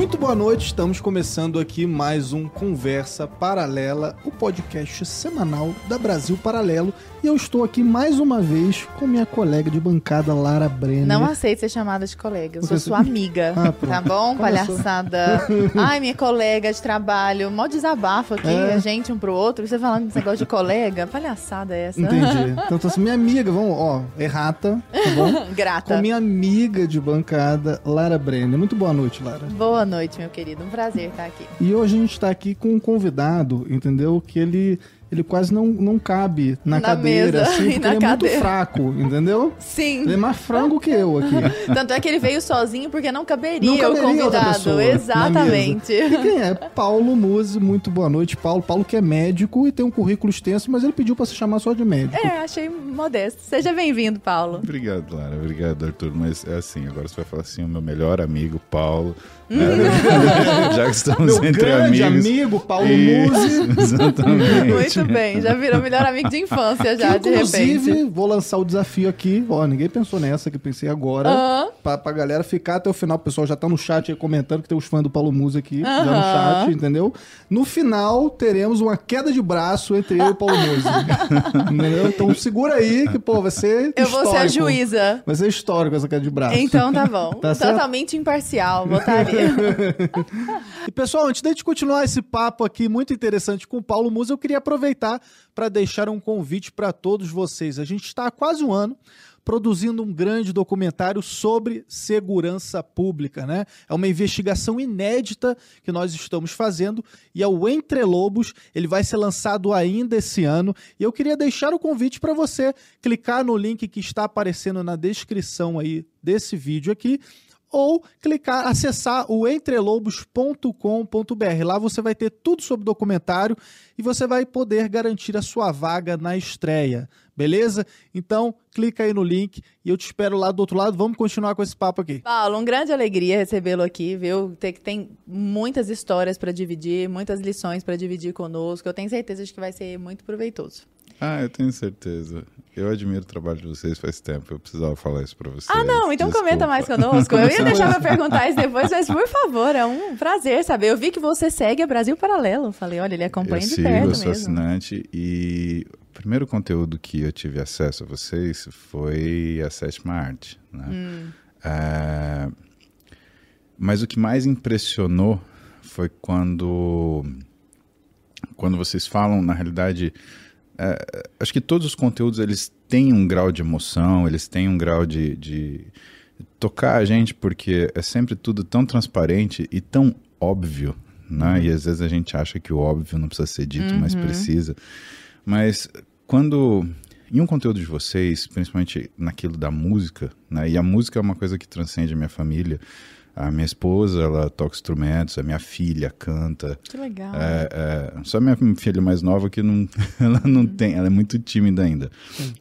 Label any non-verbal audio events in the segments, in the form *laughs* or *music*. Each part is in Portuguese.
Muito boa noite, estamos começando aqui mais um Conversa Paralela, o podcast semanal da Brasil Paralelo. E eu estou aqui mais uma vez com minha colega de bancada, Lara Brenner. Não aceito ser chamada de colega, eu sou Você- sua amiga, *laughs* Ah, tá bom? Começou. Palhaçada. *laughs* Ai, minha colega de trabalho, mó desabafo aqui, É. a gente um pro outro, você falando desse negócio de colega, palhaçada é essa? Entendi. *laughs* Então, tô assim, minha amiga, vamos, ó, errata, tá bom? Grata. Com minha amiga de bancada, Lara Brenner. Muito boa noite, Lara. Boa noite, meu querido, um prazer estar aqui. E hoje a gente tá aqui com um convidado, entendeu? Que ele, ele quase não, não cabe na, Na cadeira, mesa assim, *laughs* e na ele é muito cadeira. fraco, entendeu? Sim, Ele é mais frango que eu aqui. *laughs* tanto é que ele veio sozinho porque não caberia, Não caberia o convidado, pessoa exatamente. E quem é? Paulo Muse, muito boa noite, Paulo. Paulo que é médico e tem um currículo extenso, mas ele pediu pra se chamar só de médico. É, achei modesto. Seja bem-vindo, Paulo. Obrigado, Lara. Obrigado, Arthur. Mas é assim, agora você vai falar assim, o meu melhor amigo, Paulo. Né? *laughs* Já que estamos Meu entre grande amigos. amigo, Paulo. Exatamente. Muito bem, já virou melhor amigo de infância já, que, de inclusive, repente. vou lançar o desafio aqui. Ó, ninguém pensou nessa que eu pensei agora. Aham. Pra, pra galera ficar até o final. O pessoal já tá no chat aí comentando que tem os fãs do Paulo Muse aqui, já no chat, entendeu? No final, teremos uma queda de braço entre eu e o Paulo *laughs* entendeu? Então segura aí que, pô, vai ser Eu vou ser a histórico. juíza. Vai ser histórico essa queda de braço. Então tá bom. *laughs* Tá certo? Totalmente imparcial, votaria. *laughs* E pessoal, antes de continuar esse papo aqui muito interessante com o Paulo Musa, eu queria aproveitar para deixar um convite para todos vocês. A gente está há quase um ano produzindo um grande documentário sobre segurança pública, né? É uma investigação inédita que nós estamos fazendo e é o Entre Lobos. Ele vai ser lançado ainda esse ano e eu queria deixar o convite para você clicar no link que está aparecendo na descrição aí desse vídeo aqui ou clicar, acessar o entrelobos.com.br. Lá você vai ter tudo sobre o documentário e você vai poder garantir a sua vaga na estreia, beleza? Então, clica aí no link e eu te espero lá do outro lado. Vamos continuar com esse papo aqui. Paulo, uma grande alegria recebê-lo aqui, viu? Tem, tem muitas histórias para dividir, muitas lições para dividir conosco. Eu tenho certeza de que vai ser muito proveitoso. Ah, eu tenho certeza. Eu admiro o trabalho de vocês faz tempo. Eu precisava falar isso pra vocês. Ah, não, então Desculpa. comenta mais conosco. Eu ia deixar pra perguntar isso depois, mas por favor, é um prazer saber. Eu vi que você segue a Brasil Paralelo. Falei, olha, ele acompanha eu de sigo, perto eu sou mesmo. assinante e o primeiro conteúdo que eu tive acesso a vocês foi a sétima arte, né? Hum. É, Mas o que mais impressionou foi quando quando vocês falam, na realidade, é, acho que todos os conteúdos eles têm um grau de emoção, eles têm um grau de, de tocar a gente, porque é sempre tudo tão transparente e tão óbvio, né? E às vezes a gente acha que o óbvio não precisa ser dito, mas precisa. Mas quando em um conteúdo de vocês, principalmente naquilo da música, né? E a música é uma coisa que transcende a minha família. A minha esposa, ela toca instrumentos, a minha filha canta. Que legal. É, é, só minha filha mais nova que não, *laughs* ela não tem, ela é muito tímida ainda.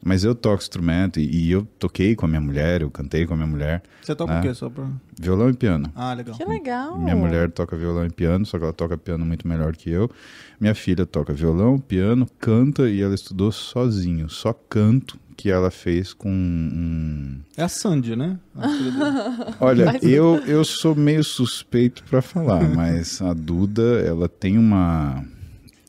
Mas eu toco instrumento e, e eu toquei com a minha mulher, eu cantei com a minha mulher, Você toca Ah. o quê? Só pra... violão e piano. Ah, legal. Que legal. Minha mulher toca violão e piano, só que ela toca piano muito melhor que eu. Minha filha toca violão, piano, canta e ela estudou sozinho, só canto que ela fez com um... É a Sandy, né? A. *laughs* Olha, Mas- eu, eu sou meio suspeito pra falar, *laughs* mas a Duda, ela tem uma...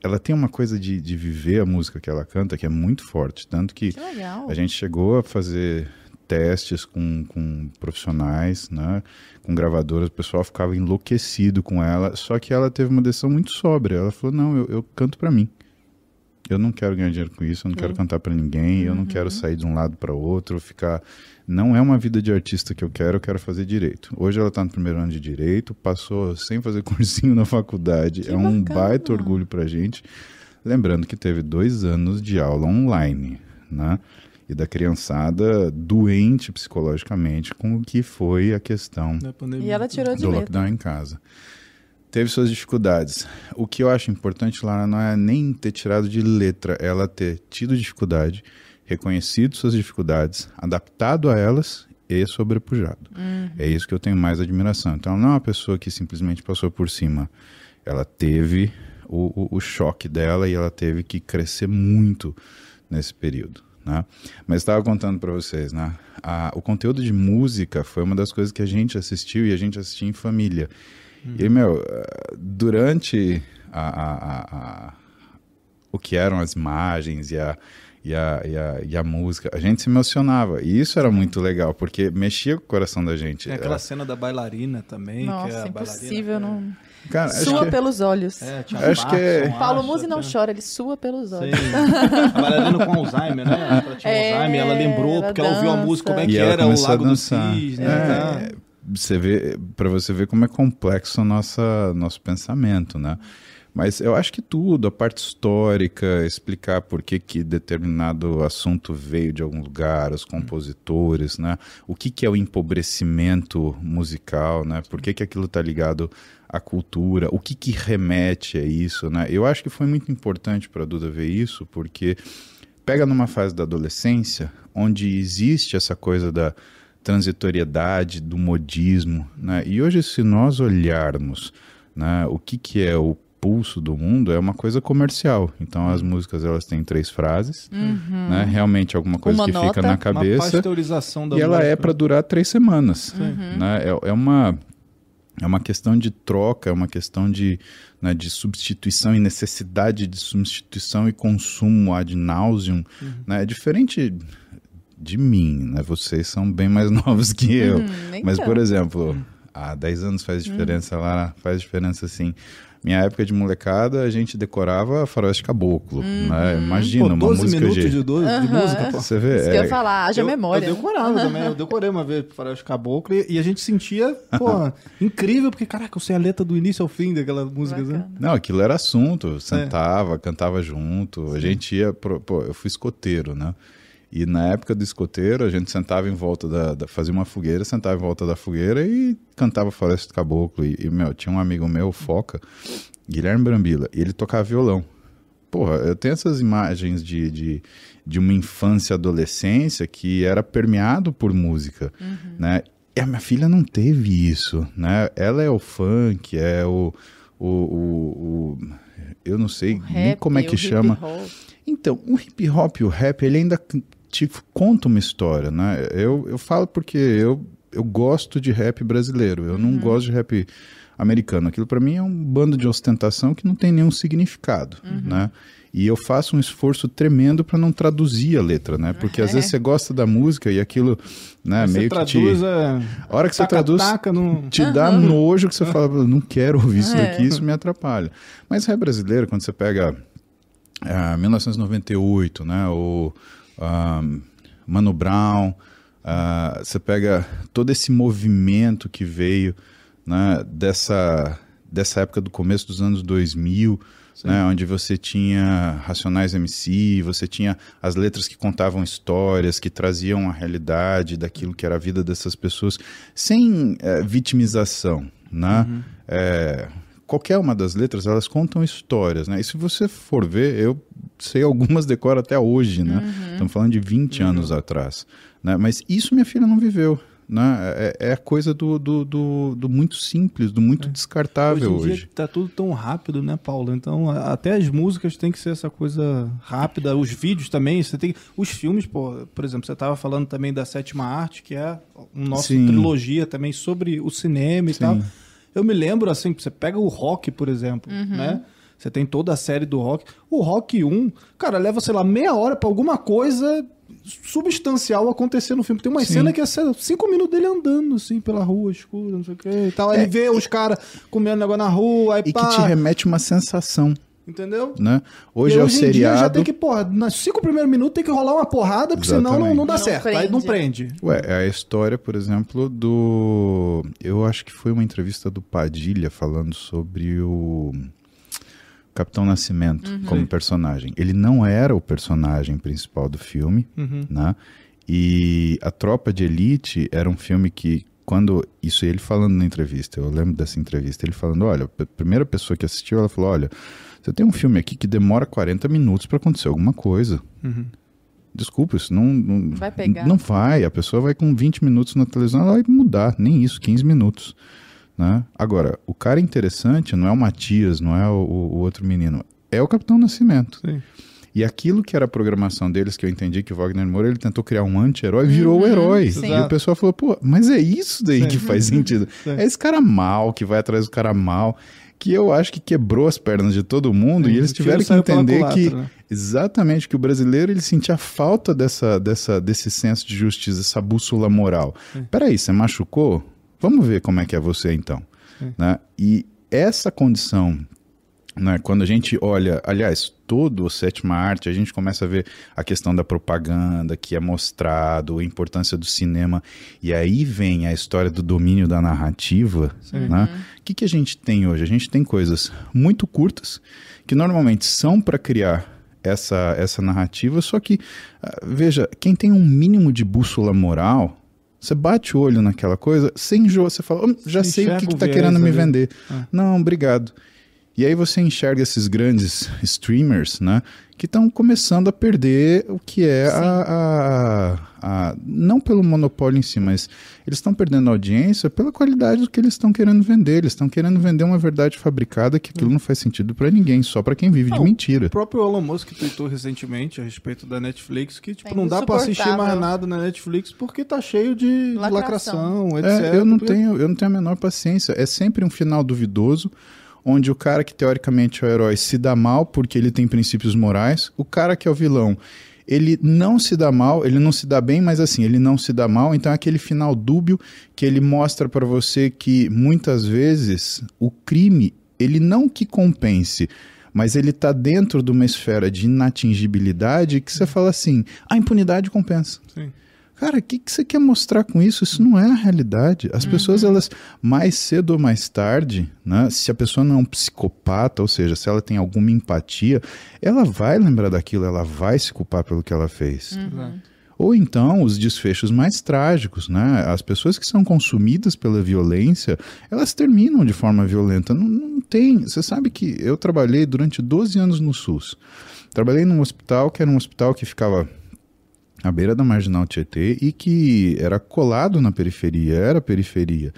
Ela tem uma coisa de, de viver a música que ela canta que é muito forte, tanto que Que a gente chegou a fazer testes com, com profissionais, né? Com gravadoras, o pessoal ficava enlouquecido com ela, só que ela teve uma decisão muito sóbria. Ela falou: não, eu, eu canto pra mim. Eu não quero ganhar dinheiro com isso, eu não quero cantar pra ninguém, eu não quero sair de um lado para outro, ficar. Não é uma vida de artista que eu quero, eu quero fazer direito. Hoje ela tá no primeiro ano de direito, passou sem fazer *laughs* cursinho na faculdade. Que é um bacana. baita orgulho pra gente. Lembrando que teve dois anos de aula online, né? E da criançada doente psicologicamente com o que foi a questão Da pandemia. E ela tirou de do letra. lockdown em casa. Teve suas dificuldades. O que eu acho importante lá não é nem ter tirado de letra, ela ter tido dificuldade, reconhecido suas dificuldades, adaptado a elas e sobrepujado. É isso que eu tenho mais admiração. Então, ela não é uma pessoa que simplesmente passou por cima. Ela teve o, o, o choque dela e ela teve que crescer muito nesse período. Né? Mas estava contando para vocês, né? A- o conteúdo de música foi uma das coisas que a gente assistiu e a gente assistiu em família. E, meu, durante a, a, a, a, o que eram as imagens e a, e a, e, a, e a música, a gente se emocionava. E isso era muito legal, porque mexia com o coração da gente. Tem aquela cena da bailarina também. Nossa, que é a impossível bailarina, não... Cara, acho Sua que- pelos olhos. É, Acho que é- Parkinson, Paulo Musi não tinha- chora, ele sua pelos olhos. Sim. *laughs* A bailarina com Alzheimer, né? Ela tinha É, Alzheimer, ela lembrou, ela porque ela ouviu a dança. música, como é E que era o começou a Lago do dançar. Cisne. É, tá? Você vê, para você ver como é complexo nossa, nosso pensamento, né? Mas eu acho que tudo, a parte histórica, explicar por que, que determinado assunto veio de algum lugar, os compositores, né? O que, que é o empobrecimento musical, né? Por que, que aquilo está ligado à cultura? O que, que remete a isso, né? Eu acho que foi muito importante para a Duda ver isso, porque pega numa fase da adolescência onde existe essa coisa da transitoriedade, do modismo, né? E hoje se nós olharmos, né, o que que é o pulso do mundo é uma coisa comercial. Então as músicas elas têm três frases, né? Realmente alguma coisa Uma que nota, fica na Uma cabeça pasteurização da e ela é música. para durar três semanas, né? É, é uma é uma questão de troca, é uma questão de, né, de substituição e necessidade de substituição e consumo ad nauseum. Né? É diferente de mim, né? Vocês são bem mais *laughs* novos que eu. Hum, Mas, tanto. por exemplo, há 10 anos faz diferença lá, faz diferença sim. Minha época de molecada, a gente decorava Faroeste Caboclo, né? Imagina, Pô, uma 12 música minutos de... de, do- de música, pô. Você vê, Isso que eu é, ia falar, haja eu, memória. Eu decorava *laughs* também, eu decorei uma vez Faroeste Caboclo e, e a gente sentia, pô, *laughs* incrível, porque, caraca, eu sei a letra do início ao fim daquela música, né? Não, aquilo era assunto. É. Sentava, cantava junto. A gente ia. Pro, pô, eu fui escoteiro, né? E na época do escoteiro, a gente sentava em volta da, da- fazia uma fogueira, sentava em volta da fogueira e cantava Floresta do Caboclo. E, e, meu, tinha um amigo meu, Foca, Guilherme Brambila, e ele tocava violão. Porra, eu tenho essas imagens de, de, de uma infância e adolescência que era permeado por música, né? E a minha filha não teve isso, né? Ela é o funk, é o... o, o, o- eu não sei nem Rap, como é que chama. Então, o hip hop e o rap, ele ainda te conta uma história, né? Eu, eu falo porque eu, eu gosto de rap brasileiro, eu não gosto de rap americano. Aquilo para mim é um bando de ostentação que não tem nenhum significado, né? E eu faço um esforço tremendo para não traduzir a letra, né? Porque às É. vezes você gosta da música e aquilo, né, Você meio que traduz, te é, a hora que você taca, traduz, taca no... te dá nojo que você fala, não quero ouvir isso É. daqui, isso me atrapalha. Mas rap brasileiro, quando você pega ah, 1998, né, o ah, Mano Brown, ah, você pega todo esse movimento que veio né, dessa, dessa época do começo dos anos 2000, né, onde você tinha Racionais MC, você tinha as letras que contavam histórias, que traziam a realidade daquilo que era a vida dessas pessoas, sem eh, vitimização, né? Eh, qualquer uma das letras, elas contam histórias, né? E se você for ver, eu sei algumas decoro até hoje, né? Estamos falando de 20 anos atrás, né? Mas isso minha filha não viveu, né? É, é a coisa do, do, do, do muito simples, do muito descartável Hoje em hoje. dia tá tudo tão rápido, né, Paulo? Então, até as músicas tem que ser essa coisa rápida, os vídeos também, você tem os filmes, pô, por exemplo, você tava falando também da Sétima Arte, que é um nosso Sim. trilogia também sobre o cinema e Sim. tal. Eu me lembro assim, você pega o Rock, por exemplo, né? Você tem toda a série do Rock. O Rock 1, cara, leva, sei lá, meia hora pra alguma coisa substancial acontecer no filme. Tem uma Sim. cena que é cinco minutos dele andando, assim, pela rua escura, não sei o que e tal. Aí ele vê os caras comendo negócio na rua, aí É. E pá, que te remete uma sensação, entendeu? né? Hoje E é o hoje em dia já seriado... tem que, porra, nos cinco primeiros minutos tem que rolar uma porrada, porque senão não, não dá Não certo. Aí não prende. prende. Ué, é a história, por exemplo, do. Eu acho que foi uma entrevista do Padilha falando sobre o Capitão Nascimento como personagem. Ele não era o personagem principal do filme, né? E a Tropa de Elite era um filme que, quando. Isso ele falando na entrevista, eu lembro dessa entrevista, ele falando: olha, a primeira pessoa que assistiu, ela falou: olha, você tem um filme aqui que demora 40 minutos para acontecer alguma coisa. Desculpa, isso não, não Vai pegar. Não vai. A pessoa vai com 20 minutos na televisão, ela vai mudar, nem isso, 15 minutos. Né? Agora, o cara interessante não é o Matias, não é o, o- outro menino, é o Capitão Nascimento. Sim. E aquilo que era a programação deles, que eu entendi que o Wagner Moura ele tentou criar um anti-herói, virou o herói. sim. E o pessoal falou, pô, mas é isso daí Sim. que faz sentido. Sim. É esse cara mal que vai atrás do cara mal, que eu acho que quebrou as pernas de todo mundo Sim, e eles o tiro tiveram que entender culatra, que né? exatamente que o brasileiro ele sentia falta dessa, dessa desse senso de justiça, essa bússola moral. Peraí, você machucou? Vamos ver como é que é você então. Né? E essa condição né, quando a gente olha, aliás, todo o sétima arte, a gente começa a ver a questão da propaganda que é mostrado, a importância do cinema, e aí vem a história do domínio da narrativa. Né? O que, que a gente tem hoje? A gente tem coisas muito curtas, que normalmente são para criar essa, essa narrativa, só que, ah, veja, quem tem um mínimo de bússola moral, você bate o olho naquela coisa, você enjoa, você fala, "Hum, já Você sei o que, tá viés querendo me ali. vender. Ah. Não, obrigado. E aí você enxerga esses grandes streamers, né? Que estão começando a perder o que é a, a, a- Não pelo monopólio em si, mas eles estão perdendo audiência pela qualidade do que eles estão querendo vender. Eles estão querendo vender uma verdade fabricada que aquilo não faz sentido para ninguém, só para quem vive de Não, mentira. O próprio Elon Musk tweetou recentemente a respeito da Netflix que, tipo, É não dá pra assistir mais nada na Netflix porque tá cheio de lacração, Lacração. etc. É, eu não Porque- tenho, eu não tenho a menor paciência. É sempre um final duvidoso, onde o cara que teoricamente é o herói se dá mal porque ele tem princípios morais, o cara que é o vilão, ele não se dá mal, ele não se dá bem, mas assim, ele não se dá mal, então é aquele final dúbio que ele mostra pra você que muitas vezes o crime, ele não que compense, mas ele tá dentro de uma esfera de inatingibilidade que você fala assim, a impunidade compensa. Sim. Cara, o que, que você quer mostrar com isso? Isso não é a realidade. As pessoas, elas, mais cedo ou mais tarde, né, se a pessoa não é um psicopata, ou seja, se ela tem alguma empatia, ela vai lembrar daquilo, ela vai se culpar pelo que ela fez. Ou então os desfechos mais trágicos, né? As pessoas que são consumidas pela violência, elas terminam de forma violenta. Não, não tem. Você sabe que eu trabalhei durante 12 anos no SUS. Trabalhei num hospital que era um hospital que ficava à beira da marginal Tietê e que era colado na periferia, era periferia.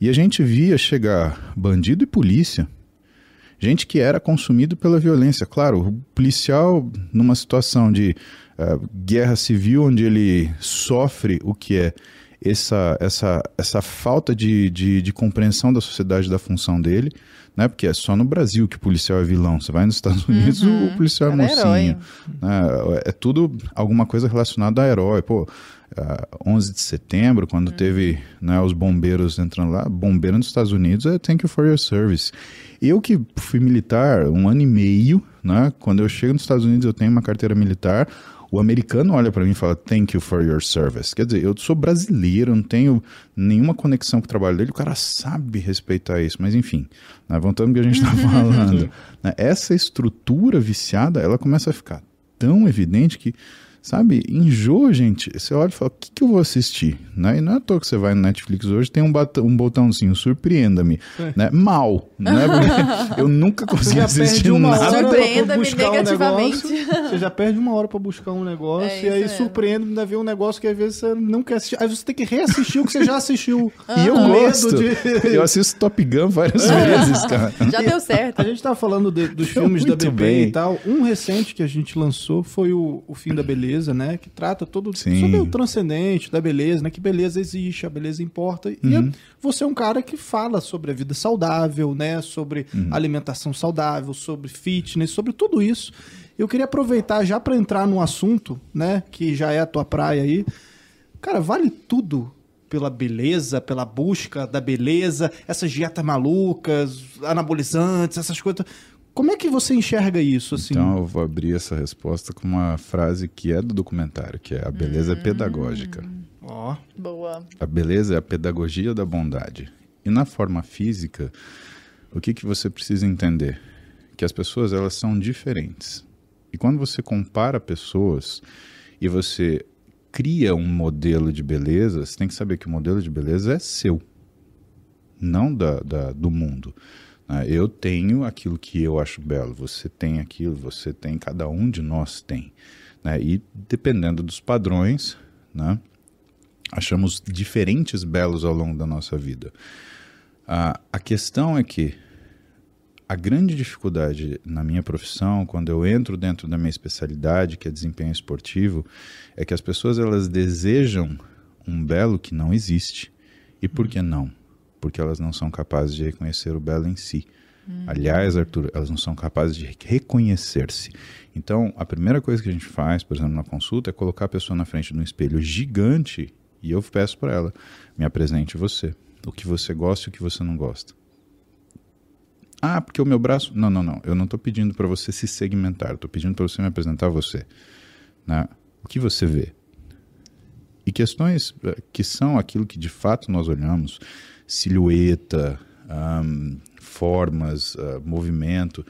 E a gente via chegar bandido e polícia, gente que era consumido pela violência. Claro, o policial numa situação de eh, guerra civil, onde ele sofre o que é essa, essa, essa falta de, de, de compreensão da sociedade da função dele, né? Porque é só no Brasil que o policial é vilão. Você vai nos Estados Unidos, o policial é é mocinho. né? É tudo alguma coisa relacionada a herói. Pô, ah, 11 de setembro, quando teve né, os bombeiros entrando lá, bombeiro nos Estados Unidos é thank you for your service. Eu que fui militar um ano e meio, né? Quando eu chego nos Estados Unidos eu tenho uma carteira militar, o americano olha para mim e fala thank you for your service. Quer dizer, eu sou brasileiro, não tenho nenhuma conexão com o trabalho dele, o cara sabe respeitar isso, mas enfim, né, voltando ao que a gente está *laughs* falando, né, essa estrutura viciada, ela começa a ficar tão evidente que, sabe, enjoa, gente. Você olha e fala, o que, que eu vou assistir? Né? E não é à toa que você vai no Netflix hoje, tem um, botão, um botãozinho, surpreenda-me. Né? Mal, né? *laughs* Porque eu nunca consegui assistir nada. Surpreenda-me buscar um negativamente. negócio, você já perde uma hora pra buscar um negócio É e aí isso mesmo. surpreende ainda ver um negócio que às vezes você não quer assistir. Aí você tem que reassistir o que você já assistiu. *laughs* E eu gosto. de- Eu assisto Top Gun várias *laughs* vezes, cara. Já deu certo. A gente tava falando de- dos filmes da BB bem. e tal. Um recente que a gente lançou foi o, o Fim da Beleza, né? Que trata todo Sim. sobre o transcendente da beleza, né? Que beleza existe, a beleza importa. E Uhum. você é um cara que fala sobre a vida saudável, né? Sobre Uhum. alimentação saudável, sobre fitness, sobre tudo isso. Eu queria aproveitar já para entrar num assunto, né? Que já é a tua praia aí. Cara, vale tudo pela beleza, pela busca da beleza, essas dietas malucas, anabolizantes, essas coisas. Como é que você enxerga isso, assim? Então eu vou abrir essa resposta com uma frase que é do documentário, que é a beleza é pedagógica. Ó, Boa. A beleza é a pedagogia da bondade. E na forma física, o que, que você precisa entender? Que as pessoas elas são diferentes. E quando você compara pessoas e você cria um modelo de beleza, você tem que saber que o modelo de beleza é seu, não da, da- do mundo. Né? Eu tenho aquilo que eu acho belo, você tem aquilo, você tem, cada um de nós tem. né? E dependendo dos padrões, né? achamos diferentes belos ao longo da nossa vida. Ah, a questão é que a grande dificuldade na minha profissão, quando eu entro dentro da minha especialidade, que é desempenho esportivo, é que as pessoas elas desejam um belo que não existe. E por que não? Porque elas não são capazes de reconhecer o belo em si. Uhum. Aliás, Arthur, elas não são capazes de reconhecer-se. Então, a primeira coisa que a gente faz, por exemplo, na consulta, é colocar a pessoa na frente de um espelho gigante e eu peço para ela: me apresente você. O que você gosta e o que você não gosta. Ah, porque o meu braço. Não, não, não. Eu não estou pedindo para você se segmentar. Estou pedindo para você me apresentar você. Né? O que você vê? E questões eh, que são aquilo que de fato nós olhamos, silhueta, um, formas, uh, movimento.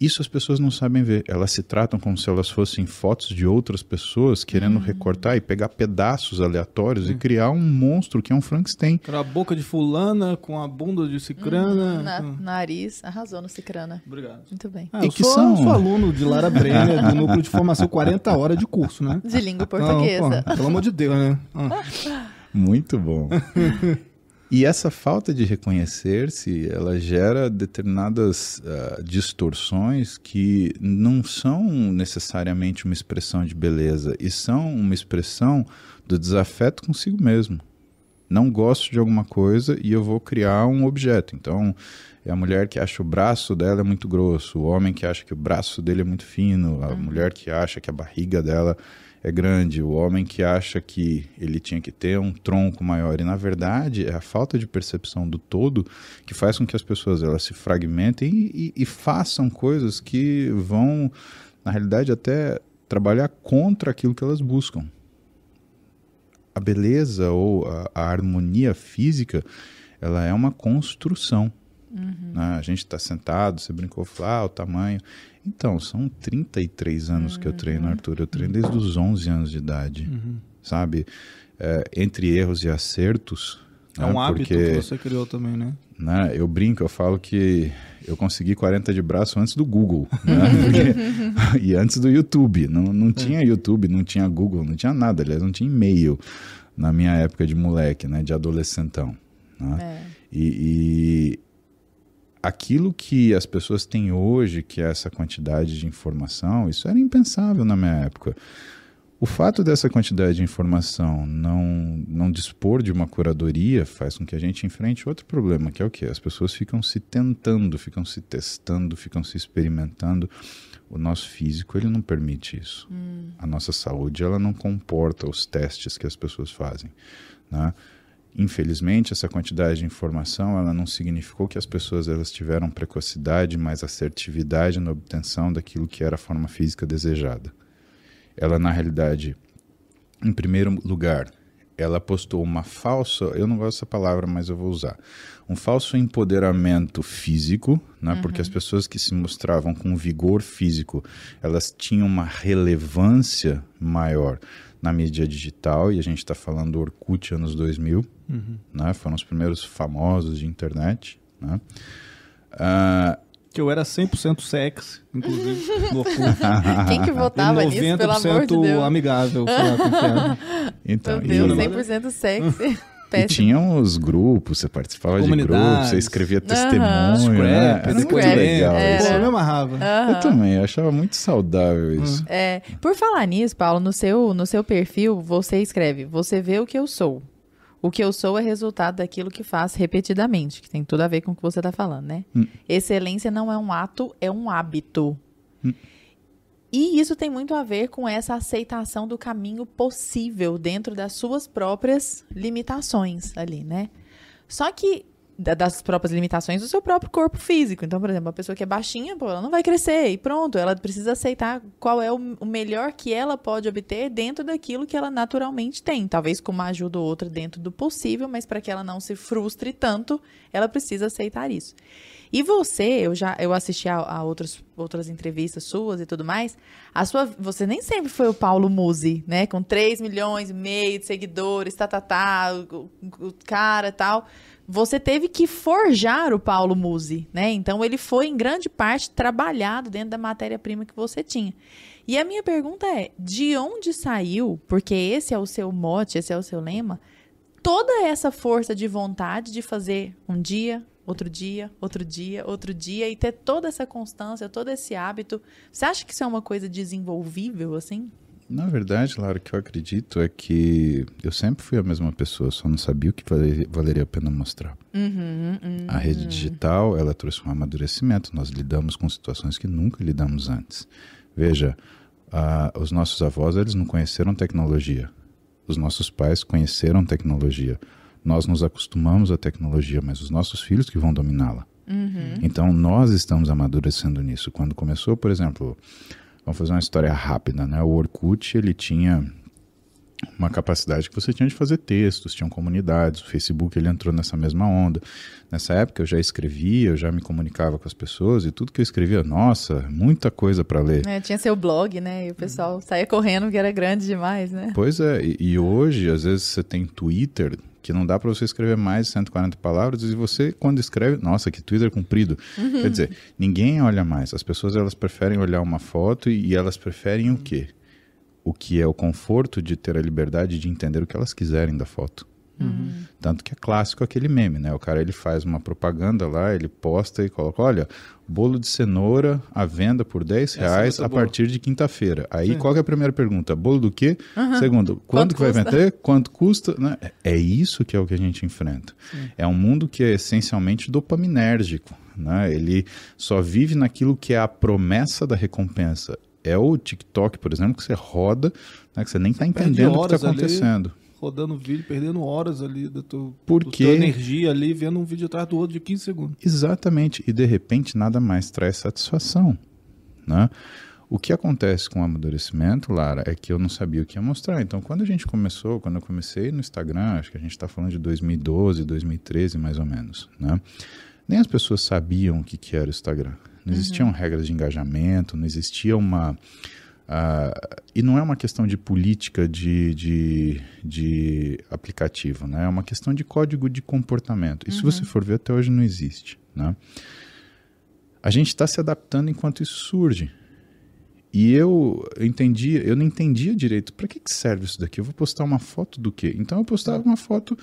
Isso as pessoas não sabem ver. Elas se tratam como se elas fossem fotos de outras pessoas querendo uhum. recortar e pegar pedaços aleatórios uhum. e criar um monstro que é um Frankenstein. A boca de fulana com a bunda de cicrana. Uhum, na, Nariz. Arrasou no cicrana. Obrigado. Muito bem. Ah, eu sou, são... sou, aluno de Lara Brenner, do núcleo de formação 40 horas de curso, né? De língua portuguesa. pô, pelo amor de Deus, né? Ah. Muito bom. *laughs* E essa falta de reconhecer-se, ela gera determinadas uh, distorções que não são necessariamente uma expressão de beleza, e são uma expressão do desafeto consigo mesmo. Não gosto de alguma coisa e eu vou criar um objeto. Então, é a mulher que acha o braço dela é muito grosso, o homem que acha que o braço dele é muito fino, a uhum. mulher que acha que a barriga dela é grande, o homem que acha que ele tinha que ter um tronco maior. E na verdade é a falta de percepção do todo que faz com que as pessoas elas se fragmentem e, e, e façam coisas que vão, na realidade, até trabalhar contra aquilo que elas buscam. A beleza ou a, a harmonia física, ela é uma construção. Uhum. Né? A gente está sentado, você brincou, falou, ah, o tamanho. Então, são 33 anos uhum. que eu treino, Arthur. Eu treino desde os 11 anos de idade, uhum. sabe? É, entre erros e acertos. É né? um hábito Porque, que você criou também, né? né? Eu brinco, eu falo que eu consegui 40 de braço antes do Google, né? *laughs* Porque, *laughs* e antes do YouTube. Não, não é. tinha YouTube, não tinha Google, não tinha nada. Aliás, não tinha e-mail na minha época de moleque, né? De adolescentão. Né? É. E, aquilo que as pessoas têm hoje, que é essa quantidade de informação, isso era impensável na minha época. O fato dessa quantidade de informação não, não dispor de uma curadoria faz com que a gente enfrente outro problema, que é o que? As pessoas ficam se tentando, ficam se testando, ficam se experimentando. O nosso físico ele não permite isso. Hum. A nossa saúde ela não comporta os testes que as pessoas fazem. Né? Infelizmente, essa quantidade de informação ela não significou que as pessoas elas tiveram precocidade, mais assertividade na obtenção daquilo que era a forma física desejada. Ela, na realidade, em primeiro lugar, ela postou uma falsa, eu não gosto dessa palavra, mas eu vou usar, um falso empoderamento físico, né? Uhum. Porque as pessoas que se mostravam com vigor físico, elas tinham uma relevância maior na mídia digital, e a gente está falando do Orkut anos 2000, uhum. né? foram os primeiros famosos de internet. Né? Uh, que eu era 100% sexy, inclusive. *laughs* Quem que votava nisso, pelo amor de Deus? amigável, sei lá, *laughs* Então, Meu Deus, *laughs* e... 100% sexy. E tinham os grupos, você participava de grupos, você escrevia testemunho, né? Era muito legal era. isso. Pô, eu me amarrava. Eu também, eu achava muito saudável isso. É, por falar nisso, Paulo, no seu, no seu perfil, você escreve, você vê o que eu sou. O que eu sou é resultado daquilo que faz repetidamente, que tem tudo a ver com o que você está falando, né? Hum. Excelência não é um ato, é um hábito. Hum. E isso tem muito a ver com essa aceitação do caminho possível dentro das suas próprias limitações ali, né? Só que das próprias limitações do seu próprio corpo físico. Então, por exemplo, uma pessoa que é baixinha, pô, ela não vai crescer e pronto, ela precisa aceitar qual é o, melhor que ela pode obter dentro daquilo que ela naturalmente tem, talvez com uma ajuda ou outra dentro do possível, mas para que ela não se frustre tanto, ela precisa aceitar isso. E você, eu já eu assisti a, a outras entrevistas suas e tudo mais, a sua, você nem sempre foi o Paulo Musi, né, com 3 milhões e meio de seguidores, tá, tá, tá, o, o cara tal você teve que forjar o Paulo Musi, né? Então ele foi em grande parte trabalhado dentro da matéria-prima que você tinha. E a minha pergunta é: de onde saiu, porque esse é o seu mote, esse é o seu lema, toda essa força de vontade de fazer um dia, outro dia, outro dia, outro dia, e ter toda essa constância, todo esse hábito. Você acha que isso é uma coisa desenvolvível, assim? Na verdade, Lara, o que eu acredito é que eu sempre fui a mesma pessoa, só não sabia o que valeria a pena mostrar. Uhum, uhum. A rede digital, ela trouxe um amadurecimento. Nós lidamos com situações que nunca lidamos antes. Veja, uh, os nossos avós, eles não conheceram tecnologia. Os nossos pais conheceram tecnologia. Nós nos acostumamos à tecnologia, mas os nossos filhos que vão dominá-la. Uhum. Então, nós estamos amadurecendo nisso. Quando começou, por exemplo, vamos fazer uma história rápida, né? O Orkut, ele tinha uma capacidade que você tinha de fazer textos, tinham comunidades, o Facebook ele entrou nessa mesma onda. Nessa época eu já escrevia, eu já me comunicava com as pessoas e tudo que eu escrevia, nossa, muita coisa para ler. É, tinha seu blog, né? E o pessoal saía correndo que era grande demais, né? Pois é, e, e hoje às vezes você tem Twitter, que não dá para você escrever mais de 140 palavras e você quando escreve, nossa, que Twitter comprido. Uhum. Quer dizer, ninguém olha mais. As pessoas elas preferem olhar uma foto e, e elas preferem o quê? o que é o conforto de ter a liberdade de entender o que elas quiserem da foto. Uhum. Tanto que é clássico aquele meme, né? O cara ele faz uma propaganda lá, ele posta e coloca, olha, bolo de cenoura à venda por 10 reais a partir de quinta-feira. Aí Sim. qual é a primeira pergunta? Bolo do quê? Uhum. Segundo, quando que vai vender? Quanto custa? Né? É isso que é o que a gente enfrenta. Sim. É um mundo que é essencialmente dopaminérgico. Né? Ele só vive naquilo que é a promessa da recompensa é o TikTok, por exemplo, que você roda, né, que você nem está entendendo o que está acontecendo. Ali, rodando vídeo, perdendo horas ali da tua, Porque... energia ali, vendo um vídeo atrás do outro de 15 segundos. Exatamente. E de repente nada mais traz satisfação. Né? O que acontece com o amadurecimento, Lara, é que eu não sabia o que ia mostrar. Então, quando a gente começou, quando eu comecei no Instagram, acho que a gente está falando de 2012, 2013 mais ou menos, né? Nem as pessoas sabiam o que, que era o Instagram. Não existiam uhum. regras de engajamento, não existia uma. Uh, e não é uma questão de política de, de, de, aplicativo, né? é uma questão de código de comportamento. E uhum. se você for ver, até hoje não existe. Né? A gente está se adaptando enquanto isso surge. E eu entendi, eu não entendia direito para que, que serve isso daqui. Eu vou postar uma foto do quê? Então eu postava uma foto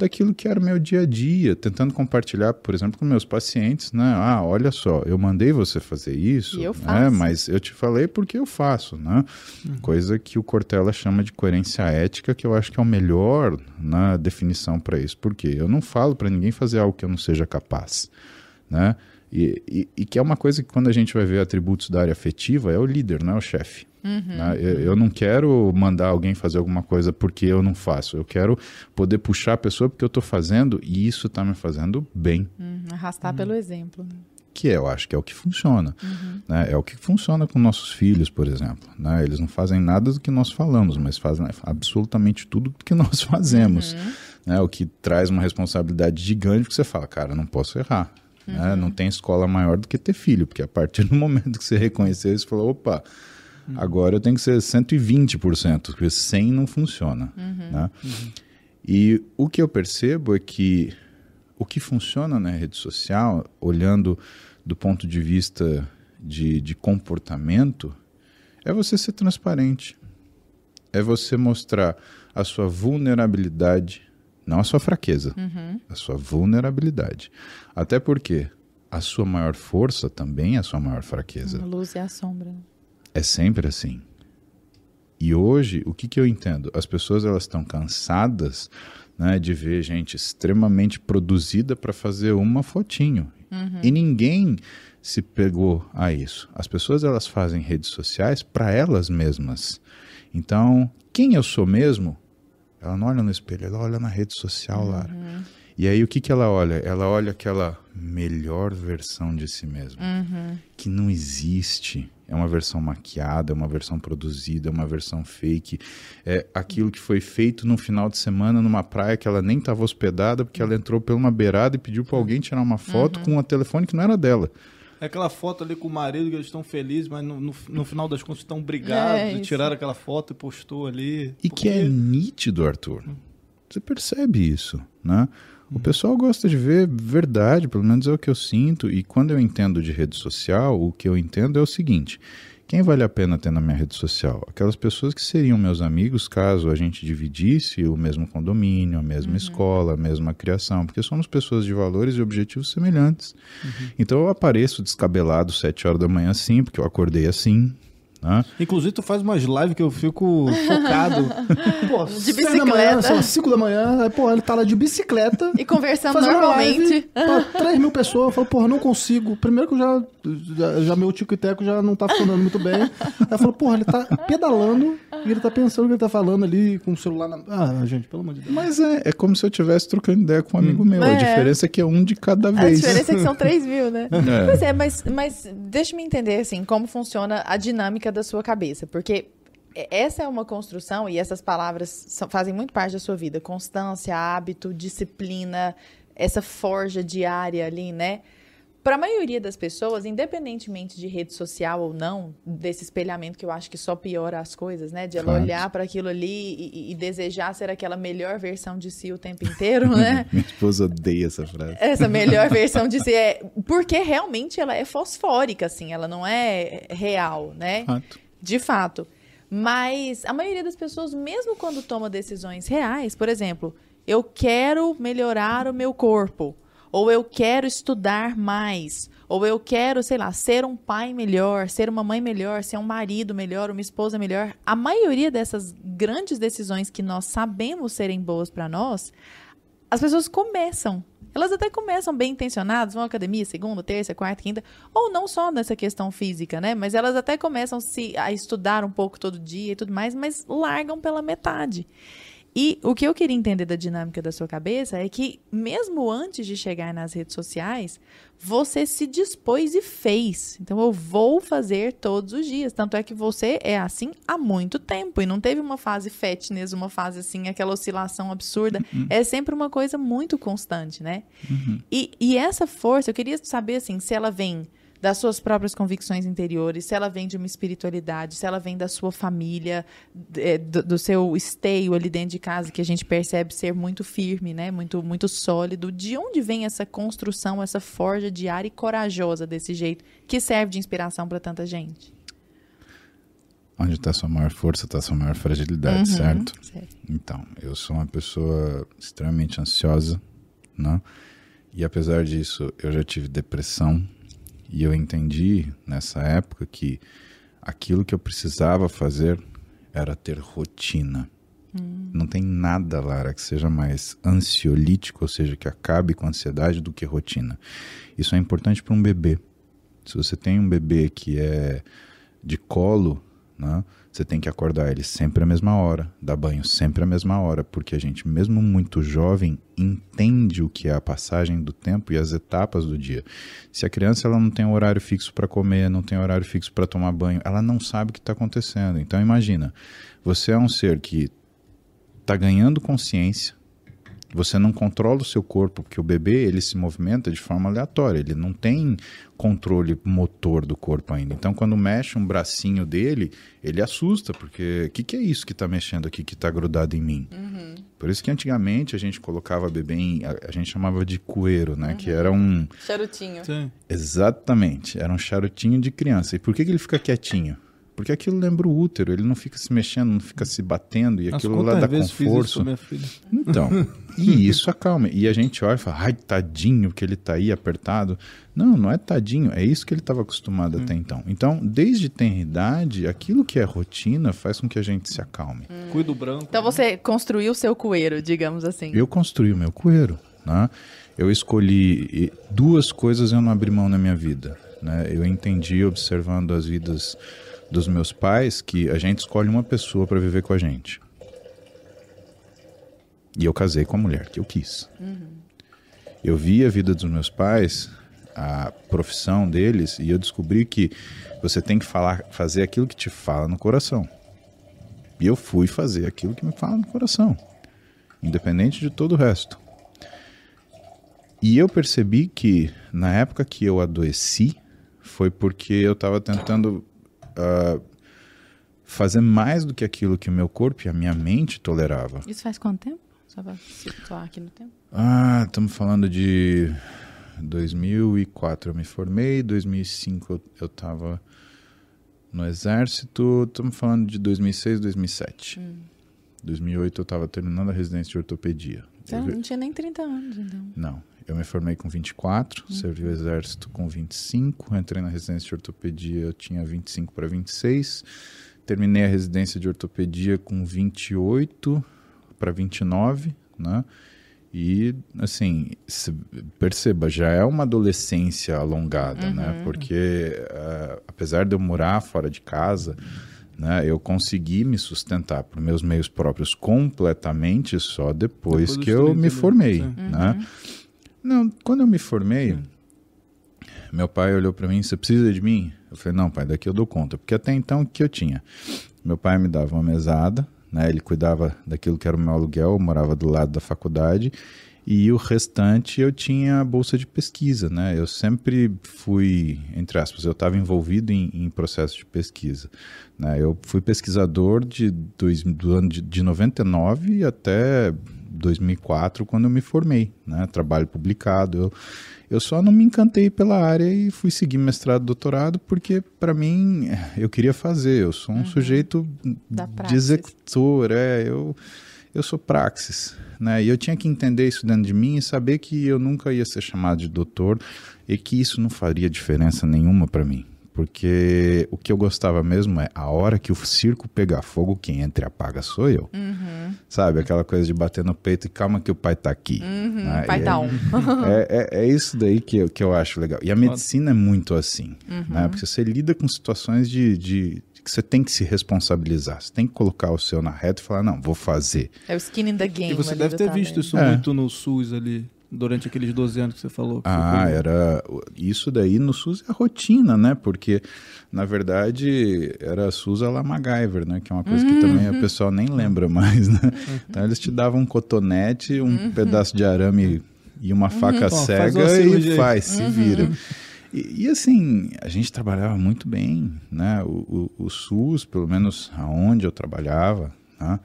daquilo que era o meu dia a dia, tentando compartilhar, por exemplo, com meus pacientes, né? Ah, olha só, eu mandei você fazer isso, e eu né? faço. mas eu te falei porque eu faço, né? Uhum. Coisa que o Cortella chama de coerência ética, que eu acho que é o melhor na definição para isso. Porque eu não falo para ninguém fazer algo que eu não seja capaz, né? E, e, e, que é uma coisa que quando a gente vai ver atributos da área afetiva, é o líder, não é o chefe. Uhum. Né? Eu, eu, não quero mandar alguém fazer alguma coisa porque eu não faço. Eu quero poder puxar a pessoa porque eu estou fazendo e isso está me fazendo bem. Uhum. Arrastar uhum. pelo exemplo. Né? Que é, eu acho que é o que funciona. Uhum. Né? É o que funciona com nossos filhos, por exemplo. Né? Eles não fazem nada do que nós falamos, mas fazem absolutamente tudo do que *laughs* nós fazemos. Uhum. Né? O que traz uma responsabilidade gigante porque você fala, cara, não posso errar. Né? Uhum. Não tem escola maior do que ter filho, porque a partir do *laughs* momento que você reconheceu isso, falou, opa, uhum. agora eu tenho que ser 120%, porque 100 não funciona. Uhum. Né? E o que eu percebo é que o que funciona na rede social, olhando do ponto de vista de, de comportamento, é você ser transparente. É você mostrar a sua vulnerabilidade não a sua fraqueza, uhum. a sua vulnerabilidade. Até porque a sua maior força também é a sua maior fraqueza. A luz e a sombra. É sempre assim. E hoje, o que, que eu entendo? As pessoas elas estão cansadas né, de ver gente extremamente produzida para fazer uma fotinho. Uhum. E ninguém se pegou a isso. As pessoas elas fazem redes sociais para elas mesmas. Então, quem eu sou mesmo ela não olha no espelho, ela olha na rede social, uhum. Lara. E aí o que, que ela olha? Ela olha aquela melhor versão de si mesma, uhum. que não existe. É uma versão maquiada, é uma versão produzida, é uma versão fake. É aquilo que foi feito no final de semana numa praia que ela nem estava hospedada, porque ela entrou por uma beirada e pediu para alguém tirar uma foto uhum. com um telefone que não era dela. É aquela foto ali com o marido que eles estão felizes, mas no, no, no final das contas estão brigados é, e tiraram aquela foto e postou ali. E porque... que é nítido, Arthur. Você percebe isso, né? O pessoal gosta de ver verdade, pelo menos é o que eu sinto. E quando eu entendo de rede social, o que eu entendo é o seguinte: Quem vale a pena ter na minha rede social? Aquelas pessoas que seriam meus amigos caso a gente dividisse o mesmo condomínio, a mesma uhum. escola, a mesma criação, porque somos pessoas de valores e objetivos semelhantes. Uhum. Então eu apareço descabelado sete horas da manhã assim, porque eu acordei assim, né? Inclusive, tu faz umas lives que eu fico focado. *laughs* pô, de bicicleta. Da manhã, são 5 da manhã, aí, pô, ele tá lá de bicicleta. E conversando normalmente. Pra 3 mil pessoas, eu falo, porra, não consigo. Primeiro que eu já, já, já meu tico e teco já não tá funcionando muito bem. Aí eu falo, porra, ele tá pedalando e ele tá pensando o que ele tá falando ali com o celular na. Ah, gente, pelo amor de Deus. Mas é, é como se eu estivesse trocando ideia com um amigo hum. meu. É. A diferença é que é um de cada vez. A diferença é que são *laughs* 3 mil, né? É. Pois é, mas, mas deixa-me entender, assim, como funciona a dinâmica da sua cabeça. Porque essa é uma construção e essas palavras são, fazem muito parte da sua vida. Constância, hábito, disciplina, essa forja diária ali, né? Para a maioria das pessoas, independentemente de rede social ou não, desse espelhamento que eu acho que só piora as coisas, né? De ela Fato. olhar para aquilo ali e, e, desejar ser aquela melhor versão de si o tempo inteiro, *laughs* né? Minha esposa odeia essa frase. Essa melhor *laughs* versão de si é porque realmente ela é fosfórica, assim, ela não é real, né? Fato. De fato. Mas a maioria das pessoas, mesmo quando toma decisões reais, por exemplo, eu quero melhorar o meu corpo ou eu quero estudar mais, ou eu quero, sei lá, ser um pai melhor, ser uma mãe melhor, ser um marido melhor, uma esposa melhor. A maioria dessas grandes decisões que nós sabemos serem boas para nós, as pessoas começam. Elas até começam bem intencionadas, vão à academia segunda, terça, quarta, quinta, ou não só nessa questão física, né? Mas elas até começam se a estudar um pouco todo dia e tudo mais, mas largam pela metade. E o que eu queria entender da dinâmica da sua cabeça é que, mesmo antes de chegar nas redes sociais, você se dispôs e fez. Então, eu vou fazer todos os dias. Tanto é que você é assim há muito tempo. E não teve uma fase fitness, uma fase assim, aquela oscilação absurda. Uhum. É sempre uma coisa muito constante, né? Uhum. E, e essa força, eu queria saber assim, se ela vem das suas próprias convicções interiores, se ela vem de uma espiritualidade, se ela vem da sua família, é, do, do, seu esteio ali dentro de casa, que a gente percebe ser muito firme, né? muito, muito sólido. De onde vem essa construção, essa forja diária e corajosa desse jeito, que serve de inspiração para tanta gente? Onde está sua maior força, está sua maior fragilidade, uhum, certo? certo? Então, eu sou uma pessoa extremamente ansiosa, né? E apesar disso, eu já tive depressão, e eu entendi nessa época que aquilo que eu precisava fazer era ter rotina. Hum. Não tem nada, Lara, que seja mais ansiolítico, ou seja, que acabe com a ansiedade do que rotina. Isso é importante para um bebê. Se você tem um bebê que é de colo, né? Você tem que acordar ele sempre à mesma hora, dar banho sempre à mesma hora, porque a gente, mesmo muito jovem, entende o que é a passagem do tempo e as etapas do dia. Se a criança ela não tem um horário fixo para comer, não tem horário fixo para tomar banho, ela não sabe o que está acontecendo. Então imagina, você é um ser que está ganhando consciência, você não controla o seu corpo, porque o bebê ele se movimenta de forma aleatória, ele não tem controle motor do corpo ainda. Então, quando mexe um bracinho dele, ele assusta, porque o que, que, é isso que está mexendo aqui, que está grudado em mim? Uhum. Por isso que antigamente a gente colocava bebê em. A, a gente chamava de coeiro, né? Uhum. Que era um. Charutinho. Sim. Exatamente, era um charutinho de criança. E por que, que ele fica quietinho? Porque aquilo lembra o útero, ele não fica se mexendo, não fica se batendo, e As aquilo lá dá conforto. Então, *laughs* e isso acalma. E a gente olha e fala, ai, tadinho que ele tá aí apertado. Não, não é tadinho, é isso que ele estava acostumado hum. até então. Então, desde tenra idade, aquilo que é rotina faz com que a gente se acalme. Hum. Cuido branco. Então você construiu o seu coeiro, digamos assim. Eu construí o meu coeiro, né? Eu escolhi duas coisas eu não abri mão na minha vida. Né? Eu entendi observando as vidas dos meus pais que a gente escolhe uma pessoa para viver com a gente. E eu casei com a mulher que eu quis. Uhum. Eu vi a vida dos meus pais, a profissão deles, e eu descobri que você tem que falar, fazer aquilo que te fala no coração. E eu fui fazer aquilo que me fala no coração, independente de todo o resto. E eu percebi que na época que eu adoeci foi porque eu estava tentando uh, fazer mais do que aquilo que o meu corpo e a minha mente tolerava. Isso faz quanto tempo? Só para situar aqui no tempo. Ah, estamos falando de 2004 eu me formei, 2005 eu, eu tava No exército, estamos falando de 2006, 2007. Hum. 2008 eu estava terminando a residência de ortopedia. Você eu não tinha nem 30 anos, então. Não. Eu me formei com 24, uhum. servi o exército com 25, entrei na residência de ortopedia, eu tinha 25 para 26. Terminei a residência de ortopedia com 28 para 29, né? E, assim, perceba, já é uma adolescência alongada, né? uhum. né? Porque, uh, apesar de eu morar fora de casa, né, eu consegui me sustentar por meus meios próprios completamente só depois, depois que eu me formei, né? Uhum. Não, quando eu me formei, meu pai olhou para mim, você precisa de mim? Eu falei, não, pai, daqui eu dou conta. Porque até então, o que eu tinha? Meu pai me dava uma mesada, né? Ele cuidava daquilo que era o meu aluguel, morava do lado da faculdade, e o restante eu tinha bolsa de pesquisa, né? Eu sempre fui, entre aspas, eu estava envolvido em, em processo de pesquisa. Né? Eu fui pesquisador de, dois, do ano de, de 99 até 2004, quando eu me formei, né? Trabalho publicado. Eu, eu só não me encantei pela área e fui seguir mestrado, doutorado, porque para mim eu queria fazer. Eu sou um uhum. sujeito de executor, é, eu eu sou praxis, né? E eu tinha que entender isso dentro de mim e saber que eu nunca ia ser chamado de doutor e que isso não faria diferença nenhuma para mim. Porque o que eu gostava mesmo é a hora que o circo pegar fogo, quem entra e apaga sou eu. Uhum. Sabe? Aquela coisa de bater no peito e calma que o pai tá aqui. Uhum, né? pai tá um. *laughs* é, é, é, isso daí que eu, que eu acho legal. E a medicina é muito assim. Uhum. Né? Porque você lida com situações de, de, que você tem que se responsabilizar. Você tem que colocar o seu na reta e falar, não, vou fazer. É o skin in the game. E você deve ter visto isso é. muito no SUS ali durante aqueles 12 anos que você falou. Que ah, era. Isso daí no SUS é a rotina, né? Porque, na verdade, era SUS a la MacGyver, né? Que é uma coisa que também o uhum. pessoal nem lembra mais, né? Uhum. Então eles te davam um cotonete, um uhum. pedaço de arame e uma faca uhum. cega faz e faz, se vira. E, e, assim, a gente trabalhava muito bem, né? O, o, o SUS, pelo menos aonde eu trabalhava, né?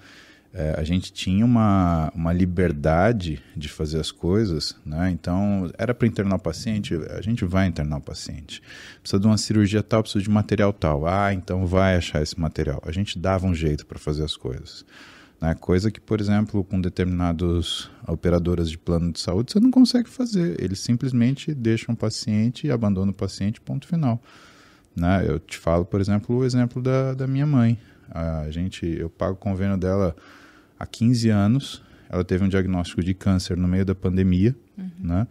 É, a gente tinha uma, uma liberdade de fazer as coisas, né? Então, era para internar o paciente, a gente vai internar o paciente. Precisa de uma cirurgia tal, precisa de material tal. Ah, então vai achar esse material. A gente dava um jeito para fazer as coisas. Né? Coisa que, por exemplo, com determinadas operadoras de plano de saúde, você não consegue fazer. Eles simplesmente deixam o paciente e abandonam o paciente, ponto final. Né? Eu te falo, por exemplo, o exemplo da, da minha mãe. A gente, eu pago o convênio dela há 15 anos. Ela teve um diagnóstico de câncer no meio da pandemia, uhum. né?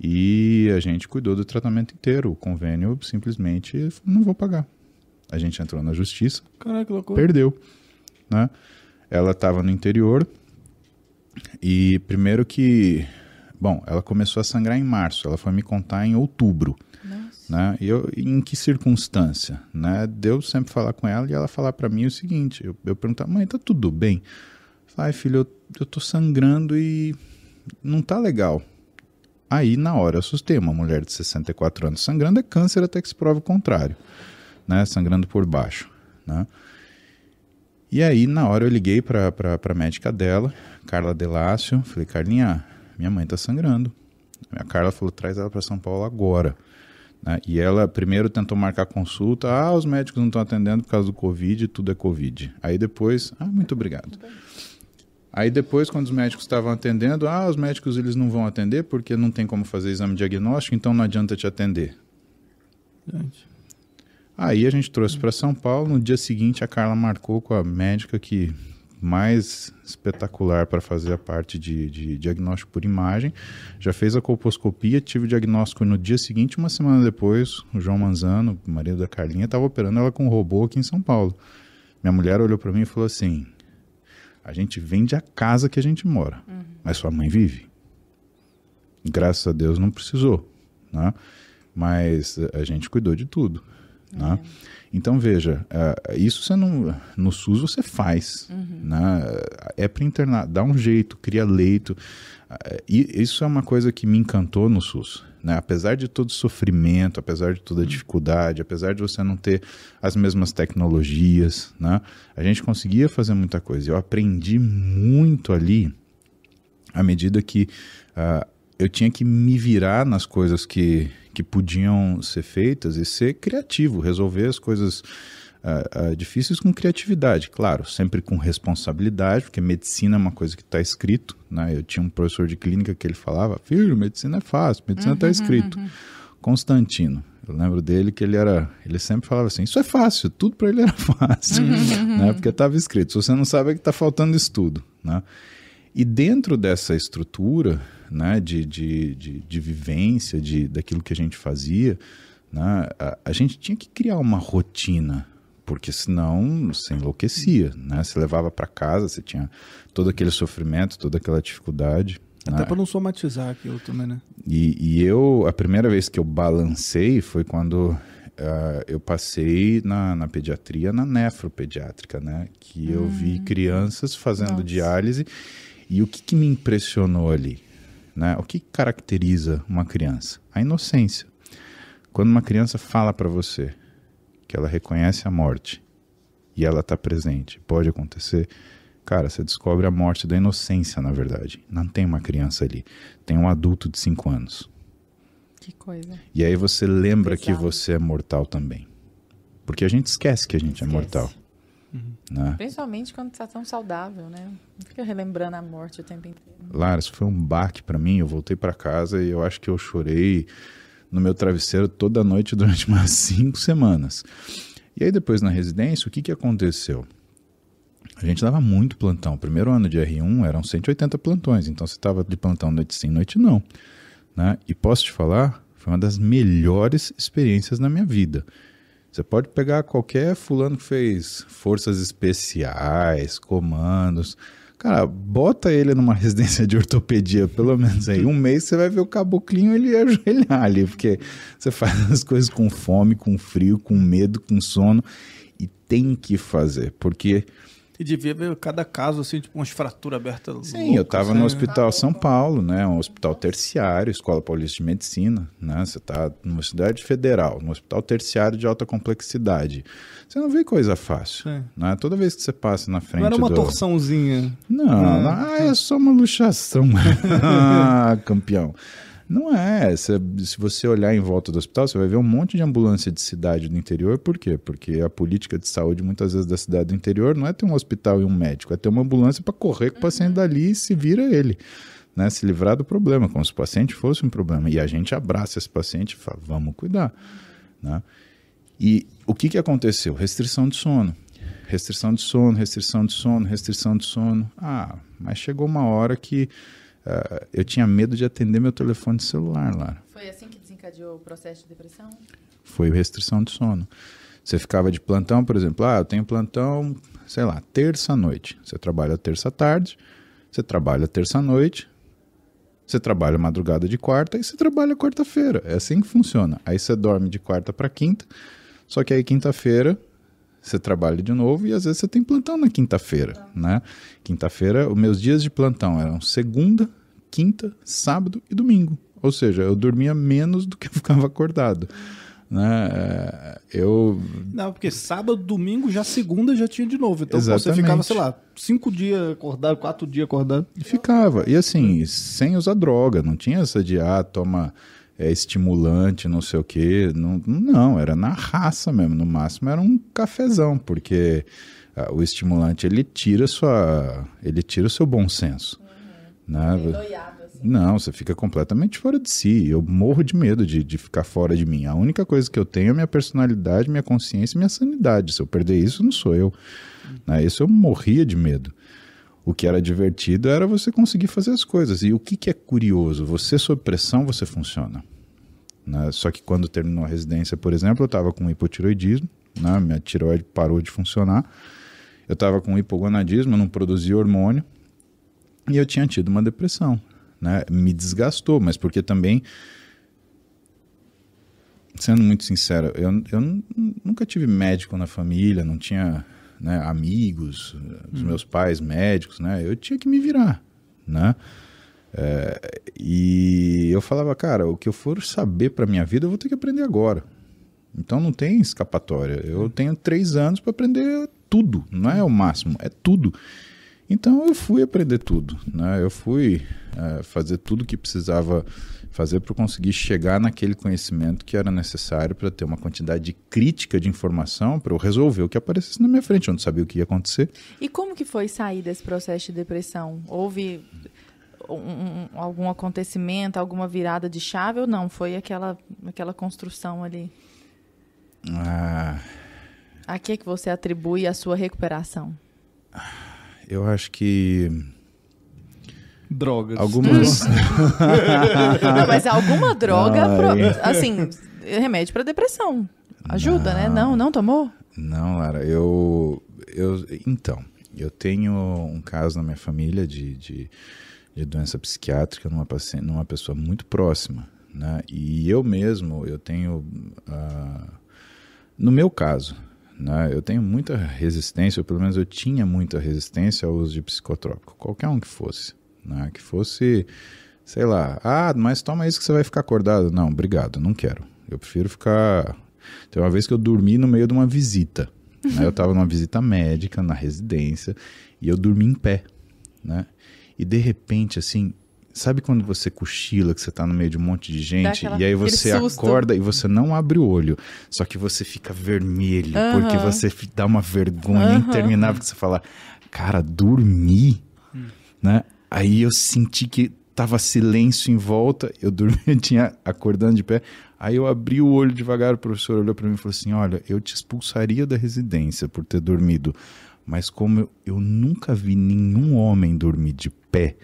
E a gente cuidou do tratamento inteiro. O convênio simplesmente não vou pagar. A gente entrou na justiça, Caraca, loucura. perdeu, né? Ela estava no interior e primeiro que, bom, ela começou a sangrar em março. Ela foi me contar em outubro. Né? E eu, em que circunstância? Né? Deu sempre falar com ela e ela falar para mim o seguinte: eu, eu perguntava, mãe, tá tudo bem? Ai, filho, eu, eu tô sangrando e não tá legal. Aí, na hora, assustei. Uma mulher de 64 anos sangrando é câncer até que se prove o contrário, né? Sangrando por baixo, né? E aí, na hora, eu liguei para a médica dela, Carla Delácio. Falei, Carlinha, minha mãe está sangrando. A Carla falou, traz ela para São Paulo agora. Né? E ela primeiro tentou marcar consulta. Ah, os médicos não estão atendendo por causa do Covid, tudo é Covid. Aí depois, ah, muito obrigado. Aí depois, quando os médicos estavam atendendo, ah, os médicos eles não vão atender porque não tem como fazer exame diagnóstico, então não adianta te atender. Gente. Aí a gente trouxe para São Paulo. No dia seguinte, a Carla marcou com a médica que mais espetacular para fazer a parte de, de, diagnóstico por imagem. Já fez a colposcopia, tive o diagnóstico no dia seguinte. Uma semana depois, o João Manzano, marido da Carlinha, estava operando ela com um robô aqui em São Paulo. Minha mulher olhou para mim e falou assim: A gente vende a casa que a gente mora, uhum. mas sua mãe vive. Graças a Deus não precisou, né? mas a gente cuidou de tudo. Né? Então veja, uh, isso você não no SUS você faz, uhum. né? É para internar, dá um jeito, cria leito. E isso é uma coisa que me encantou no SUS. Né? Apesar de todo o sofrimento, apesar de toda a uhum. dificuldade, apesar de você não ter as mesmas tecnologias, né? a gente conseguia fazer muita coisa. Eu aprendi muito ali à medida que uh, eu tinha que me virar nas coisas que, que podiam ser feitas e ser criativo, resolver as coisas uh, uh, difíceis com criatividade, claro, sempre com responsabilidade, porque medicina é uma coisa que está escrito. Né? Eu tinha um professor de clínica que ele falava: filho, medicina é fácil, medicina está uhum, escrito. Uhum. Constantino. Eu lembro dele que ele era, ele sempre falava assim, isso é fácil, tudo para ele era *laughs* fácil, uhum. né? Porque estava escrito. Se você não sabe é que está faltando estudo, né? E dentro dessa estrutura, né, de, de, de, de vivência, de, daquilo que a gente fazia, né, a, a gente tinha que criar uma rotina, porque senão você enlouquecia, né? Você levava para casa, você tinha todo aquele sofrimento, toda aquela dificuldade. Até né? para não somatizar aquilo também, né? E, e, eu, a primeira vez que eu balancei foi quando uh, eu passei na, na pediatria, na nefropediátrica, né? Que hum. eu vi hum. crianças fazendo Nossa. diálise. E o que, que me impressionou ali? Né? O que caracteriza uma criança? A inocência. Quando uma criança fala para você que ela reconhece a morte e ela está presente, pode acontecer Cara, você descobre a morte da inocência, na verdade. Não tem uma criança ali. Tem um adulto de 5 anos. Que coisa. E aí você lembra que você é mortal também. Porque a gente esquece que a gente é esquece. é mortal. Uhum. Né? Principalmente quando está tão saudável, né? Não fica relembrando a morte o tempo inteiro. Lara, isso foi um baque para mim. Eu voltei para casa e eu acho que eu chorei no meu travesseiro toda noite durante umas *laughs* cinco semanas. E aí depois na residência, o que, que aconteceu? A gente dava muito plantão. O primeiro ano de R1 eram 180 plantões, então você estava de plantão noite sim, noite não. Né? E posso te falar, foi uma das melhores experiências na minha vida. Você pode pegar qualquer fulano que fez forças especiais, comandos. Cara, bota ele numa *laughs* residência de ortopedia, pelo menos aí. Um mês você vai ver o caboclinho ele *laughs* ajoelhar ali, porque você faz as coisas com fome, com frio, com medo, com sono. E tem que fazer, porque e devia ver cada caso, assim, tipo umas fraturas abertas. Sim, eu estava no né? Hospital São Paulo, né? Um hospital terciário, Escola Paulista de Medicina, né? Você está numa cidade federal, num hospital terciário de alta complexidade. Você não vê coisa fácil, Sim. né? Toda vez que você passa na frente Não era uma do... torçãozinha. Não, é. não, ah, é só uma luxação. *laughs* ah, campeão. Não é. Se, se você olhar em volta do hospital, você vai ver um monte de ambulância de cidade do interior. Por quê? Porque a política de saúde, muitas vezes, da cidade do interior não é ter um hospital e um médico, é ter uma ambulância para correr com o paciente dali e se vira ele. Né, se livrar do problema, como se o paciente fosse um problema. E a gente abraça esse paciente e fala, vamos cuidar. Né? E o que, que aconteceu? Restrição de sono. Restrição de sono, restrição de sono, restrição de sono. Ah, mas chegou uma hora que uh, eu tinha medo de atender meu telefone celular lá. Foi assim que desencadeou o processo de depressão? Foi restrição de sono. Você ficava de plantão, por exemplo, ah, eu tenho plantão, sei lá, terça-noite. Você trabalha terça-tarde, você trabalha terça-noite, você trabalha madrugada de quarta e você trabalha quarta-feira. É assim que funciona. Aí você dorme de quarta para quinta, só que aí quinta-feira você trabalha de novo e às vezes você tem plantão na quinta-feira, né? Quinta-feira, os meus dias de plantão eram segunda, quinta, sábado e domingo. Ou seja, eu dormia menos do que eu ficava acordado. Né? É, eu... Não, porque sábado, domingo, já segunda já tinha de novo. Então Exatamente. você ficava, sei lá, cinco dias acordado, quatro dias acordado. E ficava. E assim, sem usar droga. Não tinha essa de, ah, toma é, estimulante, não sei o quê. Não, não, era na raça mesmo. No máximo era um cafezão, porque ah, o estimulante ele tira sua, ele tira o seu bom senso. Né? assim. Não, você fica completamente fora de si. Eu morro de medo de, de ficar fora de mim. A única coisa que eu tenho é minha personalidade, minha consciência e minha sanidade. Se eu perder isso, não sou eu. Né? Isso eu morria de medo. O que era divertido era você conseguir fazer as coisas. E o que, que é curioso? Você, sob pressão, você funciona. Né? Só que quando terminou a residência, por exemplo, eu estava com hipotiroidismo, né? minha tiroide parou de funcionar. Eu estava com hipogonadismo, eu não produzia hormônio. E eu tinha tido uma depressão, né? Me desgastou, mas porque também, sendo muito sincero, eu, eu nunca tive médico na família, não tinha né, amigos, os hum. meus pais médicos, né? Eu tinha que me virar, né? É, e eu falava, cara, o que eu for saber para minha vida, eu vou ter que aprender agora. Então não tem escapatória. Eu tenho três anos para aprender tudo, não é o máximo, é tudo. Então eu fui aprender tudo, né? Eu fui é, fazer tudo que precisava fazer para conseguir chegar naquele conhecimento que era necessário para ter uma quantidade crítica de informação para eu resolver o que aparecesse na minha frente, eu não sabia o que ia acontecer. E como que foi sair desse processo de depressão? Houve um, um, algum acontecimento, alguma virada de chave ou não? Foi aquela, aquela construção ali? Ah, A que que você atribui a sua recuperação? Eu acho que Drogas. algumas *laughs* Não, mas alguma droga, pro- assim, remédio para depressão. Ajuda, né? Não, não tomou? Não, Lara, eu, eu. Então, eu tenho um caso na minha família de, de, de doença psiquiátrica numa, paciente, numa pessoa muito próxima, né? E eu mesmo, eu tenho. ah, no meu caso, né? Eu tenho muita resistência, ou pelo menos eu tinha muita resistência ao uso de psicotrópico, qualquer um que fosse, né? Que fosse, sei lá, ah, mas toma isso que você vai ficar acordado. Não, obrigado, não quero. Eu prefiro ficar. Tem uma vez que eu dormi no meio de uma visita. Né? Eu estava numa visita médica na residência e eu dormi em pé, né? E de repente, assim, sabe quando você cochila, que você tá no meio de um monte de gente aquela- e aí você acorda e você não abre o olho, só que você fica vermelho porque você dá uma vergonha interminável que você fala, cara, dormi, né? Aí eu senti que tava silêncio em volta, eu dormi, *laughs* eu tinha acordando de pé. Aí eu abri o olho devagar, o professor olhou para mim e falou assim: "Olha, eu te expulsaria da residência por ter dormido, mas como eu, eu nunca vi nenhum homem dormir de pé,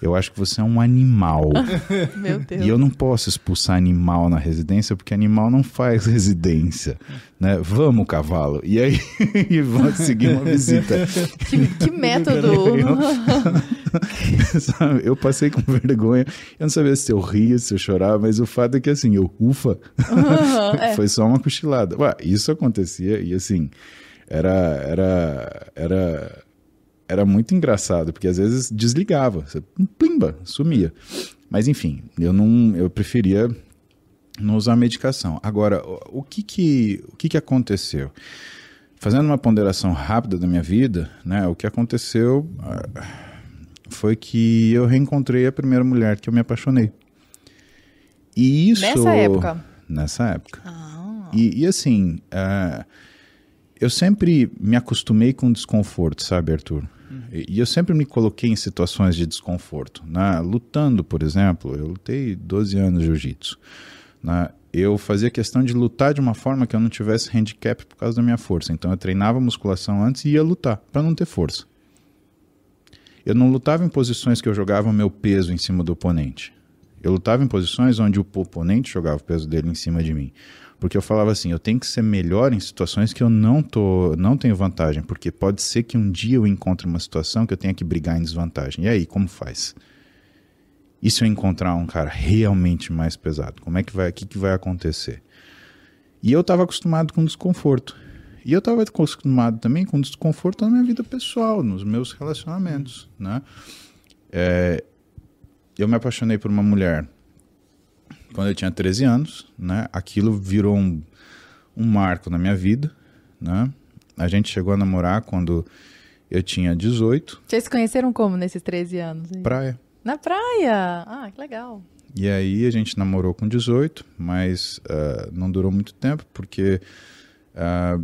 eu acho que você é um animal. *laughs* Meu Deus. E eu não posso expulsar animal na residência porque animal não faz residência, né? Vamos, cavalo. E aí *laughs* e vamos seguir uma visita. Que, que método. *laughs* Sabe? Eu passei com vergonha. Eu não sabia se eu ria, se eu chorava, mas o fato é que assim, eu ufa. Aham, é. Foi só uma cochilada. Ué, isso acontecia e assim, era era era era muito engraçado, porque às vezes desligava, você plimba, sumia. Mas enfim, eu não eu preferia não usar medicação. Agora, o que que o que que aconteceu? Fazendo uma ponderação rápida da minha vida, né, o que aconteceu ah, foi que eu reencontrei a primeira mulher que eu me apaixonei. E isso Nessa época. Nessa época. Ah. E, e assim, ah, eu sempre me acostumei com desconforto, sabe, Arthur? E, e eu sempre me coloquei em situações de desconforto. Né? Lutando, por exemplo, eu lutei 12 anos de jiu-jitsu. Né? Eu fazia questão de lutar de uma forma que eu não tivesse handicap por causa da minha força. Então eu treinava musculação antes e ia lutar, para não ter força. Eu não lutava em posições que eu jogava o meu peso em cima do oponente. Eu lutava em posições onde o oponente jogava o peso dele em cima de mim. Porque eu falava assim, eu tenho que ser melhor em situações que eu não, tô, não tenho vantagem. Porque pode ser que um dia eu encontre uma situação que eu tenha que brigar em desvantagem. E aí, como faz? E se eu encontrar um cara realmente mais pesado? Como é que vai, o que, que vai acontecer? E eu estava acostumado com desconforto. E eu estava acostumado também com desconforto na minha vida pessoal, nos meus relacionamentos, né? É, eu me apaixonei por uma mulher quando eu tinha 13 anos, né? Aquilo virou um, um marco na minha vida, né? A gente chegou a namorar quando eu tinha 18, Vocês se conheceram como nesses 13 anos? aí? praia. Na praia. Ah, que legal. E aí a gente namorou com 18, mas ah, não durou muito tempo porque ah,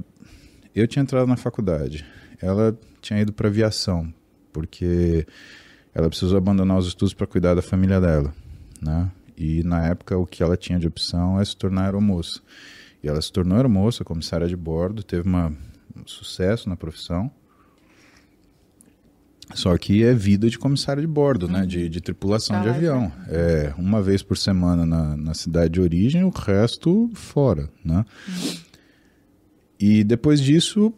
eu tinha entrado na faculdade. Ela tinha ido para aviação porque ela precisou abandonar os estudos para cuidar da família dela, né? E na época o que ela tinha de opção é se tornar aeromoça. E ela se tornou aeromoça, comissária de bordo, teve uma, um sucesso na profissão. Só que é vida de comissário de bordo, né? De, de tripulação de Caraca. avião. É uma vez por semana na, na cidade de origem, o resto fora, né? E depois disso,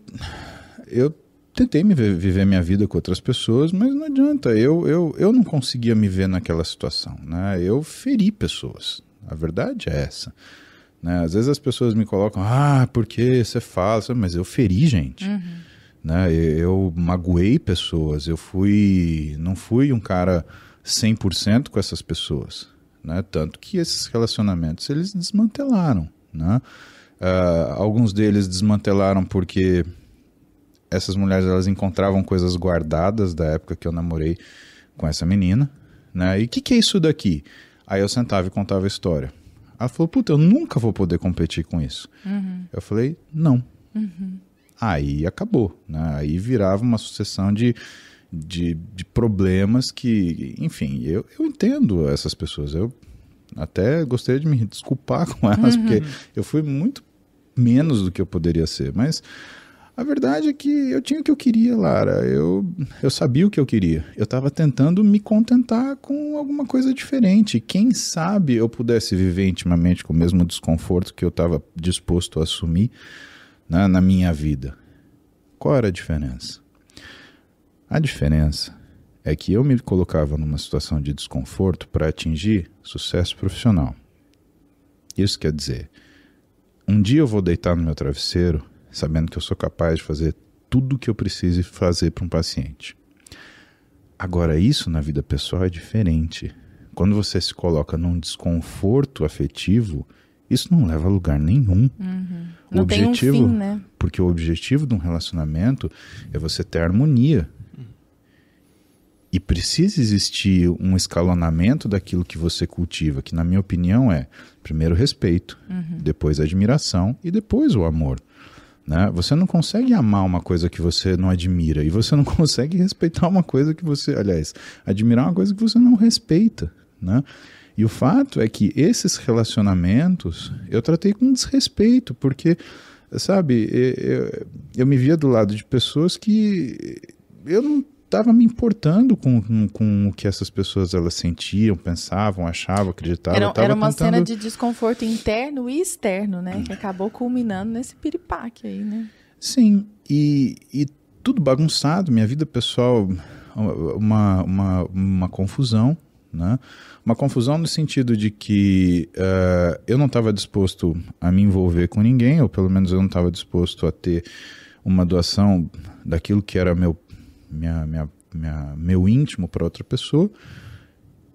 eu tentei me ver- viver minha vida com outras pessoas, mas não adianta. Eu, eu, eu não conseguia me ver naquela situação, né? Eu feri pessoas. A verdade é essa. Né? Às vezes as pessoas me colocam, ah, porque você fala, mas eu feri gente né? Eu, eu magoei pessoas, eu fui, não fui um cara 100% com essas pessoas, né? Tanto que esses relacionamentos eles desmantelaram, né? Ah, alguns deles desmantelaram porque essas mulheres elas encontravam coisas guardadas da época que eu namorei com essa menina, né? E o que, que é isso daqui? Aí eu sentava e contava a história. Ela falou, puta, eu nunca vou poder competir com isso. Uhum. Eu falei, não. Uhum. Aí acabou, né? Aí virava uma sucessão de, de, de problemas que, enfim, eu, eu entendo essas pessoas. Eu até gostaria de me desculpar *laughs* com elas, Uhum. porque eu fui muito menos do que eu poderia ser. Mas a verdade é que eu tinha o que eu queria, Lara. Eu, eu sabia o que eu queria. Eu estava tentando me contentar com alguma coisa diferente. Quem sabe eu pudesse viver intimamente com o mesmo desconforto que eu estava disposto a assumir né, na minha vida. Qual era a diferença? A diferença é que eu me colocava numa situação de desconforto para atingir sucesso profissional. Isso quer dizer, um dia eu vou deitar no meu travesseiro sabendo que eu sou capaz de fazer tudo o que eu preciso fazer para um paciente. Agora, isso na vida pessoal é diferente. Quando você se coloca num desconforto afetivo, isso não leva a lugar nenhum. O Não tem um objetivo, fim, né? porque o objetivo de um relacionamento é você ter harmonia. E precisa existir um escalonamento daquilo que você cultiva, que na minha opinião é primeiro respeito, depois admiração e depois o amor. Né? Você não consegue amar uma coisa que você não admira e você não *laughs* consegue respeitar uma coisa que você, aliás, admirar uma coisa que você não respeita, né? E o fato é que esses relacionamentos eu tratei com desrespeito, porque, sabe, eu, eu me via do lado de pessoas que eu não estava me importando com, com, com o que essas pessoas elas sentiam, pensavam, achavam, acreditavam. Era, era uma tentando... cena de desconforto interno e externo, né? Que acabou culminando nesse piripaque aí, né? Sim, e, e tudo bagunçado, minha vida pessoal, uma, uma, uma confusão, né? Uma confusão no sentido de que uh, eu não estava disposto a me envolver com ninguém, ou pelo menos eu não estava disposto a ter uma doação daquilo que era meu, minha, minha, minha, meu íntimo para outra pessoa.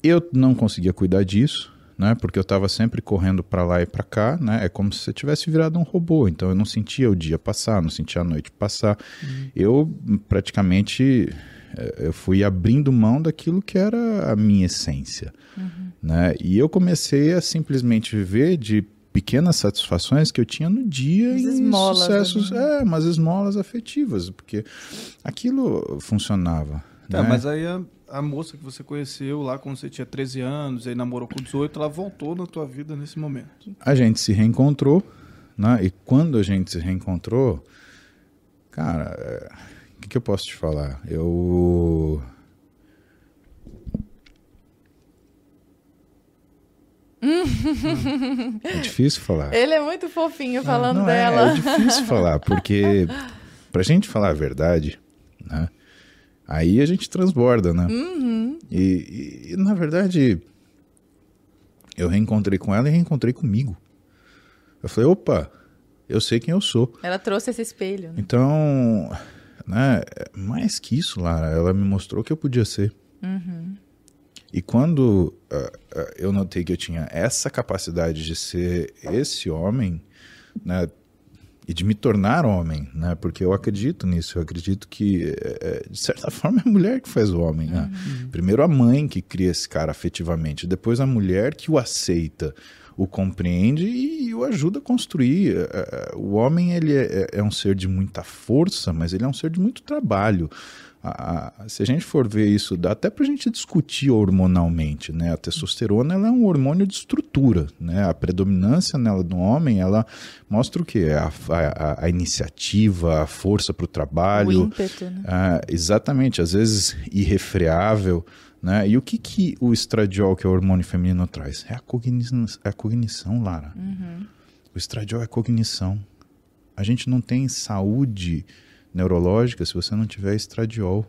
Eu não conseguia cuidar disso, né? Porque eu estava sempre correndo para lá e para cá, né? É como se você tivesse virado um robô. Então eu não sentia o dia passar, não sentia a noite passar. Uhum. Eu praticamente eu fui abrindo mão daquilo que era a minha essência, uhum. né? E eu comecei a simplesmente viver de pequenas satisfações que eu tinha no dia As em esmolas, sucessos, né? é, umas esmolas afetivas, porque aquilo funcionava. Tá, né? mas aí a, a, moça que você conheceu lá quando você tinha 13 anos, aí namorou com 18, ela voltou na tua vida nesse momento. A gente se reencontrou, né? E quando a gente se reencontrou, cara, o que, que eu posso te falar? Eu *laughs* É difícil falar. Ele é muito fofinho falando não dela. É, é difícil falar, porque *laughs* pra gente falar a verdade, né? Aí a gente transborda, né? Uhum. E, e, e, na verdade, eu reencontrei com ela e reencontrei comigo. Eu falei, opa, eu sei quem eu sou. Ela trouxe esse espelho. Né? Então, né, mais que isso, Lara, ela me mostrou que eu podia ser. Uhum. E quando uh, uh, eu notei que eu tinha essa capacidade de ser esse homem, né, e de me tornar homem, né, porque eu acredito nisso, eu acredito que, de certa *laughs* forma, é a mulher que faz o homem. Né? Uhum. Primeiro a mãe que cria esse cara afetivamente, depois a mulher que o aceita, o compreende e o ajuda a construir. O homem ele é, é um ser de muita força, mas ele é um ser de muito trabalho. A, a, se a gente for ver isso, dá até para a gente discutir hormonalmente, né? A testosterona ela é um hormônio de estrutura, né? A predominância nela do homem, ela mostra o que? A, a, a, iniciativa, a força para o trabalho. O ímpeto, né? exatamente, às vezes irrefreável, né? E o que, que o estradiol, que é o hormônio feminino, traz? É a cognição, é a cognição Lara. Uhum. O estradiol é cognição. A gente não tem saúde neurológica se você não tiver estradiol,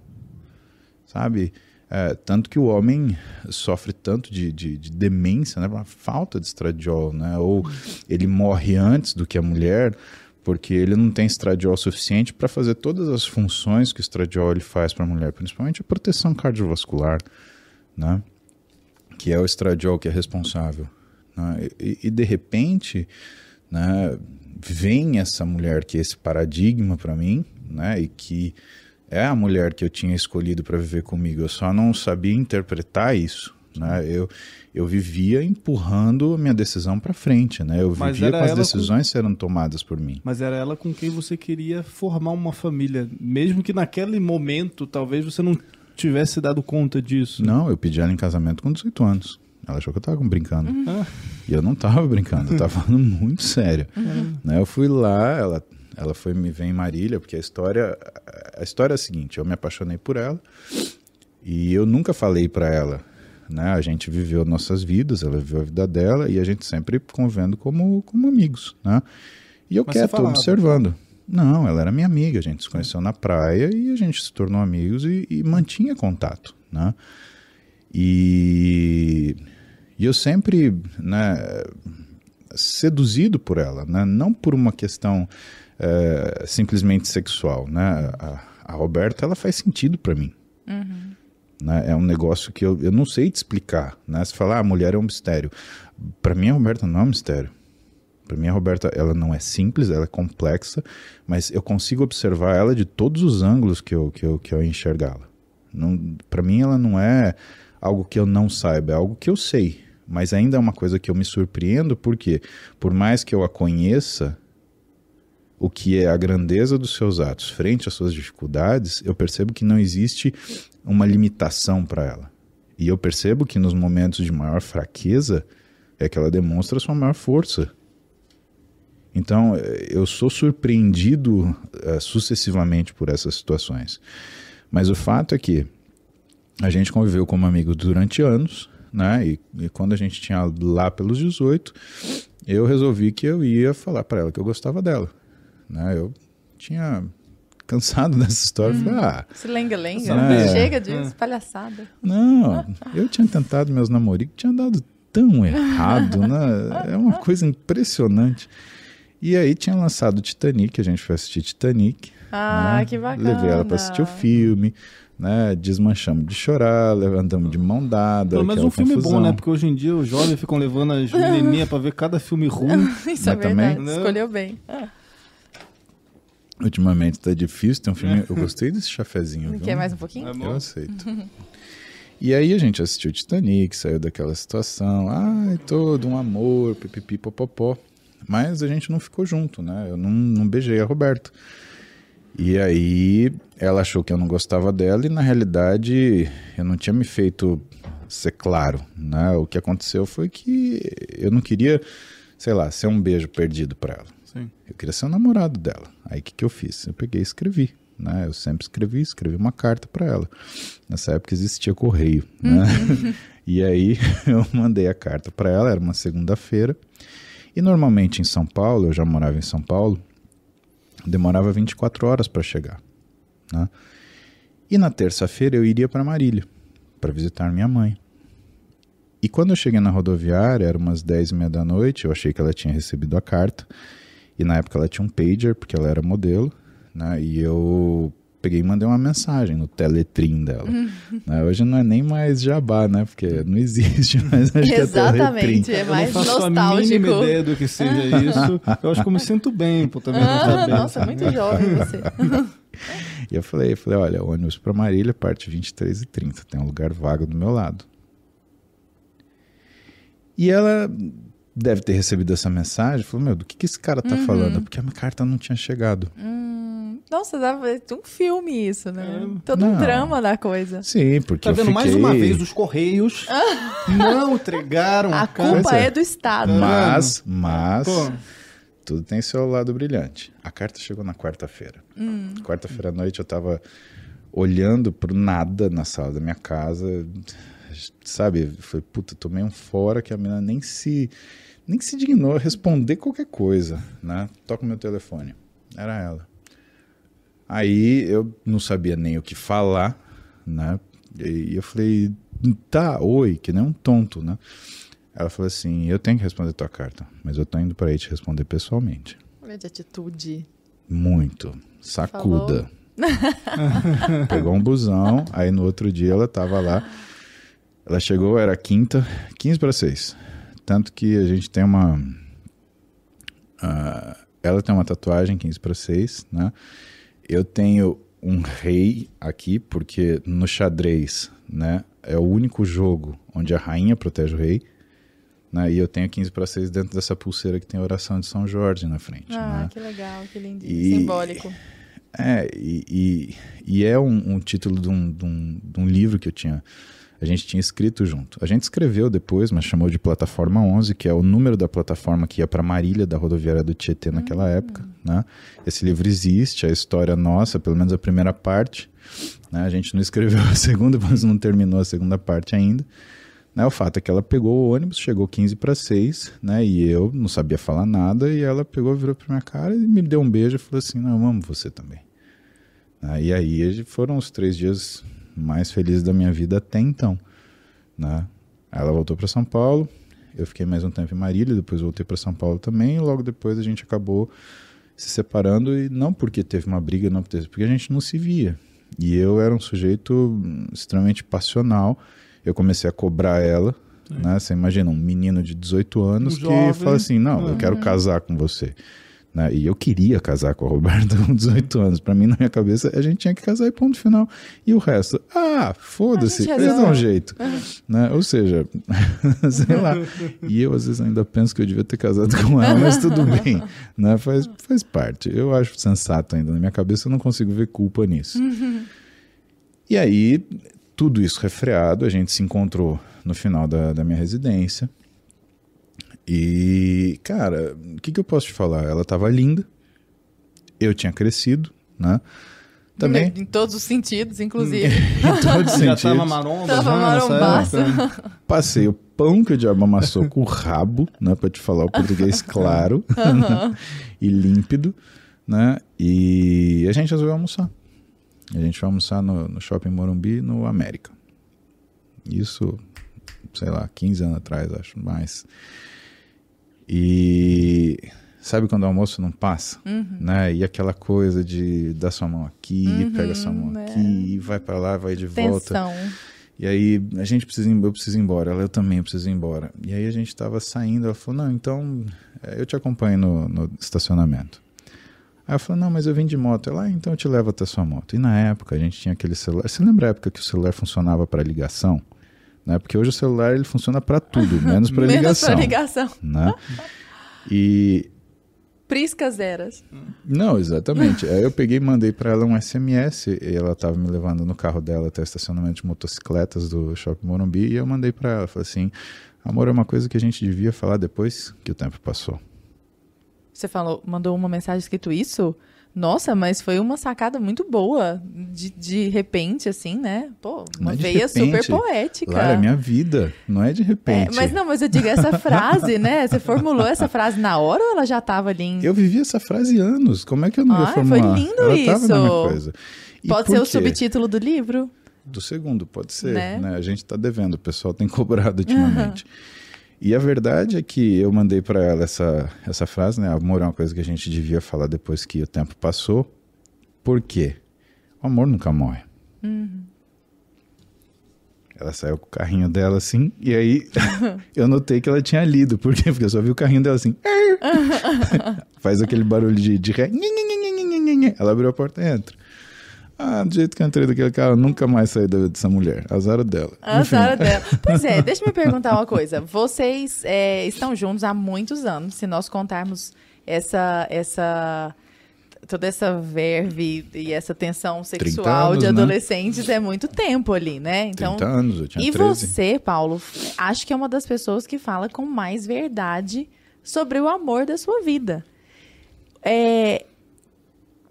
sabe? É, tanto que o homem sofre tanto de, de, de demência, né? Uma falta de estradiol, né? Ou ele morre antes do que a mulher porque ele não tem estradiol suficiente para fazer todas as funções que o estradiol ele faz para a mulher, principalmente a proteção cardiovascular, né? Que é o estradiol que é responsável. Né? E, e de repente, né? Vem essa mulher que é esse paradigma para mim, né? E que é a mulher que eu tinha escolhido para viver comigo. Eu só não sabia interpretar isso, né? Eu, eu vivia empurrando a minha decisão para frente, né? Eu Mas vivia com as decisões sendo tomadas por mim. Mas era ela com quem você queria formar uma família. Mesmo que naquele momento, talvez você não tivesse dado conta disso. Não, eu pedi ela em casamento com 18 anos. Ela achou que eu tava brincando. Ah, E eu não tava brincando, eu tava falando muito sério. Né, Eu fui lá, ela, ela foi me ver em Marília, porque a história, a história é a seguinte, eu me apaixonei por ela e eu nunca falei pra ela, né? A gente viveu nossas vidas, ela viveu a vida dela e a gente sempre convivendo como, como amigos, né? E eu Mas você quieto, falava? observando. Não, ela era minha amiga, a gente se conheceu na praia e a gente se tornou amigos e, e mantinha contato, né? E, e eu sempre, né, seduzido por ela, né? Não por uma questão eh, simplesmente sexual, né? A, a Roberta, ela faz sentido para mim. Né? É um negócio que eu, eu não sei te explicar, né? Você fala, ah, a mulher é um mistério. Para mim, a Roberta não é um mistério. Para mim, a Roberta, ela não é simples, ela é complexa, mas eu consigo observar ela de todos os ângulos que eu, que eu, que eu enxergá-la. Para mim, ela não é algo que eu não saiba, é algo que eu sei. Mas ainda é uma coisa que eu me surpreendo, porque por mais que eu a conheça, o que é a grandeza dos seus atos frente às suas dificuldades, eu percebo que não existe uma limitação para ela. E eu percebo que nos momentos de maior fraqueza é que ela demonstra sua maior força. Então, eu sou surpreendido eh, sucessivamente por essas situações. Mas o fato é que a gente conviveu como amigos durante anos, né? E, e quando a gente tinha lá pelos 18, eu resolvi que eu ia falar para ela que eu gostava dela, né? Eu tinha cansado *laughs* dessa história, falei, ah, Se lenga-lenga. É. Chega disso, palhaçada. não, eu tinha tentado meus namoricos, tinha dado tão errado, né? É uma coisa impressionante. E aí tinha lançado o Titanic, a gente foi assistir Titanic. Ah, né? que bacana. Levei ela pra assistir o filme, né? Desmanchamos de chorar, andamos de mão dada. Pelo menos um filme confusão. bom, né? Porque hoje em dia os jovens ficam levando as *laughs* menininhas pra ver cada filme ruim. Isso é Mas também- verdade. Escolheu bem. Ultimamente tá difícil, tem um filme. Eu gostei desse chafezinho. viu? Quer mais um pouquinho? É. Eu aceito. E aí a gente assistiu Titanic, saiu daquela situação, ai, todo um amor, pipipi, popopó. Mas a gente não ficou junto, né? Eu não, não beijei a Roberta. E aí ela achou que eu não gostava dela e na realidade eu não tinha me feito ser claro, né? O que aconteceu foi que eu não queria, sei lá, ser um beijo perdido para ela. Sim. Eu queria ser o namorado dela. Aí o que, que eu fiz? Eu peguei e escrevi. Né? Eu sempre escrevi, escrevi uma carta para ela. Nessa época existia correio. Né? *laughs* e aí *laughs* eu mandei a carta para ela, era uma segunda-feira. E normalmente em São Paulo, eu já morava em São Paulo, demorava 24 horas para chegar. Né? E na terça-feira eu iria para Marília para visitar minha mãe. E quando eu cheguei na rodoviária, era umas 10 e meia da noite, eu achei que ela tinha recebido a carta. E na época ela tinha um pager, porque ela era modelo, né? E eu peguei e mandei uma mensagem no teletrim dela. né? Hoje não é nem mais jabá, né? Porque não existe mais, acho que é Exatamente. teletrim. É eu mais não faço a nostálgico. mínima ideia do que seja *laughs* isso. Eu acho que eu me sinto bem por também não Ah, saber. nossa, muito jovem você. *laughs* E eu falei, eu falei, olha, ônibus para Marília, parte 23 e 30, tem um lugar vago do meu lado. E ela deve ter recebido essa mensagem, falou, meu, do que, que esse cara tá falando? Porque a minha carta não tinha chegado. Hum, nossa, dá um filme isso, né? É. Todo um Não. drama da coisa. Sim, porque Tá eu vendo? fiquei... Mais uma vez, os Correios *laughs* não entregaram A carta. culpa é. é do Estado. Mas, mas, Pô, tudo tem seu lado brilhante. A carta chegou na quarta-feira. Quarta-feira à noite eu tava olhando pro nada na sala da minha casa, sabe? Foi, puta, tomei um fora que a menina nem se nem se dignou a responder qualquer coisa, né? Toca o meu telefone. Era ela. Aí eu não sabia nem o que falar, né? E eu falei, tá, oi, que nem um tonto, né? Ela falou assim: Eu tenho que responder tua carta, mas eu tô indo pra aí te responder pessoalmente. Olha de atitude. Muito. Sacuda. *laughs* Pegou um busão, aí no outro dia ela tava lá. Ela chegou, era quinta, 15 para 6. Tanto que a gente tem uma. ah, ela tem uma tatuagem 15 para 6, né? Eu tenho um rei aqui, porque no xadrez, né, é o único jogo onde a rainha protege o rei. Né, e eu tenho 15 para 6 dentro dessa pulseira que tem a oração de São Jorge na frente. Ah, né? que legal, que lindo. E- Simbólico. É, e, e, e é um, um título de um, de, um, de um livro que eu tinha. A gente tinha escrito junto. A gente escreveu depois, mas chamou de Plataforma 11, que é o número da plataforma que ia para Marília, da rodoviária do Tietê naquela época. Né? Esse livro existe, a história nossa, pelo menos a primeira parte. Né? A gente não escreveu a segunda, *laughs* mas não terminou a segunda parte ainda. Né, o fato é que ela pegou o ônibus, chegou 15 para 6, né? E eu não sabia falar nada, e ela pegou, virou pra minha cara e me deu um beijo e falou assim: Não, eu amo você também. Né, e aí foram os três dias mais felizes da minha vida até então. Né? Ela voltou para São Paulo, eu fiquei mais um tempo em Marília, depois voltei para São Paulo também, e logo depois a gente acabou se separando, e não porque teve uma briga, não porque, porque a gente não se via. E eu era um sujeito extremamente passional. Eu comecei a cobrar ela, né? Você imagina, um menino de 18 anos Um que jovem. fala assim: Não, eu É. quero casar com você. Né? E eu queria casar com a Roberta com 18 anos. Pra mim, na minha cabeça, a gente tinha que casar e ponto final. E o resto, ah, foda-se, eles dão um jeito. Né? Ou seja, *laughs* sei lá. E eu, às vezes, ainda penso que eu devia ter casado com ela, mas tudo bem. Né? Faz, faz parte. Eu acho sensato ainda. Na minha cabeça, eu não consigo ver culpa nisso. E aí, tudo isso refreado, a gente se encontrou no final da, da minha residência. E, cara, o que, que eu posso te falar? Ela tava linda, eu tinha crescido, né? Também, Em todos os sentidos, inclusive. *laughs* em todos os *laughs* Já sentidos. tava maromba Tava já nessa marombaço. época? Passei o pão que o diabo amassou com o rabo, né? Pra te falar o português *laughs* claro né, e límpido, né? E a gente resolveu almoçar. A gente foi almoçar no, no Shopping Morumbi, no América. Isso, sei lá, 15 anos atrás, acho, mais. E sabe quando o almoço não passa? Né? E aquela coisa de dar sua mão aqui, pega sua mão é. aqui, vai pra lá, vai de volta. Tensão. E aí, a gente precisa ir, eu preciso ir embora. Ela, eu também preciso ir embora. E aí a gente tava saindo, ela falou, não, então é, eu te acompanho no, no estacionamento. Aí eu falei, não, mas eu vim de moto. Ela, ah, então eu te levo até sua moto. E na época a gente tinha aquele celular. Você lembra a época que o celular funcionava para ligação? Né? Porque hoje o celular ele funciona para tudo, menos para *laughs* Menos ligação. pra ligação. Né? *laughs* E Priscas eras. não, exatamente. Aí eu peguei e mandei pra ela um SMS e ela tava me levando no carro dela até o estacionamento de motocicletas do Shopping Morumbi e eu mandei pra ela, falei assim: "Amor, é uma coisa que a gente devia falar depois que o tempo passou". Você falou, mandou uma mensagem escrito isso? Nossa, mas foi uma sacada muito boa. De, de repente, assim, né? Pô, Não uma é veia repente. super poética. Lara, é minha vida, não é de É, repente. mas não, mas eu digo essa frase, né? Você formulou essa frase na hora ou ela já tava ali em... Eu vivi essa frase anos, como é que eu não ia Ai, foi formular? lindo ela isso. Pode ser o quê? subtítulo do livro? Do segundo, pode ser. Né? Né? A gente tá devendo, o pessoal tem *laughs* cobrado ultimamente. *laughs* E a verdade é que eu mandei para ela essa, essa frase, né? Amor é uma coisa que a gente devia falar depois que o tempo passou. Por quê? O amor nunca morre. Ela saiu com o carrinho dela assim, e aí *laughs* eu notei que ela tinha lido. Por quê? Porque eu só vi o carrinho dela assim. *laughs* Faz aquele barulho de, de ré. Ela abriu a porta e entra. Ah, do jeito que eu entrei daquele eu nunca mais saí da- dessa mulher. Azar dela. A Enfim. Sara dela. *laughs* Pois é, deixa eu me perguntar uma coisa. Vocês é, estão juntos há muitos anos. Se nós contarmos essa, essa toda essa verve e essa tensão sexual anos, de né? adolescentes é muito tempo ali, né? Então, 30 anos, eu tinha e 13. você, Paulo, acho que é uma das pessoas que fala com mais verdade sobre o amor da sua vida. É,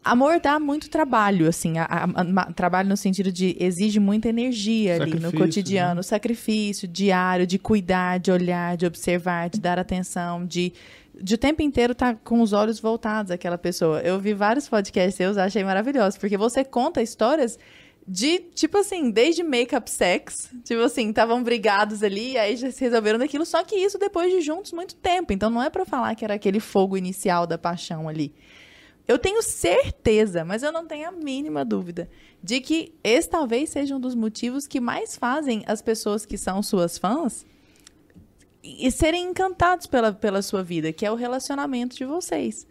amor dá muito trabalho, assim, a- a- a- trabalho no sentido de exige muita energia ali no Sacrifício, cotidiano, sacrifício diário, de cuidar, de olhar, de observar, de dar atenção, de de o tempo inteiro estar com os olhos voltados àquela pessoa. Eu vi vários podcasts seus, achei maravilhoso, porque você conta histórias de, tipo assim, desde make-up sex, tipo assim, estavam brigados ali, aí já se resolveram daquilo, só que isso depois de juntos muito tempo. Então não é pra falar que era aquele fogo inicial da paixão ali. Eu tenho certeza, mas eu não tenho a mínima dúvida, de que esse talvez seja um dos motivos que mais fazem as pessoas que são suas fãs e serem encantados pela, pela sua vida, que é o relacionamento de vocês.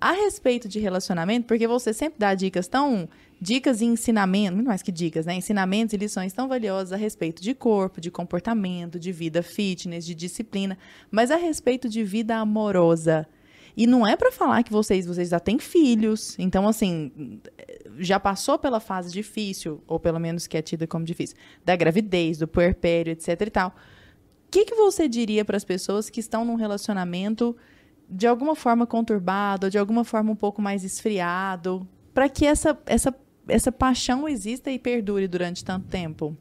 A respeito de relacionamento, porque você sempre dá dicas tão. Dicas e ensinamentos, muito mais que dicas, né? Ensinamentos e lições tão valiosas a respeito de corpo, de comportamento, de vida fitness, de disciplina, mas a respeito de vida amorosa. E não é para falar que vocês, vocês já têm filhos, então assim, já passou pela fase difícil, ou pelo menos que é tida como difícil, da gravidez, do puerpério, etc e tal. O que, que você diria para as pessoas que estão num relacionamento de alguma forma conturbado, de alguma forma um pouco mais esfriado, para que essa, essa, essa paixão exista e perdure durante tanto tempo?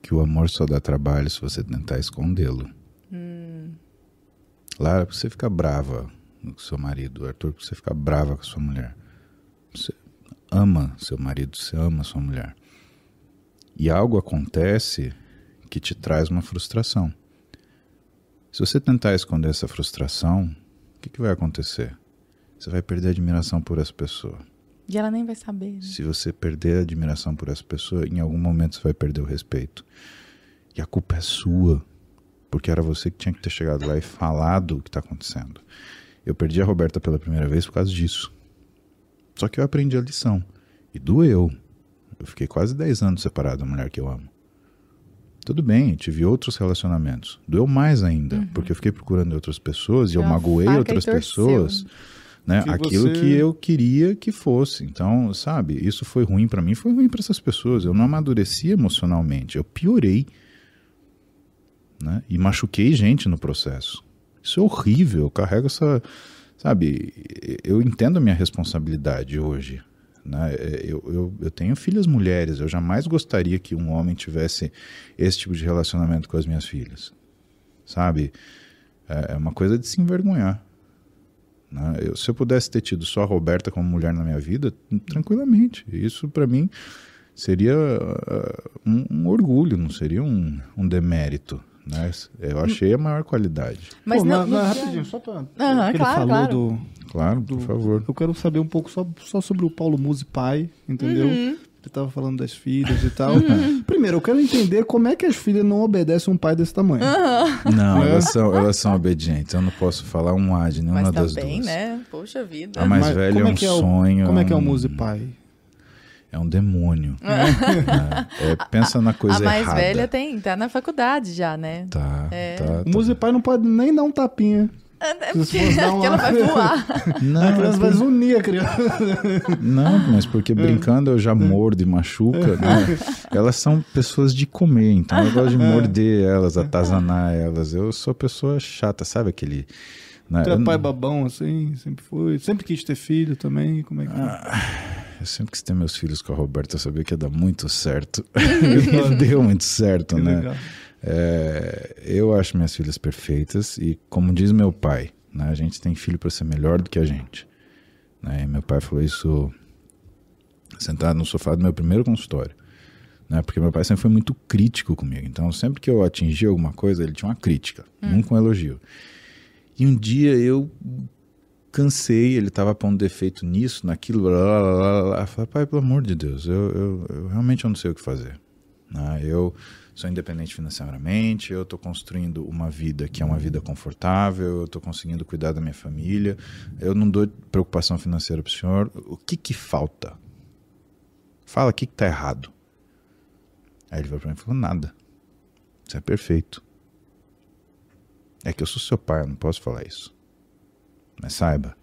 Que o amor só dá trabalho se você tentar escondê-lo. Hum. Lara, você fica brava com seu marido, Arthur, você fica brava com sua mulher. Você ama seu marido, você ama sua mulher. E algo acontece que te traz uma frustração. Se você tentar esconder essa frustração, o que, que vai acontecer? Você vai perder a admiração por essa pessoa. E ela nem vai saber. Né? Se você perder a admiração por essa pessoa, em algum momento você vai perder o respeito. E a culpa é sua, porque era você que tinha que ter chegado lá e falado o que está acontecendo. Eu perdi a Roberta pela primeira vez por causa disso. Só que eu aprendi a lição. E doeu. Eu fiquei quase 10 anos separado da mulher que eu amo. Tudo bem, tive outros relacionamentos. Doeu mais ainda, uhum. porque eu fiquei procurando outras pessoas e eu magoei outras pessoas. Né? Que Aquilo você... que eu queria que fosse. Então, sabe, isso foi ruim para mim, foi ruim para essas pessoas. Eu não amadureci emocionalmente, eu piorei. Né? E machuquei gente no processo. Isso é horrível, eu carrego essa. Sabe, eu entendo a minha responsabilidade hoje. Né? É, eu, eu, eu tenho filhas mulheres, eu jamais gostaria que um homem tivesse esse tipo de relacionamento com as minhas filhas. Sabe? É, é uma coisa de se envergonhar. Né? Eu, se eu pudesse ter tido só a Roberta como mulher na minha vida, tranquilamente. Isso para mim seria uh, um, um, orgulho, não seria um, um demérito. Né? Eu achei a maior qualidade. Mas Pô, não, não, rapidinho, só para. Uhum, claro, ele falou claro. do. Claro, do, por favor. Eu quero saber um pouco só, só sobre o Paulo Musi pai, entendeu? Uhum. Ele estava falando das filhas e tal. Uhum. Primeiro, eu quero entender como é que as filhas não obedecem um pai desse tamanho. Uhum. Não, é? elas, são, elas são obedientes. Eu não posso falar um A de nenhuma Mas das também, duas. né? Poxa vida. A mais Mas velha é, é um é sonho. O, como é que é o Musi pai? É um demônio. *laughs* é, é, pensa na coisa errada. A mais errada. velha tem, tá na faculdade já, né? Tá, é. tá, tá. O Muzipai não pode nem dar um tapinha. Se uma... *laughs* ela vai voar. *laughs* Não, a criança vai zunir a criança. Não, mas porque brincando eu já mordo e machuca. Né? Elas são pessoas de comer, então eu gosto de morder elas, atazanar elas. Eu sou pessoa chata, sabe aquele né? Tu é pai babão, assim, sempre foi. Sempre quis ter filho também, como é que... Ah, eu sempre quis ter meus filhos com a Roberta, eu sabia que ia dar muito certo. *laughs* Não deu muito certo, *laughs* que né? É, eu acho minhas filhas perfeitas e, como diz meu pai, né, a gente tem filho para ser melhor do que a gente. Né? meu pai falou isso sentado no sofá do meu primeiro consultório. Né? Porque meu pai sempre foi muito crítico comigo. Então, sempre que eu atingia alguma coisa, ele tinha uma crítica, hum. nunca um elogio. E um dia eu cansei, ele estava pondo defeito nisso, naquilo, blá, blá, blá, blá. Eu falei, pai, pelo amor de Deus, eu, eu, eu realmente não sei o que fazer. Né? Eu sou independente financeiramente, eu estou construindo uma vida que é uma vida confortável, eu estou conseguindo cuidar da minha família, eu não dou preocupação financeira para o senhor. O que que falta? Fala, o que está errado? Aí ele veio para mim e falou, nada. Isso é perfeito. É que eu sou seu pai, eu não posso falar isso. Mas saiba,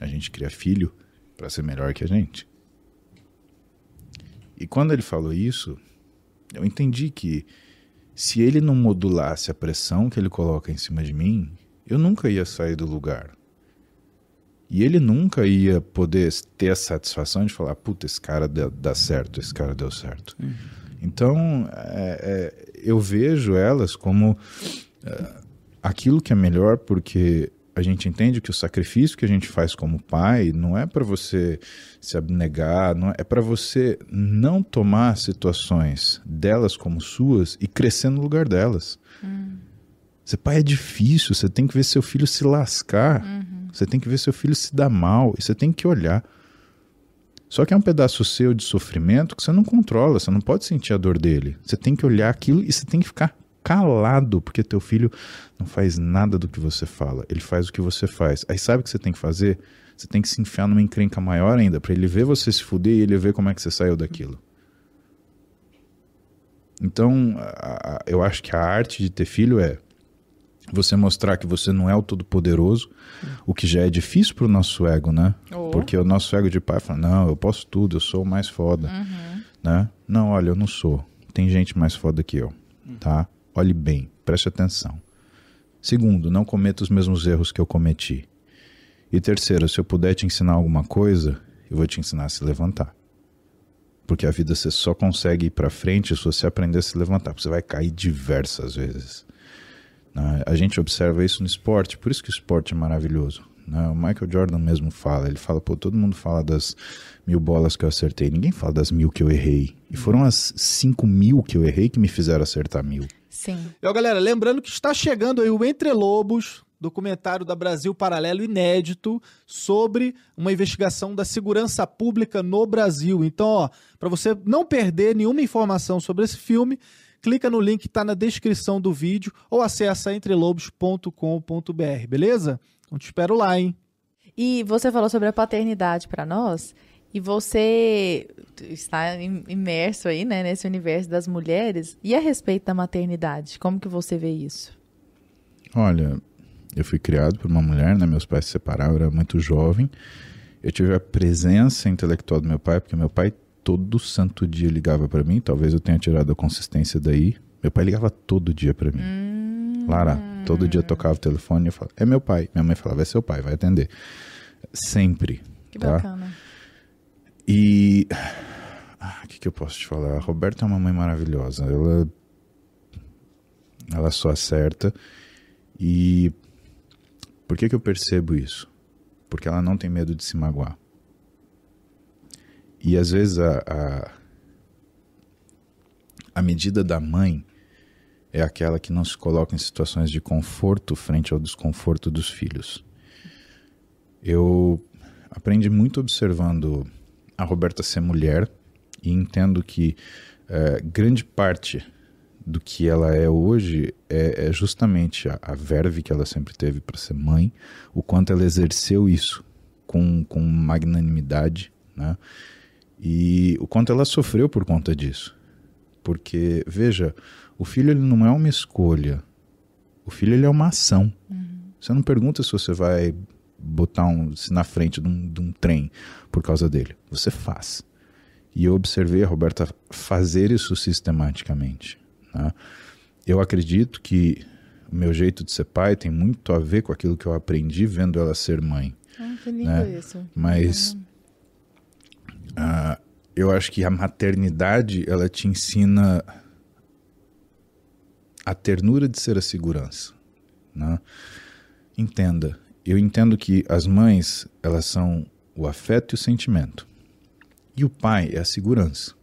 a gente cria filho para ser melhor que a gente. E quando ele falou isso, eu entendi que se ele não modulasse a pressão que ele coloca em cima de mim, eu nunca ia sair do lugar. E ele nunca ia poder ter a satisfação de falar: puta, esse cara dá, certo, esse cara deu certo. Uhum. Então, é, é, eu vejo elas como. É, aquilo que é melhor, porque a gente entende que o sacrifício que a gente faz como pai não é para você se abnegar, não é, é para você não tomar situações delas como suas e crescer no lugar delas. Hum. Ser pai é difícil, você tem que ver seu filho se lascar, uhum. você tem que ver seu filho se dar mal, e você tem que olhar. Só que é um pedaço seu de sofrimento que você não controla, você não pode sentir a dor dele. Você tem que olhar aquilo e você tem que ficar calado, porque teu filho não faz nada do que você fala, ele faz o que você faz. Aí sabe o que você tem que fazer? você tem que se enfiar numa encrenca maior ainda, para ele ver você se fuder e ele ver como é que você saiu daquilo. Então, a, a, eu acho que a arte de ter filho é você mostrar que você não é o todo-poderoso, o que já é difícil pro nosso ego, né? Oh. Porque o nosso ego de pai fala: não, eu posso tudo, eu sou o mais foda. Né? Não, olha, eu não sou. Tem gente mais foda que eu. Tá? Olhe bem, preste atenção. Segundo, não cometa os mesmos erros que eu cometi. E terceiro, se eu puder te ensinar alguma coisa, eu vou te ensinar a se levantar. Porque a vida você só consegue ir pra frente se você aprender a se levantar. Você vai cair diversas vezes. né? A gente observa isso no esporte, por isso que o esporte é maravilhoso. né? O Michael Jordan mesmo fala, ele fala, pô, todo mundo fala das mil bolas que eu acertei, ninguém fala das mil que eu errei. E foram as cinco mil que eu errei que me fizeram acertar mil. Sim. E, ó, galera, lembrando que está chegando aí o Entre Lobos, documentário da Brasil Paralelo inédito sobre uma investigação da segurança pública no Brasil. Então, ó, para você não perder nenhuma informação sobre esse filme, clica no link que está na descrição do vídeo ou acessa entrelobos.com.br, beleza? Então te espero lá, hein? E você falou sobre a paternidade para nós, e você está im- imerso aí, né, nesse universo das mulheres. E a respeito da maternidade, como que você vê isso? Olha, eu fui criado por uma mulher, né? Meus pais se separaram, eu era muito jovem. Eu tive a presença intelectual do meu pai, porque meu pai todo santo dia ligava pra mim. Talvez eu tenha tirado a consistência daí. Meu pai ligava todo dia pra mim. Lara, todo dia tocava o telefone e eu falava, é meu pai. Minha mãe falava, é seu pai, vai atender. Sempre. Que tá? bacana. E *sighs* ah, o que, que eu posso te falar? A Roberta é uma mãe maravilhosa. Ela, ela só acerta. E por que, que eu percebo isso? Porque ela não tem medo de se magoar. E às vezes a, a, a medida da mãe é aquela que não se coloca em situações de conforto frente ao desconforto dos filhos. Eu aprendi muito observando a Roberta ser mulher e entendo que eh, grande parte do que ela é hoje é, é justamente a, a verve que ela sempre teve para ser mãe, o quanto ela exerceu isso com, com magnanimidade, né? E o quanto ela sofreu por conta disso. Porque, veja, o filho ele não é uma escolha. O filho ele é uma ação. Você não pergunta se você vai botar um na frente de um, de um trem por causa dele. Você faz. E eu observei a Roberta fazer isso sistematicamente. né? Eu acredito que o meu jeito de ser pai tem muito a ver com aquilo que eu aprendi vendo ela ser mãe. Ah, que lindo Né? isso. Mas ah, eu acho que a maternidade ela te ensina a ternura de ser a segurança. Né? Entenda, eu entendo que as mães elas são o afeto e o sentimento e o pai é a segurança.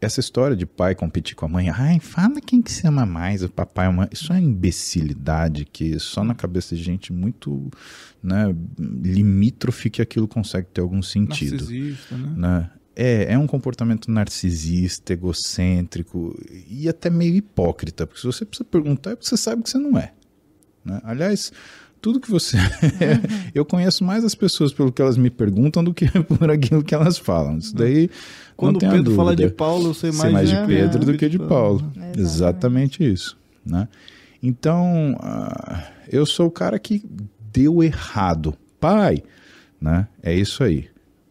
Essa história de pai competir com a mãe, ai, fala quem que se ama mais, o papai ou a mãe, isso é imbecilidade que só na cabeça de gente muito né, limítrofe que aquilo consegue ter algum sentido Narcisista, né? né? É, é um comportamento narcisista, egocêntrico e até meio hipócrita, porque se você precisa perguntar, é porque você sabe que você não é. Né? Aliás, tudo que você *laughs* é, eu conheço mais as pessoas pelo que elas me perguntam do que *laughs* por aquilo que elas falam. Isso daí Quando não o tenha Pedro fala de. Paulo, eu sei Sei mais, mais de. Pedro do que de Paulo. Exatamente. Exatamente isso. Né? Então, ah, eu sou o cara que deu errado. Pai, né? É isso aí.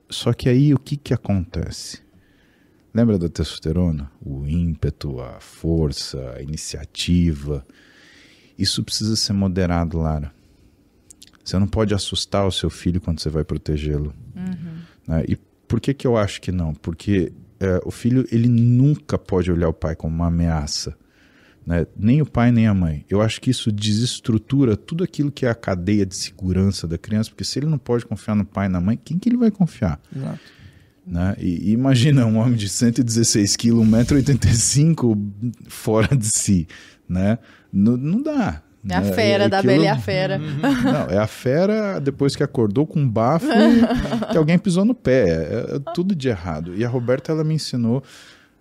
Só que aí o que, que acontece? Lembra da testosterona? O ímpeto, a força, a iniciativa. Isso precisa ser moderado, Lara. Você não pode assustar o seu filho quando você vai protegê-lo. né? E por que, que eu acho que não? Porque é, o filho ele nunca pode olhar o pai como uma ameaça. Né? Nem o pai, nem a mãe. Eu acho que isso desestrutura tudo aquilo que é a cadeia de segurança da criança, porque se ele não pode confiar no pai e na mãe, quem que ele vai confiar? Exato. Né? E, e imagina um homem de 116 quilos, 1,85m fora de si. Né? Não, não dá. É a né? fera da Aquilo- Bela e a Fera. Não, é a fera depois que acordou com um bafo e *laughs* que alguém pisou no pé. É, é tudo de errado. E a Roberta, ela me ensinou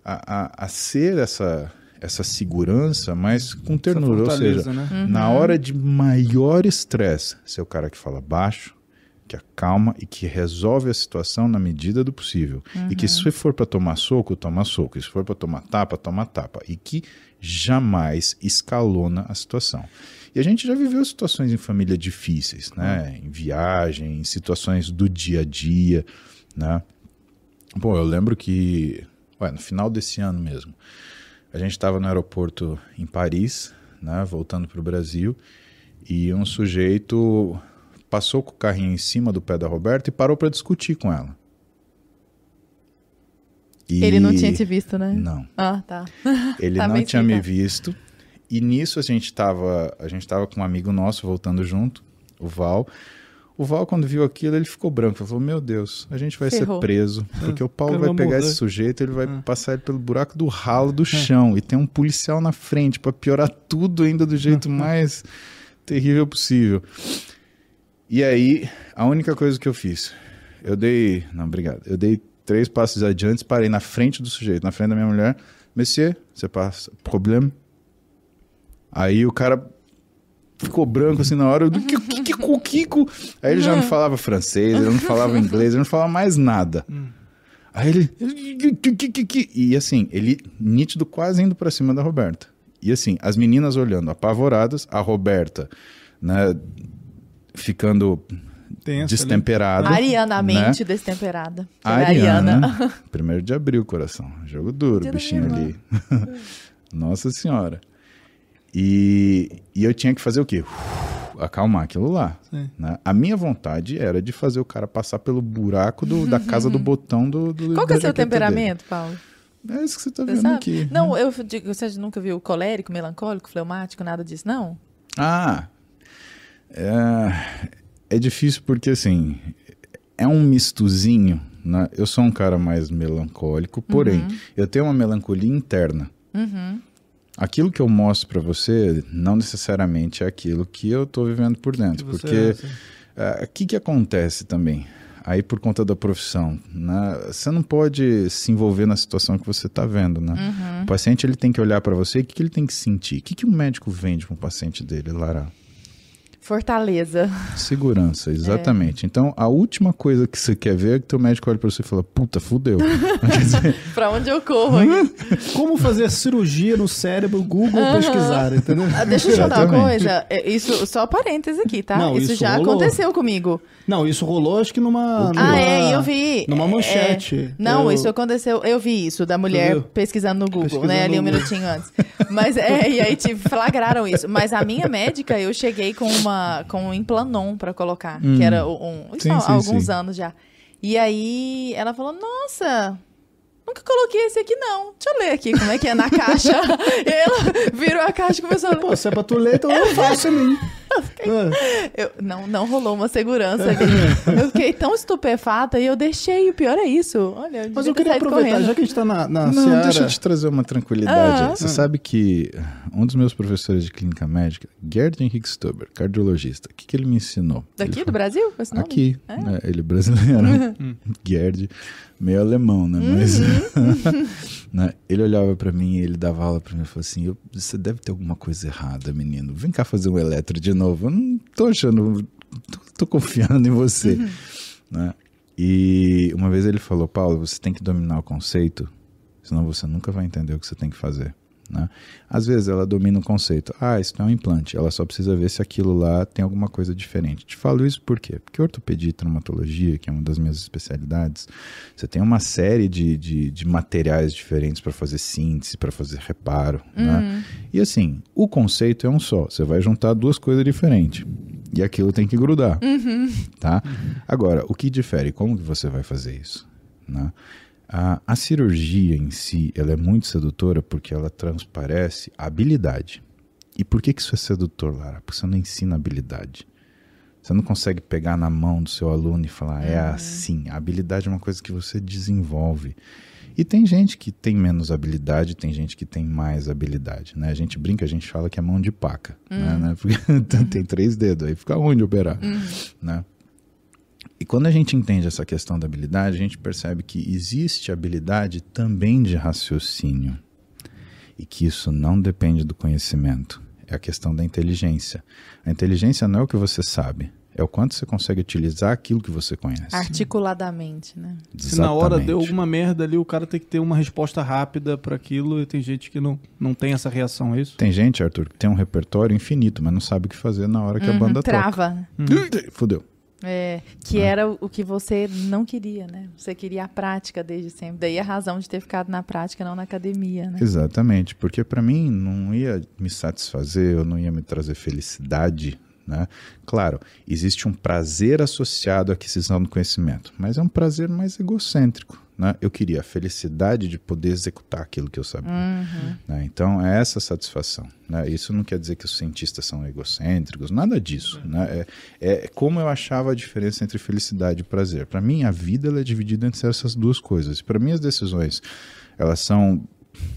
a, a, a ser essa, essa segurança, mas com ternura. Ou seja, né? na hora de maior estresse, ser o cara que fala baixo, que acalma e que resolve a situação na medida do possível. E que se for para tomar soco, toma soco. E se for para tomar tapa, toma tapa. E que jamais escalona a situação. E a gente já viveu situações em família difíceis, né? Em viagem, em situações do dia a dia, né? Pô, eu lembro que, ué, no final desse ano mesmo, a gente estava no aeroporto em Paris, né, voltando para o Brasil, e um sujeito passou com o carrinho em cima do pé da Roberta e parou para discutir com ela. E- Ele não tinha te visto, né? Não. Ah, tá. *laughs* Ele Tá não tinha me visto. E nisso a gente tava, a gente tava com um amigo nosso voltando junto, o Val. O Val, quando viu aquilo, ele ficou branco. Ele falou: Meu Deus, a gente vai Ferrou. ser preso. Porque o Paulo cara vai pegar morrer. esse sujeito, ele vai passar ele pelo buraco do ralo do chão. E tem um policial na frente para piorar tudo ainda do jeito *laughs* mais terrível possível. E aí, a única coisa que eu fiz, eu dei. Não, obrigado. Eu dei três passos adiante, parei na frente do sujeito, na frente da minha mulher. Monsieur, você passa problema? Aí o cara ficou branco assim na hora. Eu, que, que, que, que, Kiko? Aí ele já não falava francês, ele não falava *laughs* inglês, ele não falava mais nada. Aí ele. E assim, ele nítido quase indo pra cima da Roberta. E assim, as meninas olhando apavoradas, a Roberta, né, ficando Tensa ali. destemperada. Arianamente né? destemperada. A Foi Ariana, *laughs* primeiro de abril, coração. Jogo duro, Dia bichinho ali. *laughs* Nossa senhora. E, e eu tinha que fazer o quê? Uf, acalmar aquilo lá. Sim. né? A minha vontade era de fazer o cara passar pelo buraco do- da casa do botão do. do Qual que é o seu temperamento, Paulo? dele. É isso que você tá Você vendo sabe? aqui. né? Não, eu digo, você nunca viu colérico, melancólico, fleumático, nada disso, não? Ah, é, é difícil porque assim é um mistozinho. Né? Eu sou um cara mais melancólico, porém eu tenho uma melancolia interna. Uhum. Aquilo que eu mostro pra você não necessariamente é aquilo que eu tô vivendo por dentro, porque é, assim. o que que acontece também? Aí por conta da profissão, né? Você não pode se envolver na situação que você está vendo, né? Uhum. O paciente ele tem que olhar para você, o que, que ele tem que sentir? O que, que um médico vende para um paciente dele, Lara? Fortaleza. Segurança, exatamente. Então, a última coisa que você quer ver é que teu médico olha para você e fala, puta, fudeu. *laughs* Pra onde eu corro? *laughs* Como fazer cirurgia no cérebro, Google pesquisar, entendeu? Ah, Deixa eu te contar uma coisa. É, Isso, só parênteses aqui, tá? Não, isso, isso já rolou. aconteceu comigo. Não, isso rolou acho que numa... Ah, numa- é, eu vi. Numa É, manchete. Não, Eu- isso aconteceu. Eu vi isso, da mulher viu? pesquisando no Google, Pesquisando né? Ali um minutinho antes. Mas é, e aí te flagraram isso. Mas a minha médica, eu cheguei com uma com um implanon pra colocar, que era um. Isso Sim, há sim, alguns sim. anos já. E aí ela falou: Nossa. Nunca coloquei esse aqui, não. Deixa eu ler aqui como é que é na *laughs* caixa. e ela virou a caixa e começou a ler. Pô, se é pra tu ler, então eu faço em mim. É. Eu- não, não rolou uma segurança ali. *laughs* Eu fiquei tão estupefata e eu deixei. O pior é isso. Olha, eu Mas eu queria aproveitar, correndo. já que a gente tá na, na Não, seara... deixa eu te trazer uma tranquilidade. Ah. Você sabe que um dos meus professores de clínica médica, Gerd Henrique Stuber, cardiologista, o que, que ele me ensinou? Daqui Ele do Brasil? Aqui, É? né, ele é brasileiro, Gerd, meio alemão, né? Mas *laughs* né, ele olhava pra mim e ele dava aula pra mim e falou assim: "Eu- Você deve ter alguma coisa errada, menino. Vem cá fazer um eletro de novo. Eu não tô achando, tô, tô confiando em você. Né? E uma vez ele falou: Paulo, você tem que dominar o conceito, senão você nunca vai entender o que você tem que fazer. Né? Às vezes ela domina o conceito, ah, isso não é um implante, ela só precisa ver se aquilo lá tem alguma coisa diferente. Te falo isso por quê? Porque ortopedia e traumatologia, que é uma das minhas especialidades, você tem uma série de, de, de materiais diferentes para fazer síntese, para fazer reparo. Né? E assim, o conceito é um só, você vai juntar duas coisas diferentes. E aquilo tem que grudar. Tá? Agora, o que difere? Como que você vai fazer isso? Né? A, a cirurgia em si, ela é muito sedutora porque ela transparece a habilidade. E por que, que isso é sedutor, Lara? Porque você não ensina habilidade. Você não consegue pegar na mão do seu aluno e falar, é assim. A habilidade é uma coisa que você desenvolve. E tem gente que tem menos habilidade, tem gente que tem mais habilidade, né? A gente brinca, a gente fala que é mão de paca, né? né? Porque *laughs* tem três dedos, aí fica ruim de operar, né? E quando a gente entende essa questão da habilidade, a gente percebe que existe habilidade também de raciocínio. E que isso não depende do conhecimento. É a questão da inteligência. A inteligência não é o que você sabe, É o quanto você consegue utilizar aquilo que você conhece. Articuladamente, né? Se na hora deu Exatamente. alguma merda ali, o cara tem que ter uma resposta rápida para aquilo e tem gente que não, não tem essa reação, é isso? Tem gente, Arthur, que tem um repertório infinito, mas não sabe o que fazer na hora que a Uhum, banda trava. toca. Fudeu. É, que era o o que você não queria, né? Você queria a prática desde sempre. Daí a razão de ter ficado na prática, não na academia, né? Exatamente, porque para mim não ia me satisfazer, eu não ia me trazer felicidade, né? Claro, existe um prazer associado à aquisição do conhecimento, mas é um prazer mais egocêntrico, né? Eu queria a felicidade de poder executar aquilo que eu sabia, né? Então é essa satisfação, né? Isso não quer dizer que os cientistas são egocêntricos, nada disso, né? É, é como eu achava a diferença entre felicidade e prazer. Para mim a vida ela é dividida entre essas duas coisas. Para mim as decisões elas são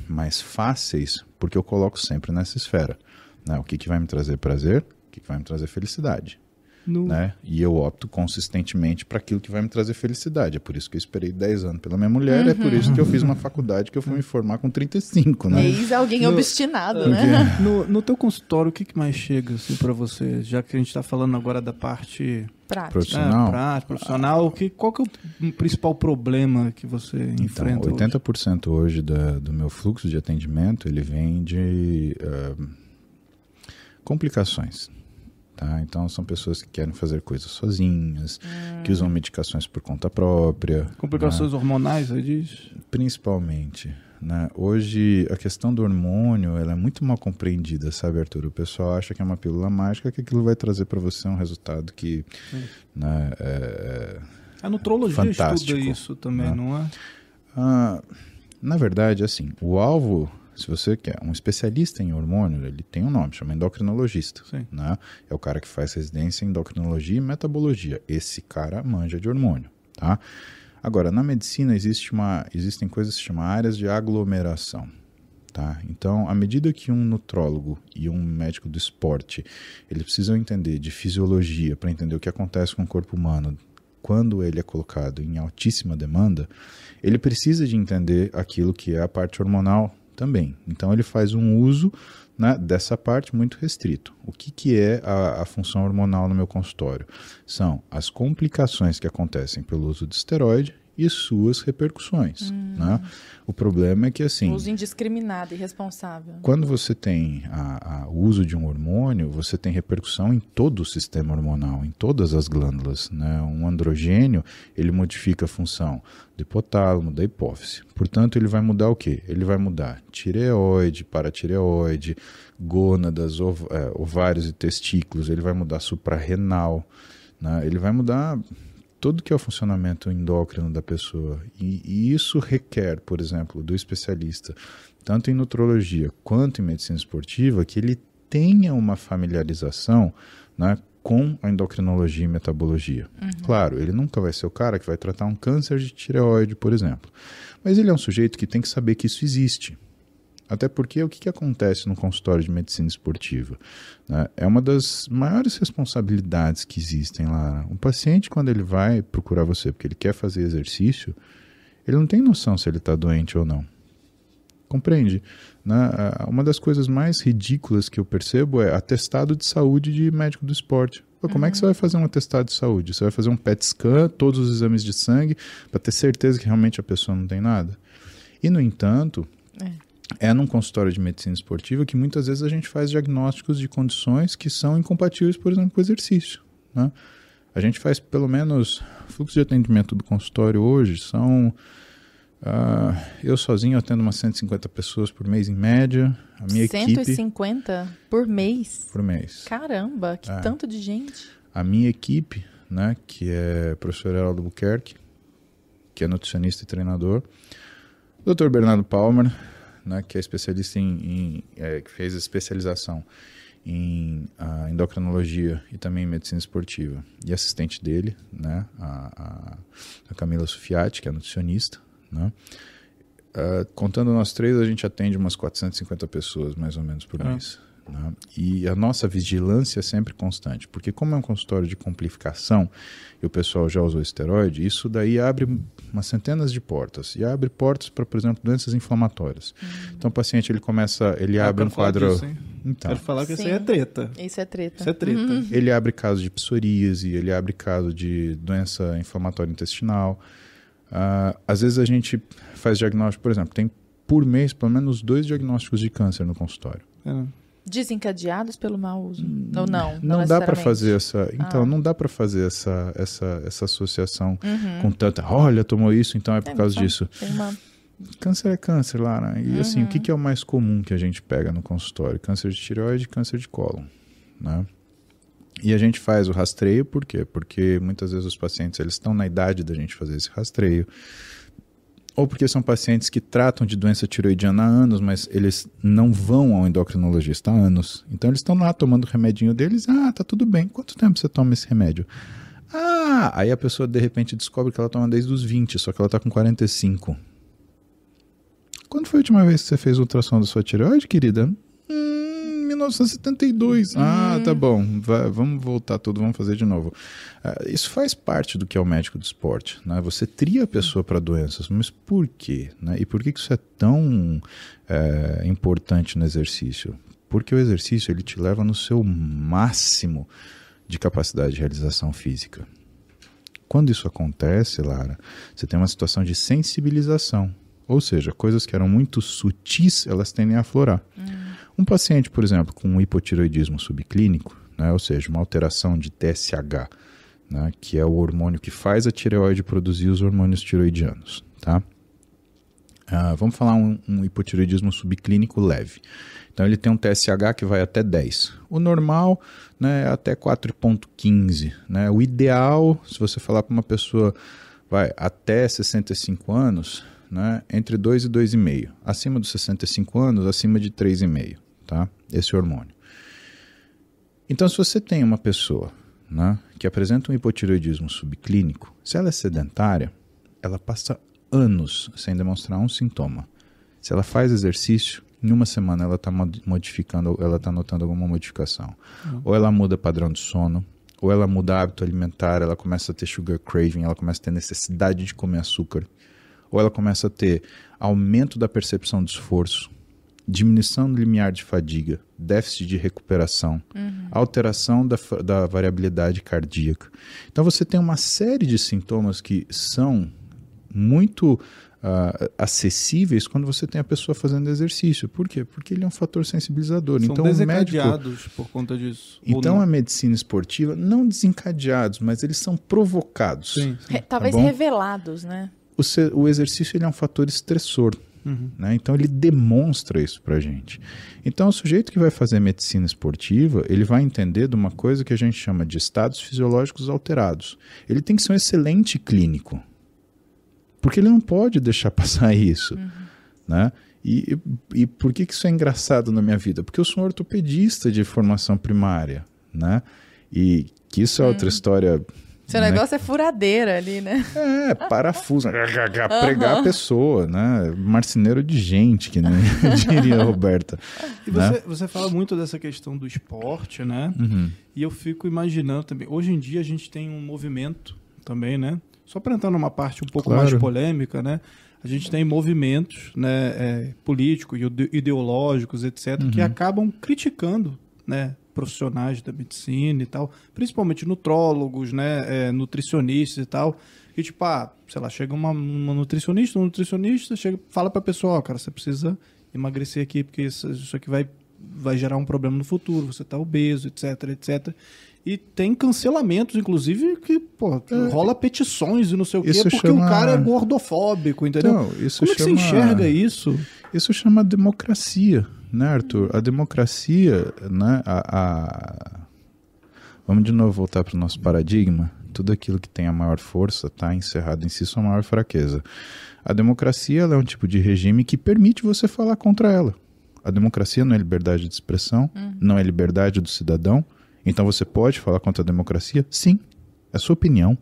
mais fáceis porque eu coloco sempre nessa esfera. Né? O que, que vai me trazer prazer, o que, que vai me trazer felicidade. No- Né? E eu opto consistentemente para aquilo que vai me trazer felicidade. É por isso que eu esperei 10 anos pela minha mulher, é por isso que eu fiz uma *laughs* faculdade que eu fui me formar com 35, né? Eis alguém No- obstinado, né? *laughs* No, no teu consultório, o que, que mais chega assim, para você? Já que a gente está falando agora da parte Prática. Profissional. é, prática, profissional, o que, qual que é o principal problema que você Então, enfrenta hoje? 80% hoje da, do meu fluxo de atendimento, ele vem de ah, complicações. Tá? Então, são pessoas que querem fazer coisas sozinhas, que usam medicações por conta própria. Complicações hormonais, aí diz? Principalmente. Né? Hoje, a questão do hormônio ela é muito mal compreendida, sabe, Arthur? O pessoal acha que é uma pílula mágica, que aquilo vai trazer para você um resultado que né, é, A nutrologia Fantástico, estuda isso também, né? não é? Ah, na verdade, assim, o alvo, se você quer um especialista em hormônio, ele tem um nome, chama endocrinologista. Sim. Né? É o cara que faz residência em endocrinologia e metabologia. Esse cara manja de hormônio. Tá? Agora, na medicina existe uma, existem coisas que se chamam áreas de aglomeração. Tá? Então, à medida que um nutrólogo e um médico do esporte eles precisam entender de fisiologia para entender o que acontece com o corpo humano quando ele é colocado em altíssima demanda, ele precisa de entender aquilo que é a parte hormonal também. Então, ele faz um uso né, dessa parte muito restrito. O que, que é a, a função hormonal no meu consultório? São as complicações que acontecem pelo uso de esteroide e suas repercussões. Né? O problema é que assim. Uso indiscriminado e irresponsável. Quando você tem o uso de um hormônio, você tem repercussão em todo o sistema hormonal, em todas as glândulas. Né? Um androgênio, ele modifica a função do hipotálamo, da hipófise. Portanto, ele vai mudar o quê? Ele vai mudar tireoide, paratireoide, gônadas, ov- é, ovários e testículos, ele vai mudar suprarrenal, né? ele vai mudar todo que é o funcionamento endócrino da pessoa. E, e isso requer, por exemplo, do especialista, tanto em nutrologia quanto em medicina esportiva, que ele tenha uma familiarização né, com a endocrinologia e metabologia. Claro, ele nunca vai ser o cara que vai tratar um câncer de tireoide, por exemplo. Mas ele é um sujeito que tem que saber que isso existe. Até porque o que, que acontece no consultório de medicina esportiva? né? É uma das maiores responsabilidades que existem lá. O paciente, quando ele vai procurar você porque ele quer fazer exercício, ele não tem noção se ele está doente ou não. Compreende? Né? Uma das coisas mais ridículas que eu percebo é atestado de saúde de médico do esporte. Pô, como é que você vai fazer um atestado de saúde? Você vai fazer um PET scan, todos os exames de sangue, para ter certeza que realmente a pessoa não tem nada? E, no entanto, é num consultório de medicina esportiva que muitas vezes a gente faz diagnósticos de condições que são incompatíveis, por exemplo, com o exercício. Né? A gente faz pelo menos. Fluxo de atendimento do consultório hoje são. ah, eu sozinho atendo umas 150 pessoas por mês em média. A minha equipe. 150 por mês. Por mês. Caramba, que É. tanto de gente. A minha equipe, né, que é o professor Heraldo Buquerque, que é nutricionista e treinador. Dr. Bernardo Palmer, né, que é especialista em, em- é, que fez especialização em endocrinologia e também em medicina esportiva. E assistente dele, né, a, a- Camila Sufiati, que é nutricionista, né. Ah, contando nós três, a gente atende umas 450 pessoas, mais ou menos, por Ah. mês. Né? E a nossa vigilância é sempre constante, porque como é um consultório de complicação e o pessoal já usou esteroide, isso daí abre umas centenas de portas e abre portas para, por exemplo, doenças inflamatórias. Então o paciente ele começa, ele Ah, eu abre um quadro, disso? Então, Quero falar que isso aí é treta. Isso é treta. Isso é treta. ele abre caso de psoríase, ele abre caso de doença inflamatória intestinal. Ah, às vezes a gente faz diagnóstico, por exemplo, tem por mês pelo menos dois diagnósticos de câncer no consultório. É. Desencadeados pelo mau uso. Ou não? Não, dá para fazer essa, então Ah. não dá para fazer essa, essa, essa associação Uhum. com tanta, olha, tomou isso, então é por É, causa só disso. Uma... Câncer é câncer, Lara. E assim, o Uhum. que, que é o mais comum que a gente pega no consultório? Câncer de tireoide e câncer de cólon, né? E a gente faz o rastreio, por quê? Porque muitas vezes os pacientes eles estão na idade da gente fazer esse rastreio. Ou porque são pacientes que tratam de doença tiroidiana há anos, mas eles não vão ao endocrinologista há anos. Então eles estão lá tomando o remedinho deles. Ah, tá tudo bem. Quanto tempo você toma esse remédio? Ah, aí a pessoa de repente descobre que ela toma desde os 20, só que ela tá com 45. Quando foi a última vez que você fez ultrassom da sua tireoide, querida? Hum, 1972. Ah, tá bom. Vai- vamos voltar tudo, vamos fazer de novo. Ah, isso faz parte do que é o médico do esporte. Né? Você tria a pessoa para doenças, mas por quê? Né? E por que isso é tão é, importante no exercício? Porque o exercício ele te leva no seu máximo de capacidade de realização física. Quando isso acontece, Lara, você tem uma situação de sensibilização. Ou seja, coisas que eram muito sutis, elas tendem a aflorar. Um paciente, por exemplo, com um hipotiroidismo subclínico, né, ou seja, uma alteração de TSH, né, que é o hormônio que faz a tireoide produzir os hormônios tiroidianos. Tá? Ah, vamos falar um, um hipotiroidismo subclínico leve. Então ele tem um TSH que vai até 10. O normal né, é até 4,15. Né? O ideal, se você falar para uma pessoa vai até 65 anos, né, entre 2 e 2,5. Acima dos 65 anos, acima de 3,5. Tá? Esse hormônio. Então, se você tem uma pessoa né, que apresenta um hipotiroidismo subclínico, se ela é sedentária, ela passa anos sem demonstrar um sintoma. Se ela faz exercício, em uma semana ela está modificando, ela está notando alguma modificação. Ou ela muda padrão de sono, ou ela muda hábito alimentar, ela começa a ter sugar craving, ela começa a ter necessidade de comer açúcar, ou ela começa a ter aumento da percepção de esforço, diminuição do limiar de fadiga, déficit de recuperação, alteração da, da variabilidade cardíaca. Então você tem uma série de sintomas que são muito ah, acessíveis quando você tem a pessoa fazendo exercício. Por quê? Porque ele é um fator sensibilizador. São então o médico desencadeados por conta disso. Então não? a medicina esportiva, não desencadeados, mas eles são provocados. Sim. sim. Re- Talvez bom? revelados, né? O, o exercício ele é um fator estressor. Uhum. né? Então ele demonstra isso pra gente. Então o sujeito que vai fazer medicina esportiva, ele vai entender de uma coisa que a gente chama de estados fisiológicos alterados. Ele tem que ser um excelente clínico. Porque ele não pode deixar *laughs* passar isso, né? E, e, e por que, que isso é engraçado na minha vida? Porque eu sou um ortopedista de formação primária, né? E que isso é outra história Seu né? negócio é furadeira ali, né? É, parafuso, *laughs* pregar a pessoa, né? Marceneiro de gente, que nem *laughs* diria a Roberta. E né? você, você fala muito dessa questão do esporte, né? Uhum. E eu fico imaginando também. Hoje em dia a gente tem um movimento também, né? Só para entrar numa parte um pouco Claro. mais polêmica, né? A gente tem movimentos né, é, políticos, ide- ideológicos, etc., Uhum. que acabam criticando né, profissionais da medicina e tal, principalmente nutrólogos, né, é, nutricionistas e tal. E tipo, ah, sei lá, chega uma, uma nutricionista, um nutricionista, chega, fala pra pessoa, ó, cara, você precisa emagrecer aqui, porque isso, isso aqui vai, vai gerar um problema no futuro, você tá obeso, etc, etc. E tem cancelamentos, inclusive, que, pô, rola petições e não sei o quê, É. Isso porque chama- o cara é gordofóbico, entendeu? Então, isso Como é que você chama- enxerga isso? Isso chama democracia, né, Arthur? A democracia, né, a, a- Vamos de novo voltar para o nosso paradigma. Tudo aquilo que tem a maior força está encerrado em si sua maior fraqueza. A democracia ela é um tipo de regime que permite você falar contra ela. A democracia não é liberdade de expressão, não é liberdade do cidadão. Então você pode falar contra a democracia? Sim. É sua opinião.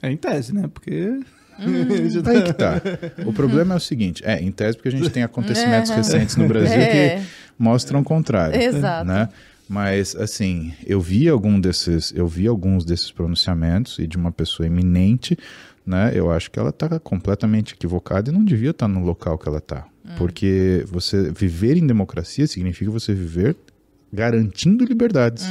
É em tese, né? Porque. *laughs* Aí que tá. O problema é o seguinte: é, em tese, porque a gente tem acontecimentos Uhum. recentes no *laughs* Brasil É. que mostram o contrário. Exato. Né? Mas, assim, eu vi algum desses, eu vi alguns desses pronunciamentos e de uma pessoa eminente, né? Eu acho que ela está completamente equivocada e não devia estar no local que ela está. Porque você viver em democracia significa você viver garantindo liberdades.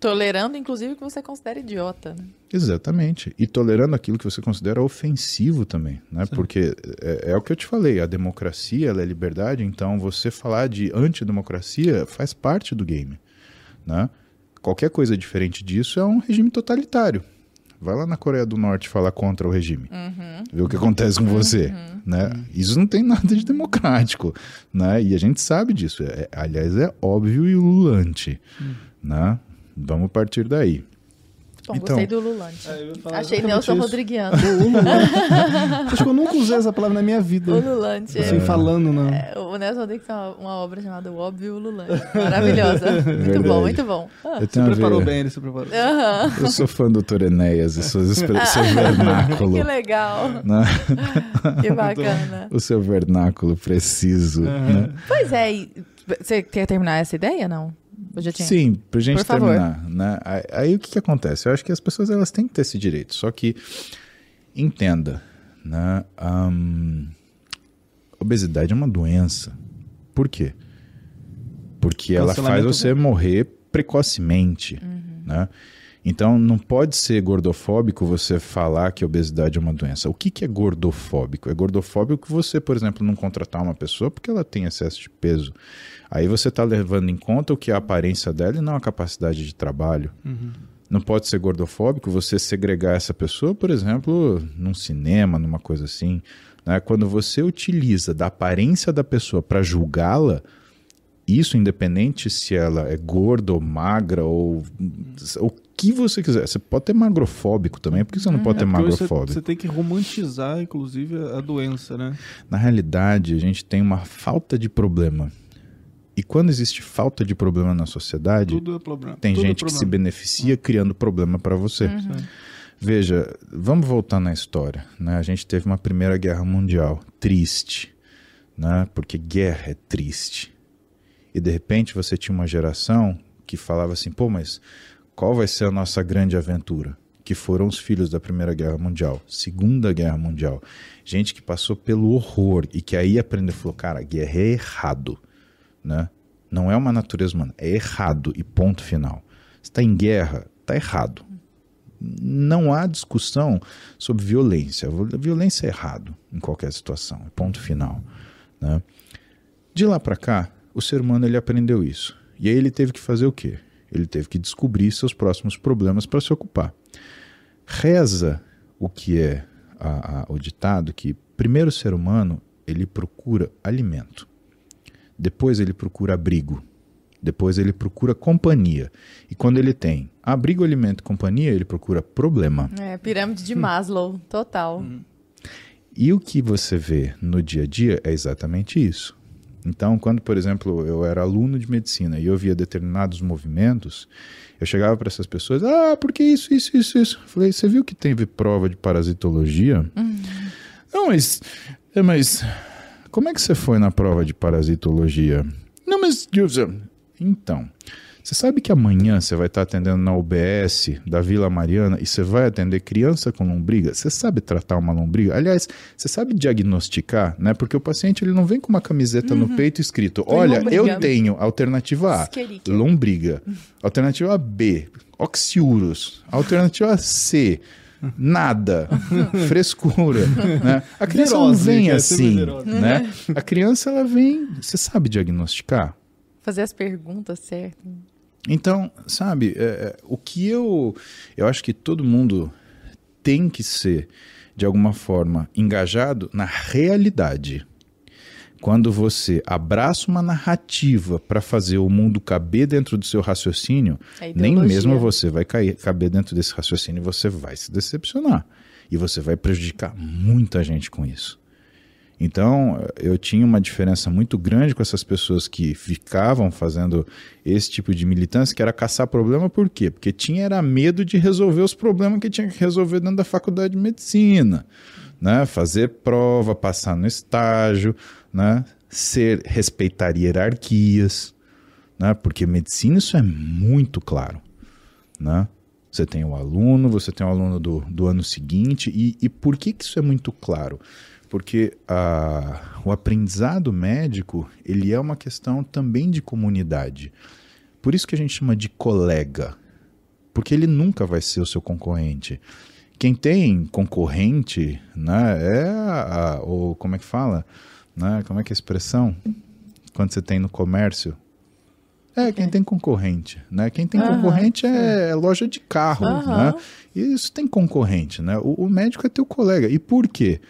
Tolerando, inclusive, o que você considera idiota. Né? Exatamente. E tolerando aquilo que você considera ofensivo também, né? Porque é, é o que eu te falei, a democracia ela é liberdade, então você falar de antidemocracia faz parte do game, né? Qualquer coisa diferente disso é um regime totalitário. Vai lá na Coreia do Norte falar contra o regime. Vê o que acontece com você. Né? Isso não tem nada de democrático. Né? E a gente sabe disso. É- aliás, é óbvio e ululante. Né? Vamos partir daí. Bom, Então- gostei do Lulante. É, Achei Nelson isso. Rodriguiano. *laughs* Acho que eu nunca usei essa palavra na minha vida. o Lulante. Assim, falando, não. É, o Nelson Rodrigues tem uma, uma obra chamada O Óbvio Lulante. Maravilhosa. Muito Verdade. bom, muito bom. Ah, Se preparou ver- bem, ele se preparou. Aham. Eu sou fã do Dr. Enéas e suas expre- seu vernáculo. Que legal. né? Que bacana. O seu vernáculo preciso. né? Pois é, e você quer terminar essa ideia, não? Sim, pra gente terminar. Né? Aí, aí o que, que acontece? Eu acho que as pessoas elas têm que ter esse direito. Só que entenda, né? Ahn, obesidade é uma doença. Por quê? Porque ela faz você morrer precocemente, né? Então não pode ser gordofóbico você falar que a obesidade é uma doença. O que, que é gordofóbico? É gordofóbico que você, por exemplo, não contratar uma pessoa porque ela tem excesso de peso. Aí você está levando em conta o que é a aparência dela e não a capacidade de trabalho. Não pode ser gordofóbico você segregar essa pessoa, por exemplo, num cinema, numa coisa assim. né? Quando você utiliza da aparência da pessoa para julgá-la, isso independente se ela é gorda ou magra ou o que você quiser. Você pode ter magrofóbico também, por que você não pode ter É, hoje você, magrofóbico? você tem que romantizar, inclusive, a doença, né? Na realidade, a gente tem uma falta de problema. E quando existe falta de problema na sociedade, Tudo é problema. tem Tudo é gente que se beneficia criando problema para você. Veja, vamos voltar na história. Né? A gente teve uma Primeira Guerra Mundial triste, né? porque guerra é triste. E de repente você tinha uma geração que falava assim: pô, mas qual vai ser a nossa grande aventura? Que foram os filhos da Primeira Guerra Mundial, Segunda Guerra Mundial. Gente que passou pelo horror e que aí aprendeu falou: cara, guerra é errado. Né? Não é uma natureza humana, é errado e ponto final. Está em guerra, está errado. Não há discussão sobre violência. Violência é errado em qualquer situação, é ponto final. Né? De lá para cá, o ser humano ele aprendeu isso. E aí ele teve que fazer o quê? Ele teve que descobrir seus próximos problemas para se ocupar. Reza o que é a- a- o ditado que primeiro o ser humano ele procura alimento, depois ele procura abrigo, depois ele procura companhia. E quando ele tem abrigo, alimento e companhia, ele procura problema. É, pirâmide de Maslow, total. E o que você vê no dia a dia é exatamente isso. Então, quando, por exemplo, eu era aluno de medicina e eu via determinados movimentos, eu chegava para essas pessoas, ah, porque isso, isso, isso, isso. Falei, você viu que teve prova de parasitologia? Não, mas, é, mas como é que você foi na prova de parasitologia? Não, mas, então, você sabe que amanhã você vai estar atendendo na UBS da Vila Mariana e você vai atender criança com lombriga? Você sabe tratar uma lombriga? Aliás, você sabe diagnosticar, né? Porque o paciente ele não vem com uma camiseta no peito escrito: Olha, lombriga." eu tenho alternativa A, lombriga. Alternativa B, oxiurus. Alternativa C, nada. Frescura. Né? A criança não Virose, vem quer ser assim. Né? A criança ela vem. Você sabe diagnosticar? Fazer as perguntas certas. Então, sabe, é, é, o que eu. Eu acho que todo mundo tem que ser, de alguma forma, engajado na realidade. Quando você abraça uma narrativa para fazer o mundo caber dentro do seu raciocínio, É nem mesmo você vai cair, caber dentro desse raciocínio e você vai se decepcionar. E você vai prejudicar muita gente com isso. Então, eu tinha uma diferença muito grande com essas pessoas que ficavam fazendo esse tipo de militância, que era caçar problema, por quê? Porque tinha era medo de resolver os problemas que tinha que resolver dentro da faculdade de medicina, né? Fazer prova, passar no estágio, né? Ser, respeitar hierarquias, né? Porque medicina isso é muito claro, né? Você tem o aluno, você tem o aluno do, do ano seguinte, e, e por que, que isso é muito claro? Porque a, o aprendizado médico ele é uma questão também de comunidade. Por isso que a gente chama de colega, porque ele nunca vai ser o seu concorrente. Quem tem concorrente, né, é a, a, o como é que fala, né, como é que é a expressão quando você tem no comércio? É, quem tem concorrente, né? Quem tem concorrente é loja de carro, né? E isso tem concorrente, né? O, o, médico é teu colega. E por quê?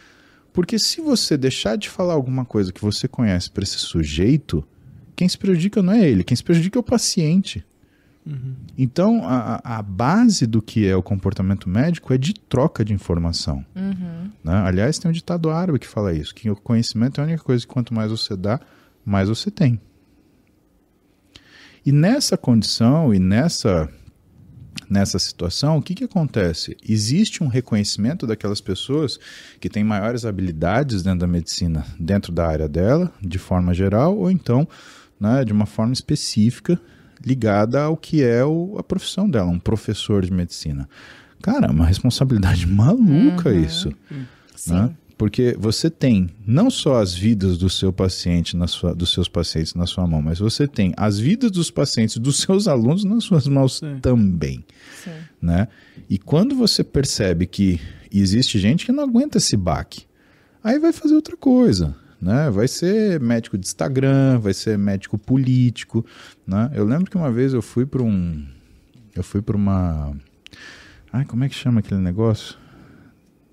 Porque se você deixar de falar alguma coisa que você conhece para esse sujeito, quem se prejudica não é ele, quem se prejudica é o paciente. Uhum. Então, a, a, base do que é o comportamento médico é de troca de informação. Uhum. Né? Aliás, tem um ditado árabe que fala isso, que o conhecimento é a única coisa que quanto mais você dá, mais você tem. E nessa condição e nessa nessa situação, o que, que acontece? Existe um reconhecimento daquelas pessoas que têm maiores habilidades dentro da medicina, dentro da área dela, de forma geral, ou então né, de uma forma específica ligada ao que é o, a profissão dela, um professor de medicina. Cara, é uma responsabilidade *laughs* maluca uhum. isso. Sim. Né? Porque você tem não só as vidas do seu paciente, na sua, dos seus pacientes na sua mão, mas você tem as vidas dos pacientes dos seus alunos nas suas mãos Sim. também. Sim. Né? E quando você percebe que existe gente que não aguenta esse baque, aí vai fazer outra coisa. Né? Vai ser médico de Instagram, vai ser médico político. Né? Eu lembro que uma vez eu fui para um. Eu fui para uma. Ai, como é que chama aquele negócio?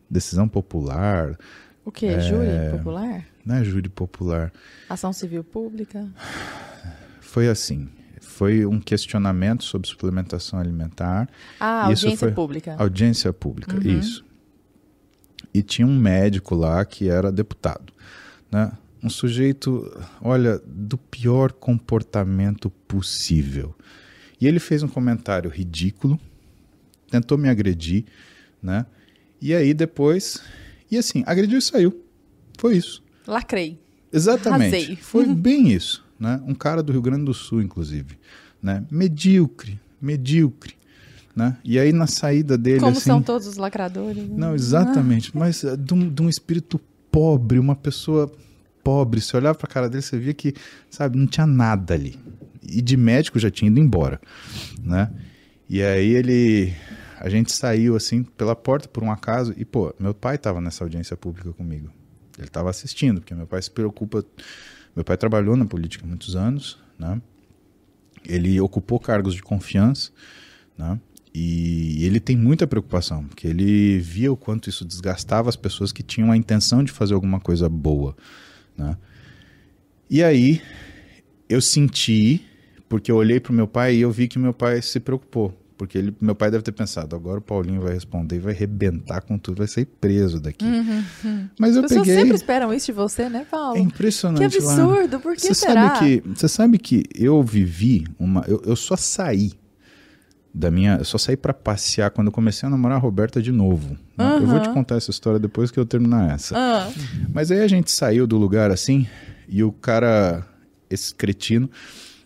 Decisão popular. O que? É, júri popular? Não é júri popular. Ação civil pública? Foi assim. Foi um questionamento sobre suplementação alimentar. Ah, audiência pública. Audiência pública, uhum. isso. E tinha um médico lá que era deputado. Né? Um sujeito, olha, do pior comportamento possível. E ele fez um comentário ridículo, tentou me agredir, né? E aí depois. E assim, agrediu e saiu. Foi isso. Lacrei. Exatamente. Arrasei. Foi uhum. bem isso. Né? Um cara do Rio Grande do Sul, inclusive. Né? Medíocre, medíocre. Né? E aí na saída dele. Como assim, são todos os lacradores. Né? Não, exatamente. Ah. Mas uh, de um, de um espírito pobre, uma pessoa pobre. Se olhava para a cara dele, você via que, sabe, não tinha nada ali. E de médico já tinha ido embora. Né? E aí ele a gente saiu assim pela porta por um acaso e, pô, meu pai estava nessa audiência pública comigo. Ele estava assistindo, porque meu pai se preocupa. Meu pai trabalhou na política muitos anos, né? Ele ocupou cargos de confiança, né? E ele tem muita preocupação, porque ele via o quanto isso desgastava as pessoas que tinham a intenção de fazer alguma coisa boa, né? E aí eu senti, porque eu olhei para o meu pai e eu vi que meu pai se preocupou porque ele, meu pai deve ter pensado, agora o Paulinho vai responder e vai arrebentar com tudo, vai sair preso daqui. Uhum, uhum. Mas eu As peguei... sempre esperam isso de você, né, Paulo? É impressionante. Que absurdo, lá. por que você será? Sabe que, você sabe que eu vivi uma... Eu, eu só saí da minha... Eu só saí para passear quando eu comecei a namorar a Roberta de novo. Né? Uhum. Eu vou te contar essa história depois que eu terminar essa. Mas aí a gente saiu do lugar assim e o cara, esse cretino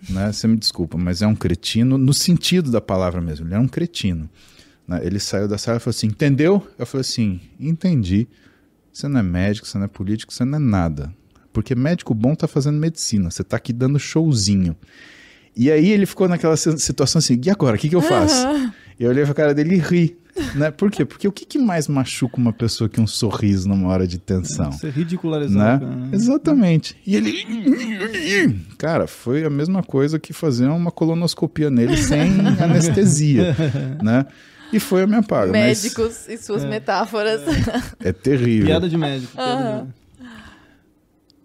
né? Você me desculpa, mas é um cretino no sentido da palavra mesmo. Ele é um cretino. Né? Ele saiu da sala e falou assim: Entendeu? Eu falei assim: Entendi. Você não é médico, você não é político, você não é nada. Porque médico bom tá fazendo medicina, você tá aqui dando showzinho. E aí ele ficou naquela situação assim: E agora? O que, que eu faço? Uhum. Eu olhei pra cara dele e ri. Né? Por quê? Porque o que, que, mais machuca uma pessoa que um sorriso numa hora de tensão? Você ridicularizar. Né? Né? Exatamente. E ele. Cara, foi a mesma coisa que fazer uma colonoscopia nele sem *laughs* anestesia. né? E foi a minha paga. Médicos mas... e suas é. metáforas. É, é terrível. Piada de médico. Piada de...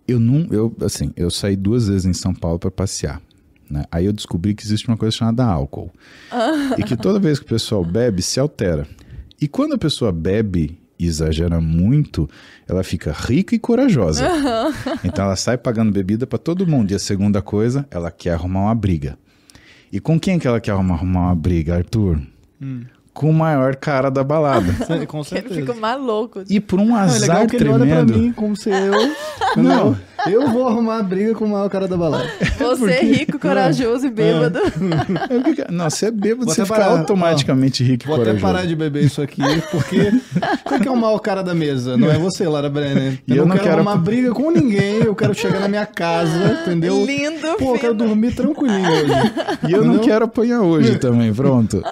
Eu não, eu assim, eu saí duas vezes em São Paulo para passear. Né? Aí eu descobri que existe uma coisa chamada álcool. e que toda vez que o pessoal bebe, se altera. E quando a pessoa bebe e exagera muito, ela fica rica e corajosa. Então ela sai pagando bebida para todo mundo. E a segunda coisa, ela quer arrumar uma briga. E com quem que ela quer arrumar uma briga, Arthur? Hum. Com o maior cara da balada. *laughs* com certeza. Ele fica maluco. E por um azar não, é tremendo. Ele olha pra mim como se eu... não, Eu vou arrumar briga com o maior cara da balada. *laughs* Você é rico, corajoso e bêbado. Não, você é bêbado, Vou você fica parar, automaticamente rico e Vou até corajoso. parar de beber isso aqui, porque qual que é o maior cara da mesa? Não é você, Lara Brenner. E Eu, eu não não quero quero- arrumar *laughs* briga com ninguém, eu quero chegar na minha casa, entendeu? Lindo, Pô, eu quero dormir tranquilinho hoje. E eu não Entendeu? quero apanhar hoje *laughs* também, pronto.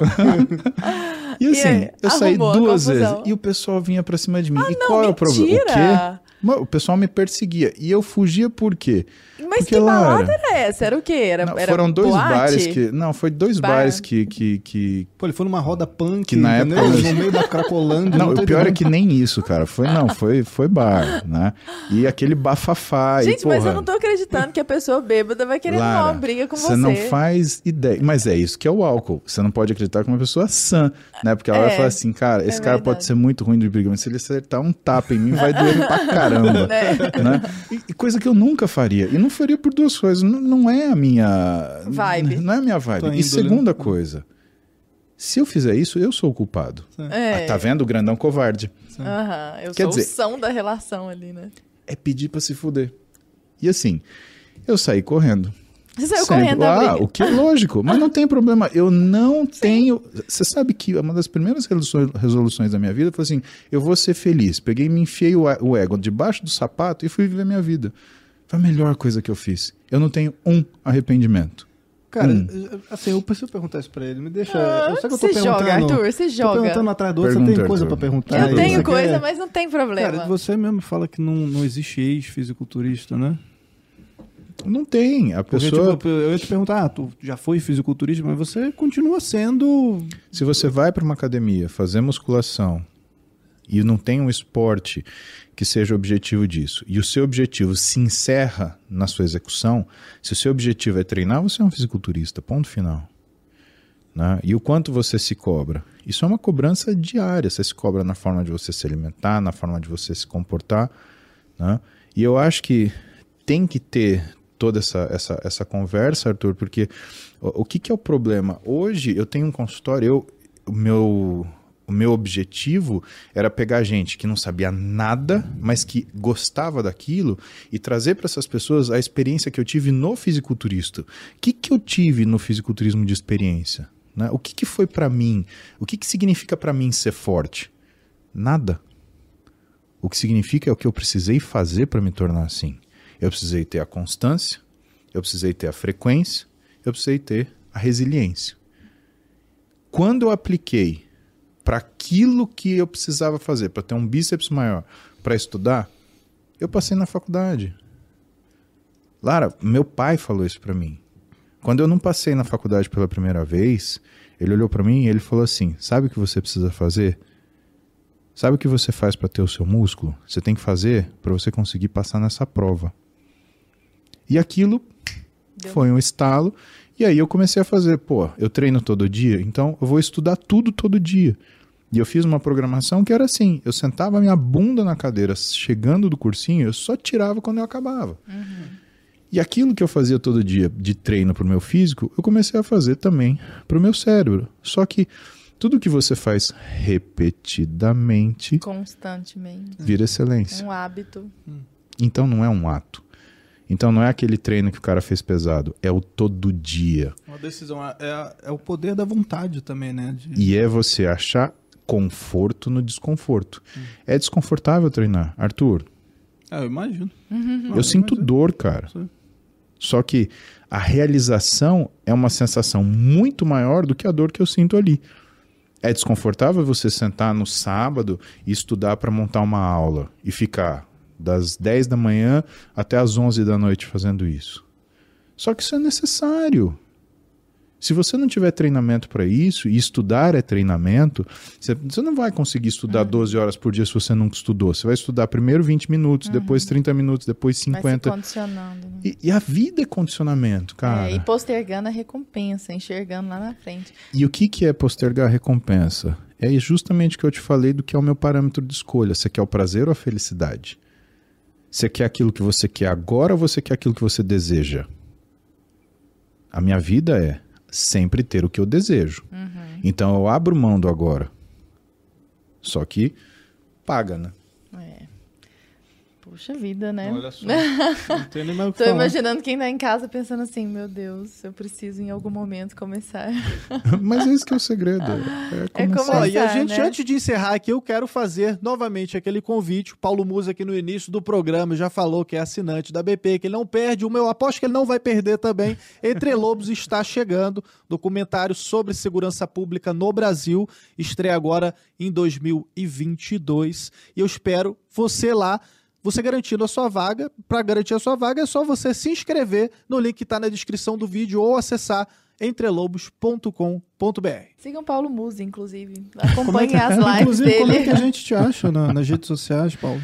e assim, E aí, eu saí duas vezes e o pessoal vinha pra cima de mim. e não, qual é o problema? O mentira! quê? O pessoal me perseguia. E eu fugia por quê? Mas Porque, que balada Lara, era essa? Era o quê? Era, Não, era foram dois boate? bares que. Não, foi dois Bar. bares que. que, que... Pô, ele foi numa roda punk, Que na entendeu? época- No meio da Cracolândia. Não, o pior é que nem isso, cara. Foi, não, foi, foi bar, né? E aquele bafafá. e, Gente, mas porra, eu não tô acreditando que a pessoa bêbada vai querer Lara, uma briga com você. Você não faz ideia. Mas é isso que é o álcool. Você não pode acreditar que uma pessoa sã, né? Porque ela É, vai falar assim, cara, esse é cara verdade. pode ser muito ruim de briga, mas se ele acertar um tapa em mim, vai doer pra caramba. Né? *laughs* né? E, e coisa que eu nunca faria. E não faria por duas coisas. Não, não é a minha... Vibe. Não é a minha vibe. E índole. segunda coisa, se eu fizer isso, eu sou o culpado. É. Ah, tá vendo? O grandão covarde. Aham, eu Quer sou dizer- o são da relação ali, né? É pedir pra se fuder. E assim, eu saí correndo. Você saiu Sempre. correndo da ah, o que é lógico, mas não tem problema. Eu não tenho. Você sabe que uma das primeiras resoluções, da minha vida foi assim: eu vou ser feliz. Peguei, me enfiei o, o ego debaixo do sapato e fui viver minha vida. Foi a melhor coisa que eu fiz. Eu não tenho um arrependimento. Cara, Hum. assim, eu preciso perguntar isso pra ele. Me deixa. Ah, eu sei que eu tô você perguntando. joga, Arthur, você Tô joga. perguntando atrás do outro, você tem coisa Arthur. pra perguntar? Eu aí? tenho Você coisa, quer- mas não tem problema. Cara, você mesmo fala que não, não existe ex-fisiculturista, né? Não tem. A Porque, pessoa. tipo, eu ia te perguntar, ah, tu já foi fisiculturista, mas você continua sendo. Se você vai para uma academia fazer musculação e não tem um esporte que seja o objetivo disso, e o seu objetivo se encerra na sua execução, se o seu objetivo é treinar, você é um fisiculturista, ponto final. Né? E o quanto você se cobra? Isso é uma cobrança diária. Você se cobra na forma de você se alimentar, na forma de você se comportar. Né? E eu acho que tem que ter toda essa, essa, essa conversa, Arthur, porque o, o que, que é o problema? Hoje eu tenho um consultório, eu, o, meu, o meu objetivo era pegar gente que não sabia nada, mas que gostava daquilo e trazer para essas pessoas a experiência que eu tive no fisiculturista. O que, que eu tive no fisiculturismo de experiência? Né? O que, que foi para mim? O que, que significa para mim ser forte? Nada. O que significa é o que eu precisei fazer para me tornar assim. Eu precisei ter a constância, eu precisei ter a frequência, eu precisei ter a resiliência. Quando eu apliquei para aquilo que eu precisava fazer, para ter um bíceps maior, para estudar, eu passei na faculdade. Lara, meu pai falou isso para mim. Quando eu não passei na faculdade pela primeira vez, ele olhou para mim e ele falou assim: "Sabe o que você precisa fazer? Sabe o que você faz para ter o seu músculo? Você tem que fazer para você conseguir passar nessa prova." E aquilo Deu. foi um estalo. E aí eu comecei a fazer, pô, eu treino todo dia, então eu vou estudar tudo todo dia. E eu fiz uma programação que era assim: eu sentava minha bunda na cadeira, chegando do cursinho, eu só tirava quando eu acabava. E aquilo que eu fazia todo dia de treino para o meu físico, eu comecei a fazer também para o meu cérebro. Só que tudo que você faz repetidamente Constantemente. vira excelência. Um hábito. Então não é um ato. Então não é aquele treino que o cara fez pesado, é o todo dia. Uma decisão. É, é o poder da vontade também, né? De- E é você achar conforto no desconforto. É desconfortável treinar. Arthur, Ah, eu imagino. eu sinto dor, cara. Sim. Só que a realização é uma sensação muito maior do que a dor que eu sinto ali. É desconfortável você sentar no sábado e estudar para montar uma aula e ficar das 10 da manhã até as 11 da noite fazendo isso. Só que isso é necessário. Se você não tiver treinamento para isso, e estudar é treinamento, você, não vai conseguir estudar 12 horas por dia se você nunca estudou. Você vai estudar primeiro 20 minutos, depois 30 minutos, depois Vai se 50. condicionando. né? E, e a vida é condicionamento, cara. É, e postergando a recompensa, enxergando lá na frente. E o que, que é postergar a recompensa? É justamente o que eu te falei do que é o meu parâmetro de escolha. Você quer o prazer ou a felicidade? Você quer aquilo que você quer agora ou você quer aquilo que você deseja? A minha vida é sempre ter o que eu desejo. Então eu abro mão do agora. Só que paga, né? É. Puxa vida, né? Olha só. *laughs* Não tem nem mais o que Tô falar. imaginando quem tá em casa pensando assim, meu Deus, eu preciso em algum momento começar. *laughs* Mas esse que é o segredo. É É começar. como- Ó, e a Começar, gente, né? antes de encerrar aqui, eu quero fazer novamente aquele convite. O Paulo Musa aqui no início do programa já falou que é assinante da BP, que ele não perde. O meu aposto que ele não vai perder também. *laughs* Entre Lobos está chegando. Documentário sobre segurança pública no Brasil. Estreia agora em 2022. E eu espero você lá. Você garantindo a sua vaga. Para garantir a sua vaga é só você se inscrever no link que está na descrição do vídeo ou acessar entrelobos.com.br. Sigam Paulo Musi, inclusive. *laughs* É Acompanhem que- as lives Inclusive, dele. como é que a gente te acha na- nas redes sociais, Paulo?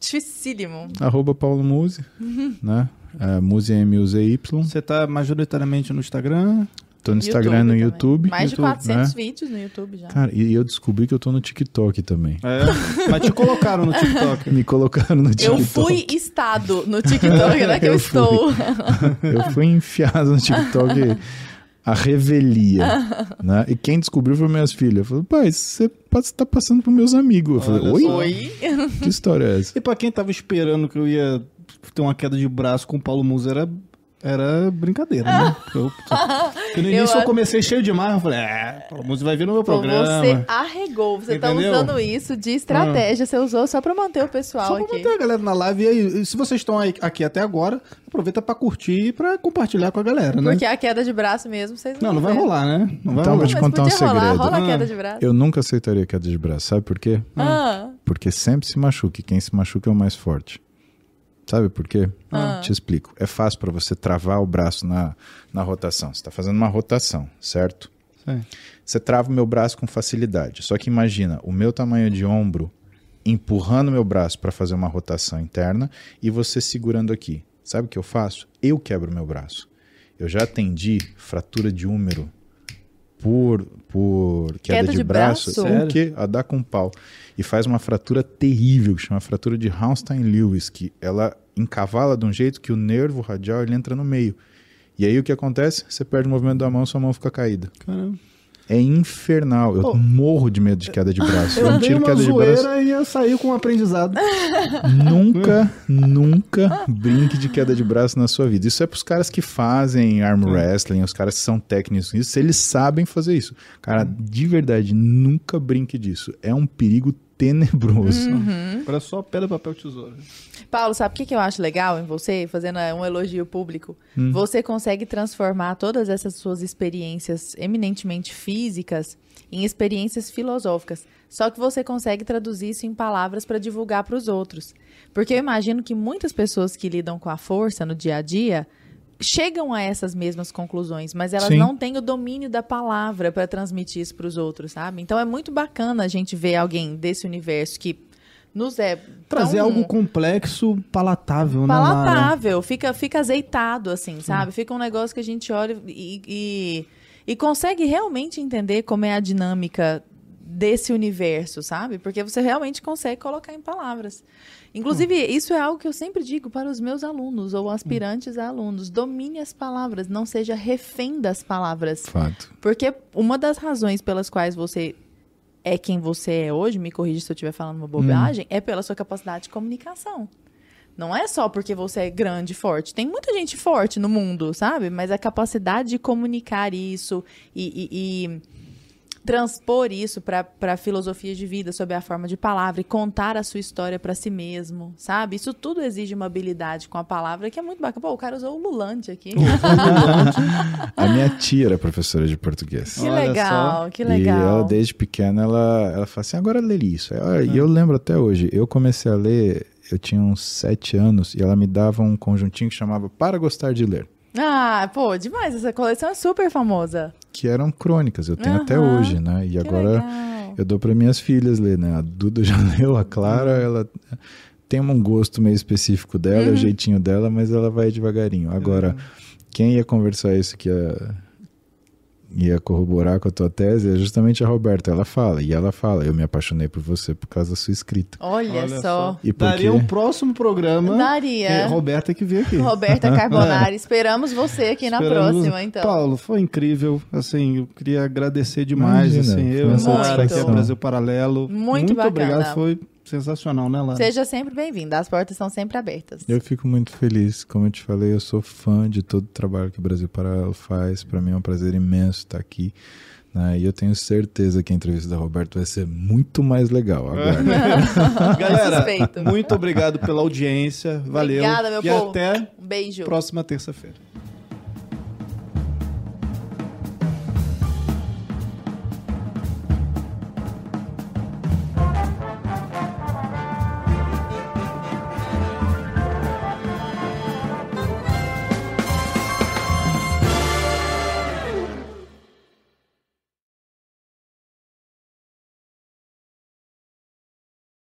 Dificílimo. Arroba Paulo Muse, *laughs* né? É, Muse M-U-Z-Y. Você tá majoritariamente no Instagram? Tô no Instagram, no também. YouTube. Mais de YouTube, 400 né? vídeos no YouTube já. Cara, e eu descobri que eu tô no TikTok também. É. Mas te colocaram no TikTok. *laughs* Me colocaram no eu TikTok. fui estado no TikTok, né? Que eu, Eu estou. Eu fui enfiado no TikTok a revelia, né? E quem descobriu foi minhas filhas. Eu falei, pai, você tá passando pros meus amigos. Eu falei, oi? Oi. Que história é essa? E pra quem tava esperando que eu ia ter uma queda de braço com o Paulo Musa, era, era brincadeira, né? *laughs* Eu, porque no Eu início eu, acho- comecei cheio demais, eu falei, é, Paulo Musa vai vir no meu programa. você arregou. Você tá Entendeu? usando isso de estratégia. Você usou só pra manter o pessoal Só pra aqui. manter a galera na live. E aí, se vocês estão aí- aqui até agora, aproveita pra curtir e pra compartilhar com a galera, né? Porque a queda de braço mesmo, vocês Não, não vai ver. rolar, né? Não vai Então, rolar. vou te contar um podia rolar, segredo. rola a Ah. queda de braço. Eu nunca aceitaria queda de braço. Sabe por quê? Ah, Porque sempre se machuca. E quem se machuca é o mais forte. Sabe por quê? Ah. Te explico. É fácil para você travar o braço na, na rotação. Você está fazendo uma rotação, certo? Sim. Você trava o meu braço com facilidade. Só que imagina o meu tamanho de ombro empurrando meu braço para fazer uma rotação interna e você segurando aqui. Sabe o que eu faço? Eu quebro meu braço. Eu já atendi fratura de úmero por, por queda, Queda de, de braço. braço? Sabe o quê? A dar com pau. E faz uma fratura terrível, que chama fratura de Raunstein-Lewis, que ela encavala de um jeito que o nervo radial ele entra no meio. E aí o que acontece? Você perde o movimento da mão, sua mão fica caída. Caramba. É infernal. Eu Pô. morro de medo de queda de braço. *laughs* Eu dei tiro uma queda de braço. e eu saí com um aprendizado. *laughs* *laughs* Nunca, nunca brinque de queda de braço na sua vida. Isso é pros caras que fazem arm wrestling, os caras que são técnicos nisso, eles sabem fazer isso. Cara, de verdade, nunca brinque disso. É um perigo tenebroso. Uhum. Agora é só pedra, papel, tesoura. Paulo, sabe o que, que eu acho legal em você, fazendo eh, um elogio público? Hum. Você consegue transformar todas essas suas experiências eminentemente físicas em experiências filosóficas. Só que você consegue traduzir isso em palavras para divulgar para os outros. Porque eu imagino que muitas pessoas que lidam com a força no dia a dia chegam a essas mesmas conclusões, mas elas Sim. não têm o domínio da palavra para transmitir isso para os outros, sabe? Então é muito bacana a gente ver alguém desse universo que nos é Trazer tão algo complexo, palatável, né, palatável, fica, fica azeitado, assim, sabe? Fica um negócio que a gente olha e, e, e consegue realmente entender como é a dinâmica desse universo, sabe? Porque você realmente consegue colocar em palavras. Inclusive, isso é algo que eu sempre digo para os meus alunos ou aspirantes a alunos. Domine as palavras, não seja refém das palavras. Fato. Porque uma das razões pelas quais você é quem você é hoje, me corrija se eu estiver falando uma bobagem, é pela sua capacidade de comunicação. Não é só porque você é grande e forte. Tem muita gente forte no mundo, sabe? Mas a capacidade de comunicar isso e, e- e transpor isso para a filosofia de vida sob a forma de palavra e contar a sua história para si mesmo, sabe? Isso tudo exige uma habilidade com a palavra que é muito bacana. Pô, o cara usou o lulante aqui. A minha tia era professora de português. que Olha legal, que E legal. ela, desde pequena, ela, ela fala assim, agora lê isso. E eu lembro até hoje, eu comecei a ler, eu tinha uns sete anos, e ela me dava um conjuntinho que chamava Para Gostar de Ler. Ah, pô, demais. Essa coleção é super famosa. Que eram crônicas, eu tenho até Aham, hoje, né? E Que agora legal. eu dou para minhas filhas ler, né? A Duda *laughs* já leu, a Clara, ela tem um gosto meio específico dela, o jeitinho dela, mas ela vai devagarinho. Agora, quem ia conversar isso que ia, ia corroborar com a tua tese é justamente a Roberta. Ela fala, e ela fala, eu me apaixonei por você por causa da sua escrita. Olha, só. E por Daria um próximo programa. Daria. É, Roberta que veio aqui. Roberta Carbonari, *laughs* esperamos você aqui na Esperamos- próxima, então. Paulo, foi incrível. Assim, eu queria agradecer demais. Imagina, assim, foi eu uma é o satisfação. Brasil Paralelo. Muito bacana. obrigado. Foi sensacional, né, Lara? Seja sempre bem-vindo, as portas estão sempre abertas. Eu fico muito feliz, como eu te falei, eu sou fã de todo o trabalho que o Brasil Paralelo faz. Para mim é um prazer imenso estar aqui. Né? E eu tenho certeza que a entrevista da Roberto vai ser muito mais legal agora. *laughs* *laughs* Galera, muito obrigado pela audiência. Valeu. Obrigada, meu e povo. até Um beijo. próxima terça-feira.